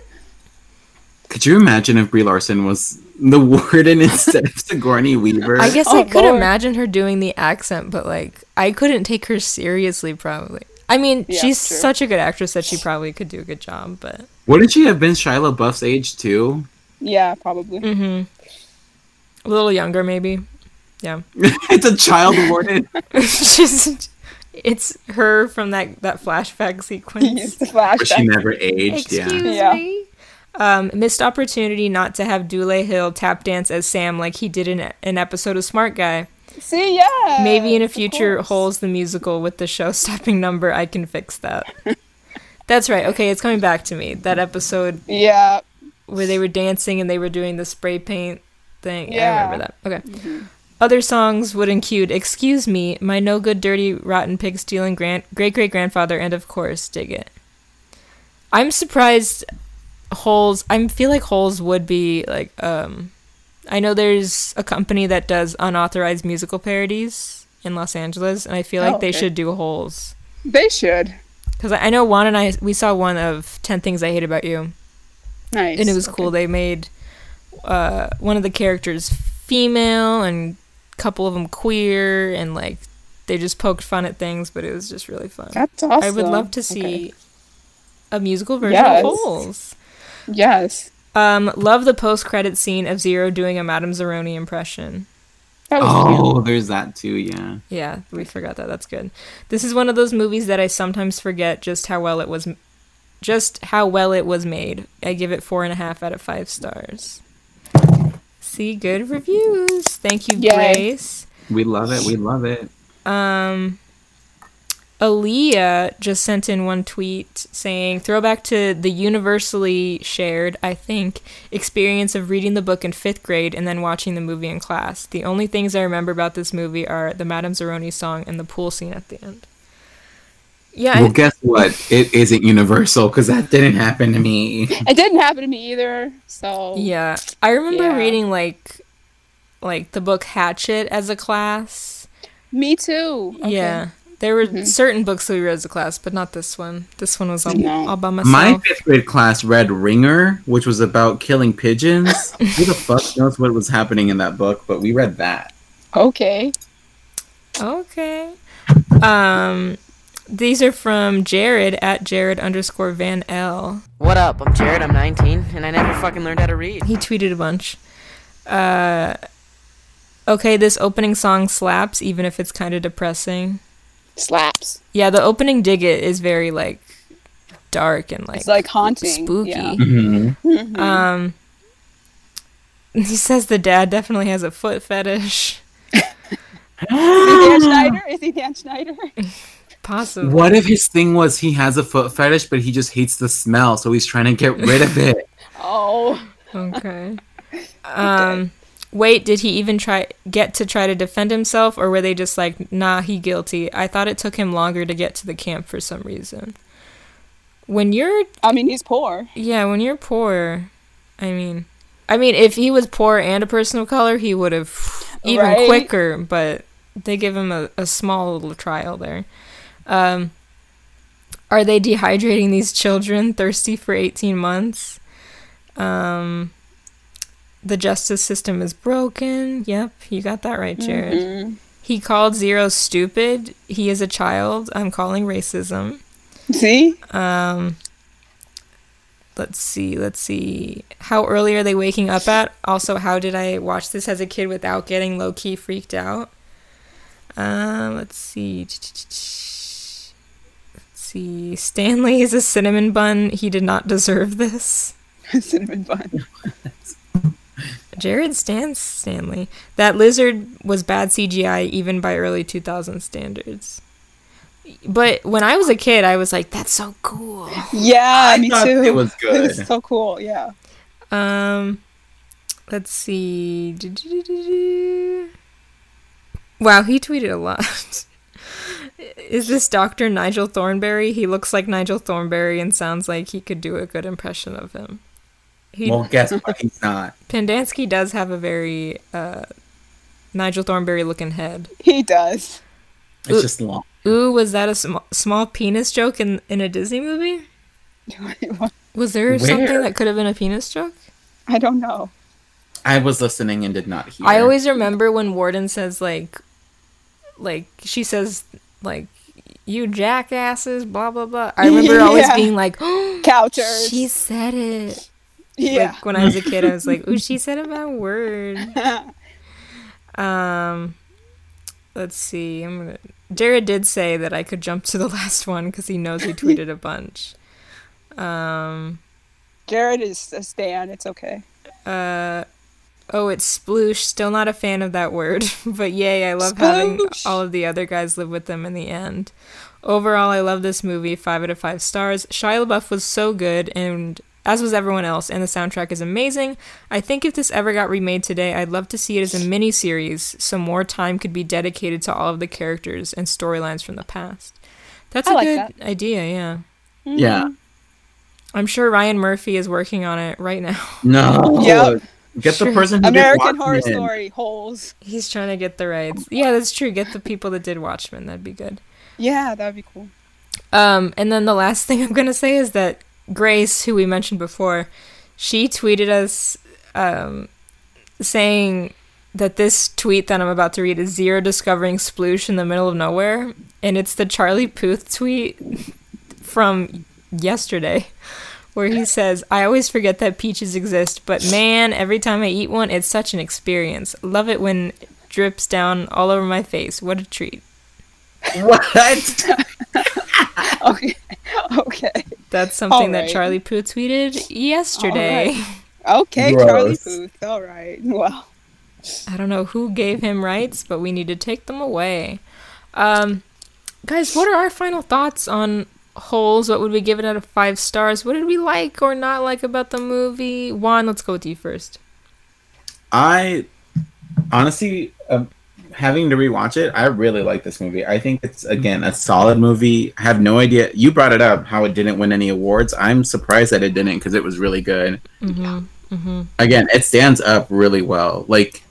Could you imagine if Brie Larson was the warden instead of Sigourney Weaver? I guess Oh, I could Lord. imagine her doing the accent, but like I couldn't take her seriously. Probably. I mean, Yeah, she's true. such a good actress that she probably could do a good job. But Wouldn't she have been Shia LaBeouf's age too? Yeah, probably. hmm a little younger, maybe. Yeah. it's a child warden. she's. It's her from that that flashback sequence. It's the But she never aged. Excuse Yeah. Yeah. me. Um, missed opportunity not to have Dule Hill tap dance as Sam like he did in an episode of Smart Guy. See, yeah. Maybe in a future course. Holes the musical with the show stopping number, I can fix that. That's right. Okay, it's coming back to me. That episode Yeah. where they were dancing and they were doing the spray paint thing. I remember that. Okay. Other songs would include Excuse Me, My No Good Dirty Rotten Pig Stealing Grand- Great Great Grandfather, and of course, Dig It. I'm surprised Holes, I feel like Holes would be like, um, I know there's a company that does unauthorized musical parodies in Los Angeles, and I feel like Oh, they should do Holes. They should. Because I I know Juan and I, we saw one of 10 Things I Hate About You Nice. and it was Okay. cool. They made uh, one of the characters female and a couple of them queer, and like they just poked fun at things, but it was just really fun. That's awesome. I would love to see Okay. a musical version Yes. of Holes. Yes. Um, love the post credit scene of Zero doing a Madame Zeroni impression. That was Oh, cute. there's that too. Yeah. Yeah, we forgot that. That's good. This is one of those movies that I sometimes forget just how well it was, just how well it was made. I give it four and a half out of five stars. See, good reviews. Thank you, Yay. Grace. We love it. We love it. Um, Aaliyah just sent in one tweet saying, throwback to the universally shared, I think, experience of reading the book in fifth grade and then watching the movie in class. The only things I remember about this movie are the Madame Zeroni song and the pool scene at the end. Yeah, Well, I- guess what? It isn't universal because that didn't happen to me. It didn't happen to me either. So yeah. I remember Yeah. reading like, like the book Hatchet as a class. Me too. Okay. Yeah. There were Mhm. certain books that we read as a class, but not this one. This one was all, No. all by myself. My fifth grade class read Ringer, which was about killing pigeons. Who the fuck knows what was happening in that book? But we read that. Okay. Okay. Um, these are from Jared at Jared underscore Van L. What up? I'm Jared. I'm 19, and I never fucking learned how to read. He tweeted a bunch. Uh, okay, this opening song slaps, even if it's kind of depressing. Slaps. Yeah, the opening dig it is very like dark and like It's like haunting. spooky. Yeah. Mm-hmm. Mhm. Um, He says the dad definitely has a foot fetish. Is he Dan Schneider? Is he Dan Schneider? Possibly. What if his thing was he has a foot fetish, but he just hates the smell, so he's trying to get rid of it? Oh, Okay. Um wait, did he even try get to try to defend himself or were they just like, "Nah, he guilty." I thought it took him longer to get to the camp for some reason. When you're I mean, he's poor. yeah, when you're poor, I mean, I mean, if he was poor and a person of color, he would have even Right? quicker. But they give him a, a small little trial there. Um, are they dehydrating these children thirsty for 18 months? Um, the justice system is broken. Yep, you got that right, Jared. Mhm. He called Zero stupid. He is a child. I'm calling racism. See? Um, let's see, let's see. How early are they waking up at? Also, how did I watch this as a kid without getting low key freaked out? Um, let's see. Let's see. Stanley is a cinnamon bun. He did not deserve this. Cinnamon bun. Jared stands Stanley. That lizard was bad CGI even by early 2000 standards. But when I was a kid, I was like, "That's so cool." Yeah, I me too. it was It was so cool. Yeah. Um, let's see. Wow, he tweeted a lot. Is this Dr. Nigel Thornberry? He looks like Nigel Thornberry and sounds like he could do a good impression of him. He, Well, guess what? He's not. Pendansky does have a very uh, Nigel Thornberry looking head. He does. It's just long. Ooh, was that a sm- small penis joke in, in a Disney movie? Was there something that could have been a penis joke? I don't know. I was listening and did not hear. I always remember when Warden says like, like she says like, "You jackasses," blah blah blah. I remember always Yeah. being like, Couchers. "She said it." yeah. Like when I was a kid, I was like, "Ooh, she said a bad word." Um, let's see. I'm gonna. Jared did say that I could jump to the last one because he knows he tweeted a bunch. Um. Jared is a stan. It's okay. Uh, oh, it's sploosh. Still not a fan of that word, but yay, I love having all of the other guys live with them in the end. Overall, I love this movie. Five out of five stars. Shia LaBeouf was so good, and as was everyone else, and the soundtrack is amazing. I think if this ever got remade today, I'd love to see it as a mini series, so more time could be dedicated to all of the characters and storylines from the past. That's I a like good that. idea, yeah. Yeah. Mm-hmm. I'm sure Ryan Murphy is working on it right now. No. Yep. Get Sure. the person who American did Horror Story holes. He's trying to get the rights. Yeah, that's true. Get the people that did Watchmen. That'd be good. Yeah, that'd be cool. Um, and then the last thing I'm gonna say is that Grace, who we mentioned before, she tweeted us um, saying that this tweet that I'm about to read is zero discovering sploosh in the middle of nowhere, and it's the Charlie Puth tweet from yesterday. Where he says, I always forget that peaches exist, but man, every time I eat one, it's such an experience. Love it when it drips down all over my face. What a treat. What? Okay. Okay. That's something that Charlie Puth tweeted yesterday. Okay, Charlie Gross. Puth. All right. Well, I don't know who gave him rights, but we need to take them away. Um, guys, what are our final thoughts on Holes? What would we give it out of five stars? What did we like or not like about the movie? Juan, let's go with you first. I honestly, um, having to rewatch it, I really like this movie. I think it's again a solid movie. I have no idea. You brought it up how it didn't win any awards. I'm surprised that it didn't because it was really good. Mm-hmm. Mm-hmm. Again, it stands up really well. Like,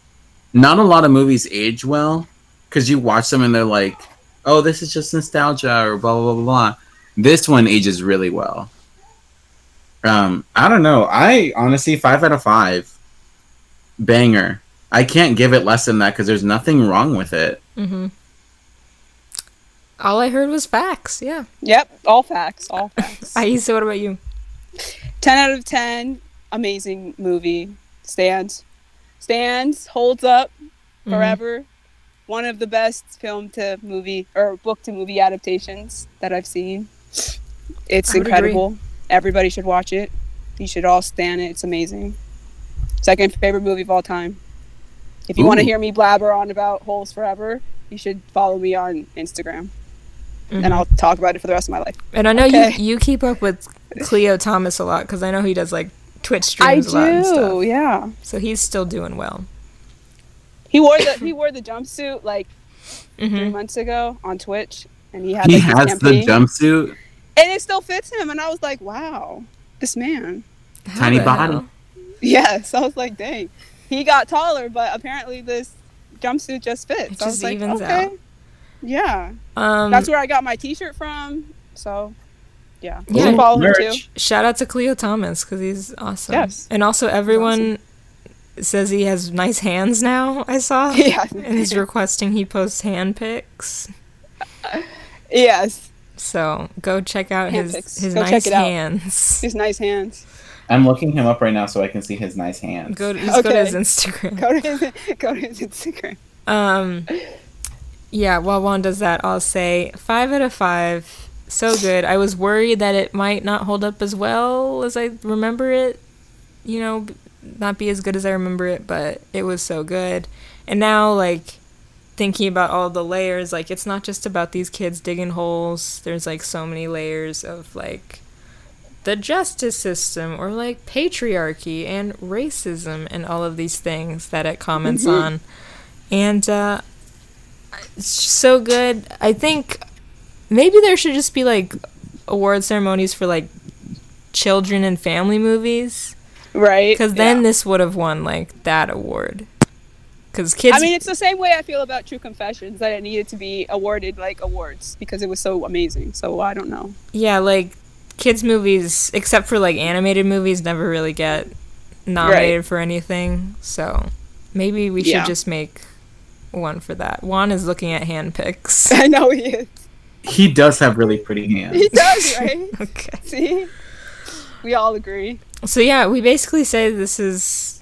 not a lot of movies age well because you watch them and they're like, "Oh, this is just nostalgia" or blah blah blah blah. This one ages really well. Um, I don't know. I honestly five out of five. Banger. I can't give it less than that because there's nothing wrong with it. Mm-hmm. All I heard was facts. Yeah. yep. All facts. All facts. Aisa, what about you? 10 out of 10. Amazing movie. Stands. Stands. Holds up Mm-hmm. forever. One of the best film to movie or book to movie adaptations that I've seen. It's I would incredible. Everybody should watch it. You should all stand it. It's amazing. Second favorite movie of all time. If you want to hear me blabber on about holes forever, you should follow me on Instagram, and I'll talk about it for the rest of my life. And I know Okay. you you keep up with Khleo Thomas a lot because I know he does like Twitch I streams a lot and do, stuff. yeah. So he's still doing well. He wore the he wore the jumpsuit like three Mhm. months ago on Twitch, and he had like, this has the jumpsuit. And it still fits him. And I was like, wow, this man. Tiny the body. hell? Yes, I was like, dang. He got taller, but apparently this jumpsuit just fits. It I was just like, evens okay. out. Yeah, Um, that's where I got my T-shirt from. So, yeah, Yeah. follow him too. Shout out to Khleo Thomas because he's awesome. Yes. And also everyone says he has nice hands now. I saw. Yeah. And he's requesting he posts hand pics. Yes, So go check out Hand his pics. his Go check nice it out. hands. his nice hands. I'm looking him up right now so I can see his nice hands. Go to, just go to his Instagram. Go to his, go to his Instagram. Um, yeah, while Juan does that, I'll say five out of five. So good. I was worried that it might not hold up as well as I remember it. You know, not be as good as I remember it, but it was so good. And now, like, thinking about all the layers, like, it's not just about these kids digging holes. There's, like, so many layers of, like, the justice system or, like, patriarchy and racism and all of these things that it comments on and uh, it's so good. I think maybe there should just be like award ceremonies for like children and family movies, Right. because then yeah. this would have won like that award. Because kids, I mean, it's the same way I feel about True Confessions that it needed to be awarded like awards because it was so amazing. So I don't know. yeah, like kids movies, except for like animated movies, never really get nominated for anything. So maybe we should Yeah. just make one for that. Juan is looking at hand picks. I know he is. He does have really pretty hands. He does, right? okay. See, we all agree. So yeah, we basically say this is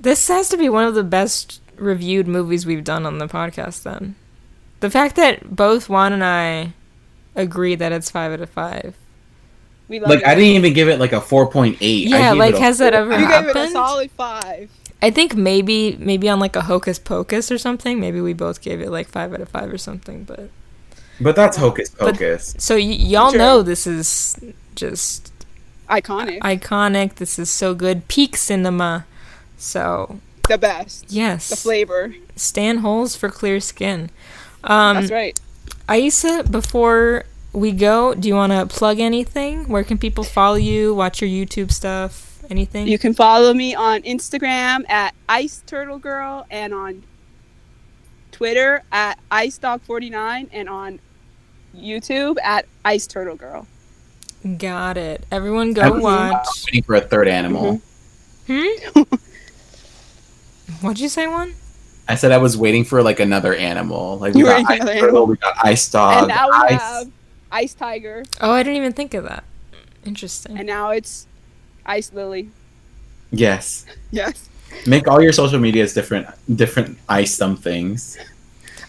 this has to be one of the best reviewed movies we've done on the podcast then. The fact that both Juan and I agree that it's 5 out of 5. We love Like it. I didn't even give it like a 4.8. I Yeah, gave like it a has that ever You gave it a happened? solid five. I think maybe maybe on like a Hocus Pocus or something, maybe we both gave it like 5 out of 5 or something, but But that's hocus But- pocus. so y- y'all Sure. know this is just Iconic. iconic. This is so good. Peak cinema. So, the best. yes. The flavor. Stan holes for clear skin. Um That's right. Aisa, before we go, do you want to plug anything? Where can people follow you, watch your YouTube stuff, anything? You can follow me on Instagram at Ice Turtle Girl and on Twitter at Ice Dog 49 and on YouTube at Ice Turtle Girl. Got it. Everyone I go was watch. waiting for a third animal. Hmm? What'd you say, Juan? I said I was waiting for like another animal. Like we You got ice another turtle, animal? we got ice dog, and now we ice. have Ice Tiger Oh, I didn't even think of that. Interesting. and now it's Ice Lily. Yes. Yes. Make all your social medias different, different ice somethings.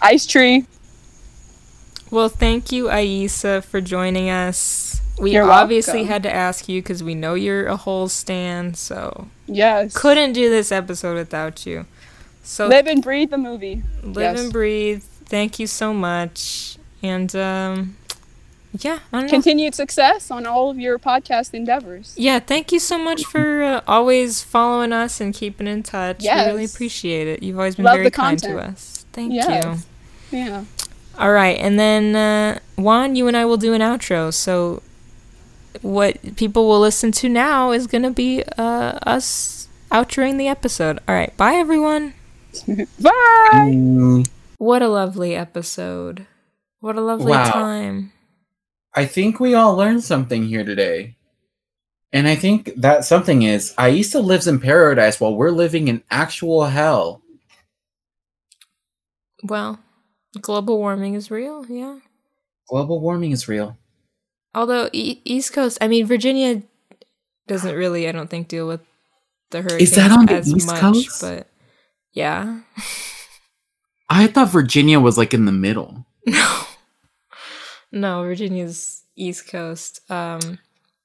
Ice Tree. Well, thank you, Aisa, for joining us. We You're obviously welcome. had to ask you because we know you're a whole stan, so Yes. couldn't do this episode without you. So Live and breathe the movie. live yes. and breathe. Thank you so much. And um yeah, I don't know. Continued success on all of your podcast endeavors. Yeah, thank you so much for uh, always following us and keeping in touch. We really appreciate it. You've always been Love very kind to us. Thank you. Yeah. All right, and then uh, Juan, you and I will do an outro. So, what people will listen to now is gonna be uh, us outroing the episode. All right, bye everyone. Bye. Mm, What a lovely episode. What a lovely Wow. time. I think we all learned something here today. And I think that something is Aisa lives in paradise while we're living in actual hell. Well, global warming is real. Yeah. Global warming is real. Although e- East Coast, I mean Virginia doesn't really, I don't think, deal with the hurricanes Is that on the as East much, Coast? but yeah. I thought Virginia was like in the middle. No. No, Virginia's East Coast. Um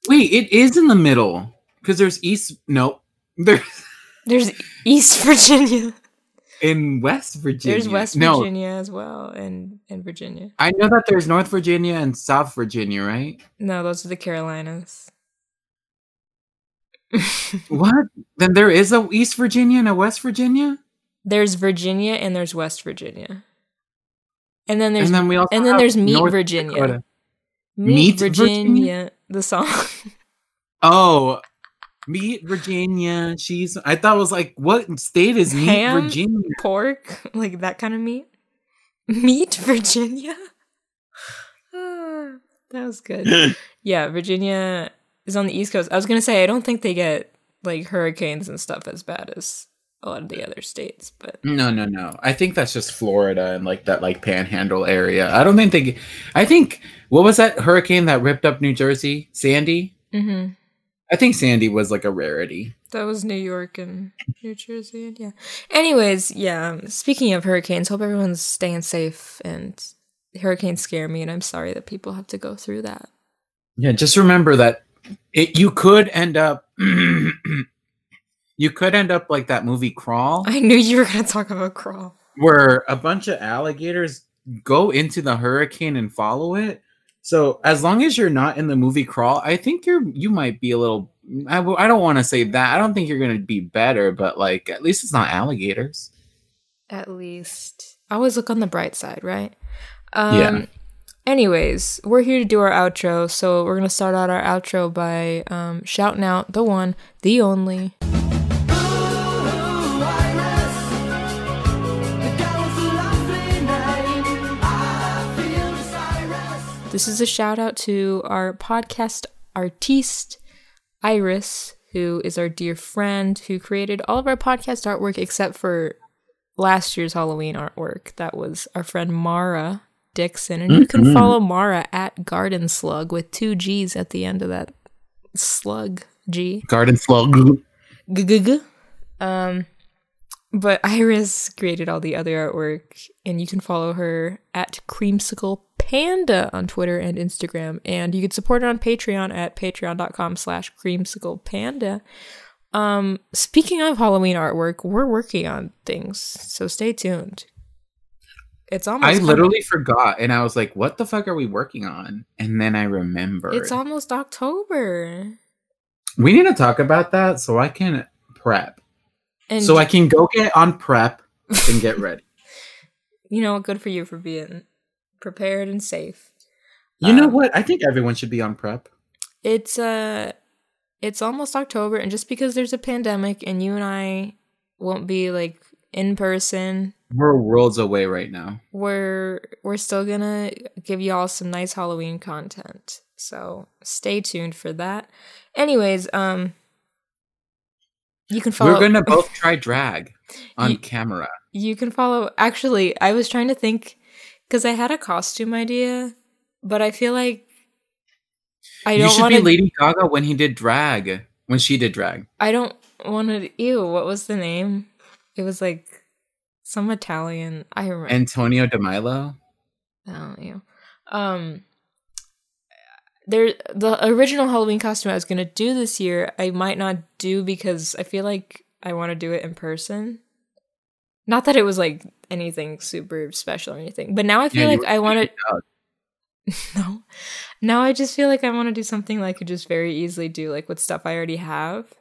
Wait, it is in the middle because there's east. Nope. There's There's East Virginia. In West Virginia. There's West no, Virginia as well, and in Virginia. I know that there's North Virginia and South Virginia, right? No, those are the Carolinas. What? Then there is a East Virginia and a West Virginia? there's Virginia and there's West Virginia. And then there's and then we also and then there's Meat North Virginia. Dakota. Meat, Meat Virginia, Virginia? the song. Oh, Meat Virginia. She's I thought it was like what state is Meat Ham? Virginia? Pork, like that kind of meat. Meat Virginia. That was good. yeah, Virginia is on the East Coast. I was gonna say I don't think they get like hurricanes and stuff as bad as a lot of the other states, but No, no, no. I think that's just Florida and like that like panhandle area. I don't think they I think what was that hurricane that ripped up New Jersey? Sandy? hmm I think Sandy was like a rarity. that was New York and New Jersey, and yeah. Anyways, yeah. Speaking of hurricanes, hope everyone's staying safe. And hurricanes scare me, and I'm sorry that people have to go through that. Yeah, just remember that it you could end up you could end up like that movie Crawl I knew you were gonna talk about crawl. where a bunch of alligators go into the hurricane and follow it. So as long as you're not in the movie Crawl, I think you're you might be a little. I, w- I don't want to say that. I don't think you're gonna be better, but like at least it's not alligators. At least. I always look on the bright side, right? Um, Yeah. Anyways, we're here to do our outro, so we're gonna start out our outro by um, shouting out the one, the only. This is a shout out to our podcast artiste, Iris, who is our dear friend who created all of our podcast artwork except for last year's Halloween artwork. That was our friend Mara Dixon. And you can Mhm. follow Mara at Garden Slug with two G's at the end of that slug G. Garden slug. G-g-g. Um, but Iris created all the other artwork, and you can follow her at Creamsicle Panda on Twitter and Instagram, and you can support her on Patreon at patreon.com slash creamsicle panda. Um, speaking of Halloween artwork, we're working on things, so stay tuned. It's almost I literally forgot, and I was like, "What the fuck are we working on?" And then I remember. It's almost October. we need to talk about that so I can prep, And so I can go get on prep and get ready. you know, good for you for being prepared and safe. You know Um, what? I think everyone should be on prep. it's uh it's almost october and just because there's a pandemic and you and i won't be like in person We're worlds away right now. we're we're still gonna give y'all some nice halloween content so stay tuned for that anyways um you can follow We're gonna both try drag on Ye- camera. you can follow actually i was trying to think because i had a costume idea but i feel like i you don't should want be Lady Gaga when he did drag. When she did drag. I don't want to. Ew, what was the name? It was like some Italian. I remember. Antonio De Milo. oh, ew. Um, there the original Halloween costume I was gonna do this year. I might not do because I feel like I want to do it in person. Not that it was like anything super special or anything, but now I feel Yeah, like I want to. No. Now I just feel like I want to do something that I could just very easily do, like with stuff I already have.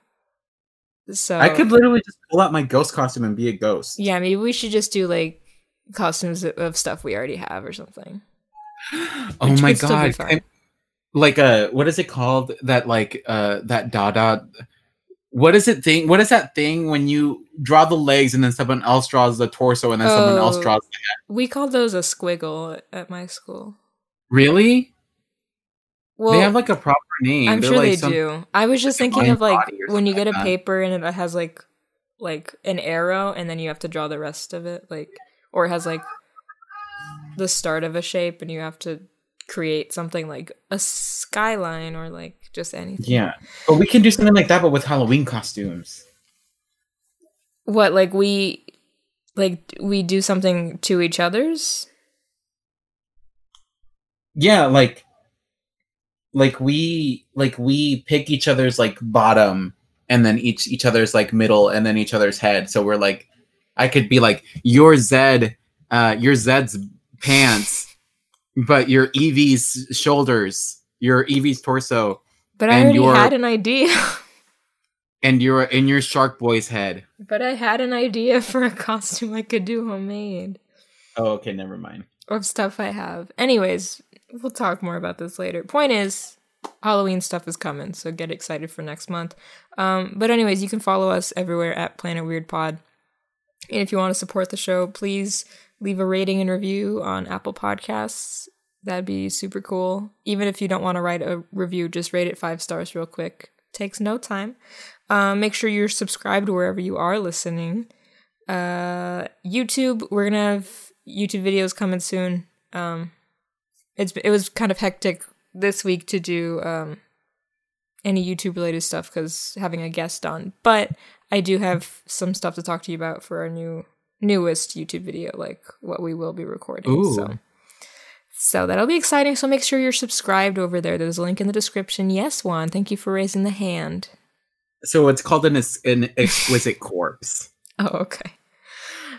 So I could literally just pull out my ghost costume and be a ghost. Yeah, maybe we should just do like costumes of- stuff we already have or something. Oh my could still be god! Like uh, what is it called? That like uh, that Dada. What is it thing? What is that thing when you draw the legs and then someone else draws the torso and then someone else Oh. draws the head? We called those a squiggle at my school. Really? Well, they have like a proper name. I'm They're sure like they some- do. I was just like thinking of like when you get a like paper and it has like like an arrow and then you have to draw the rest of it like or it has like the start of a shape and you have to create something like a skyline or like just anything. Yeah, but we can do something like that, but with Halloween costumes. What like we like we do something to each other's? Yeah, like, like we like we pick each other's like bottom and then each each other's like middle, and then each other's head. So we're like, I could be like your Zed, uh, your Zed's pants, but your Evie's shoulders, your Evie's torso, But I already your- had an idea. and your in your Shark Boy's head. but I had an idea for a costume I could do homemade Oh, okay, never mind. of stuff I have. Anyways, we'll talk more about this later. Point is, Halloween stuff is coming, so get excited for next month. Um, but anyways, you can follow us everywhere at Planet Weird Pod. And if you want to support the show, please leave a rating and review on Apple Podcasts. That'd be super cool. Even if you don't want to write a review, just rate it five stars real quick. Takes no time. Um, make sure you're subscribed wherever you are listening. Uh, YouTube, we're gonna have YouTube videos coming soon. Um, it's it was kind of hectic this week to do um any YouTube related stuff because having a guest on, but I do have some stuff to talk to you about for our new newest YouTube video, like what we will be recording. Ooh. So. So that'll be exciting. So make sure you're subscribed over there. There's a link in the description. Yes, Juan. Thank you for raising the hand. So it's called an an exquisite corpse, Oh, okay.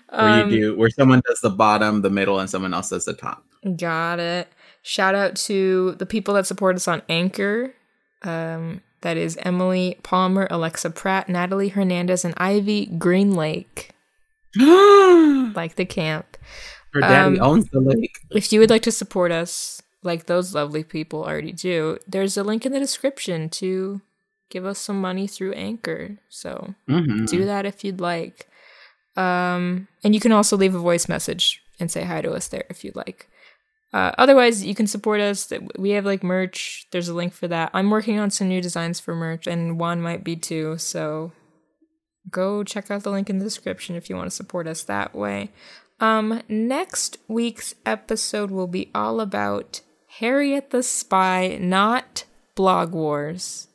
where Um, you do where someone does the bottom, the middle, and someone else does the top. Got it. Shout out to the people that support us on Anchor. Um, that is Emily Palmer, Alexa Pratt, Natalie Hernandez, and Ivy Greenlake, like the camp. Her daddy Um, owns the lake. If you would like to support us, like those lovely people already do, there's a link in the description to give us some money through Anchor. So Mhm. do that if you'd like. Um, and you can also leave a voice message and say hi to us there if you'd like. Uh, otherwise, you can support us. We have like merch. There's a link for that. I'm working on some new designs for merch, and Juan might be too. So go check out the link in the description if you want to support us that way. Um, next week's episode will be all about Harriet the Spy, not Blog Wars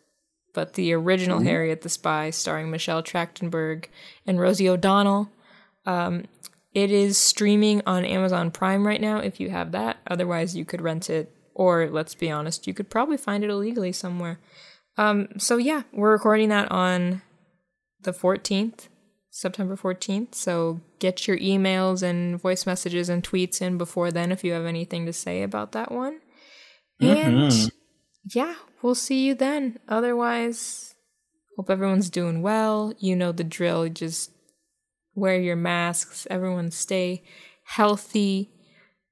but the original Harriet the Spy, starring Michelle Trachtenberg and Rosie O'Donnell. Um, it is streaming on Amazon Prime right now if you have that. Otherwise, you could rent it, or let's be honest, you could probably find it illegally somewhere. Um, so, yeah, we're recording that on the 14th, September 14th. So, get your emails and voice messages and tweets in before then if you have anything to say about that one. And Mhm. yeah, we'll see you then. Otherwise, hope everyone's doing well. You know the drill. Just wear your masks. Everyone stay healthy.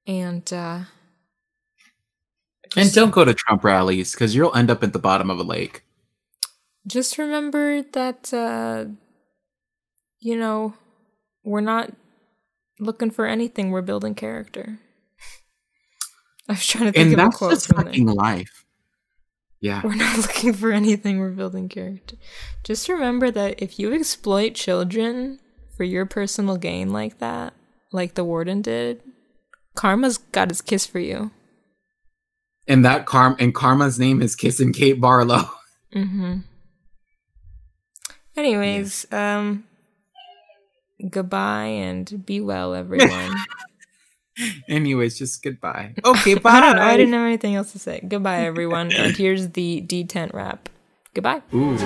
And uh And don't go to Trump rallies because you'll end up at the bottom of a lake. Just remember that uh you know, we're not looking for anything. We're building character. I was trying to think And of a quote just from there. fucking life. Yeah. We're not looking for anything, we're building character. Just remember that if you exploit children for your personal gain like that, like the warden did, karma's got his kiss for you. And that karma and Karma's name is Kissing Kate Barlow. Mm-hmm. Anyways, um goodbye and be well everyone. Anyways, just goodbye. Okay, bye. I don't know, I didn't have anything else to say. Goodbye everyone. and here's the D-tent rap. Goodbye. Ooh.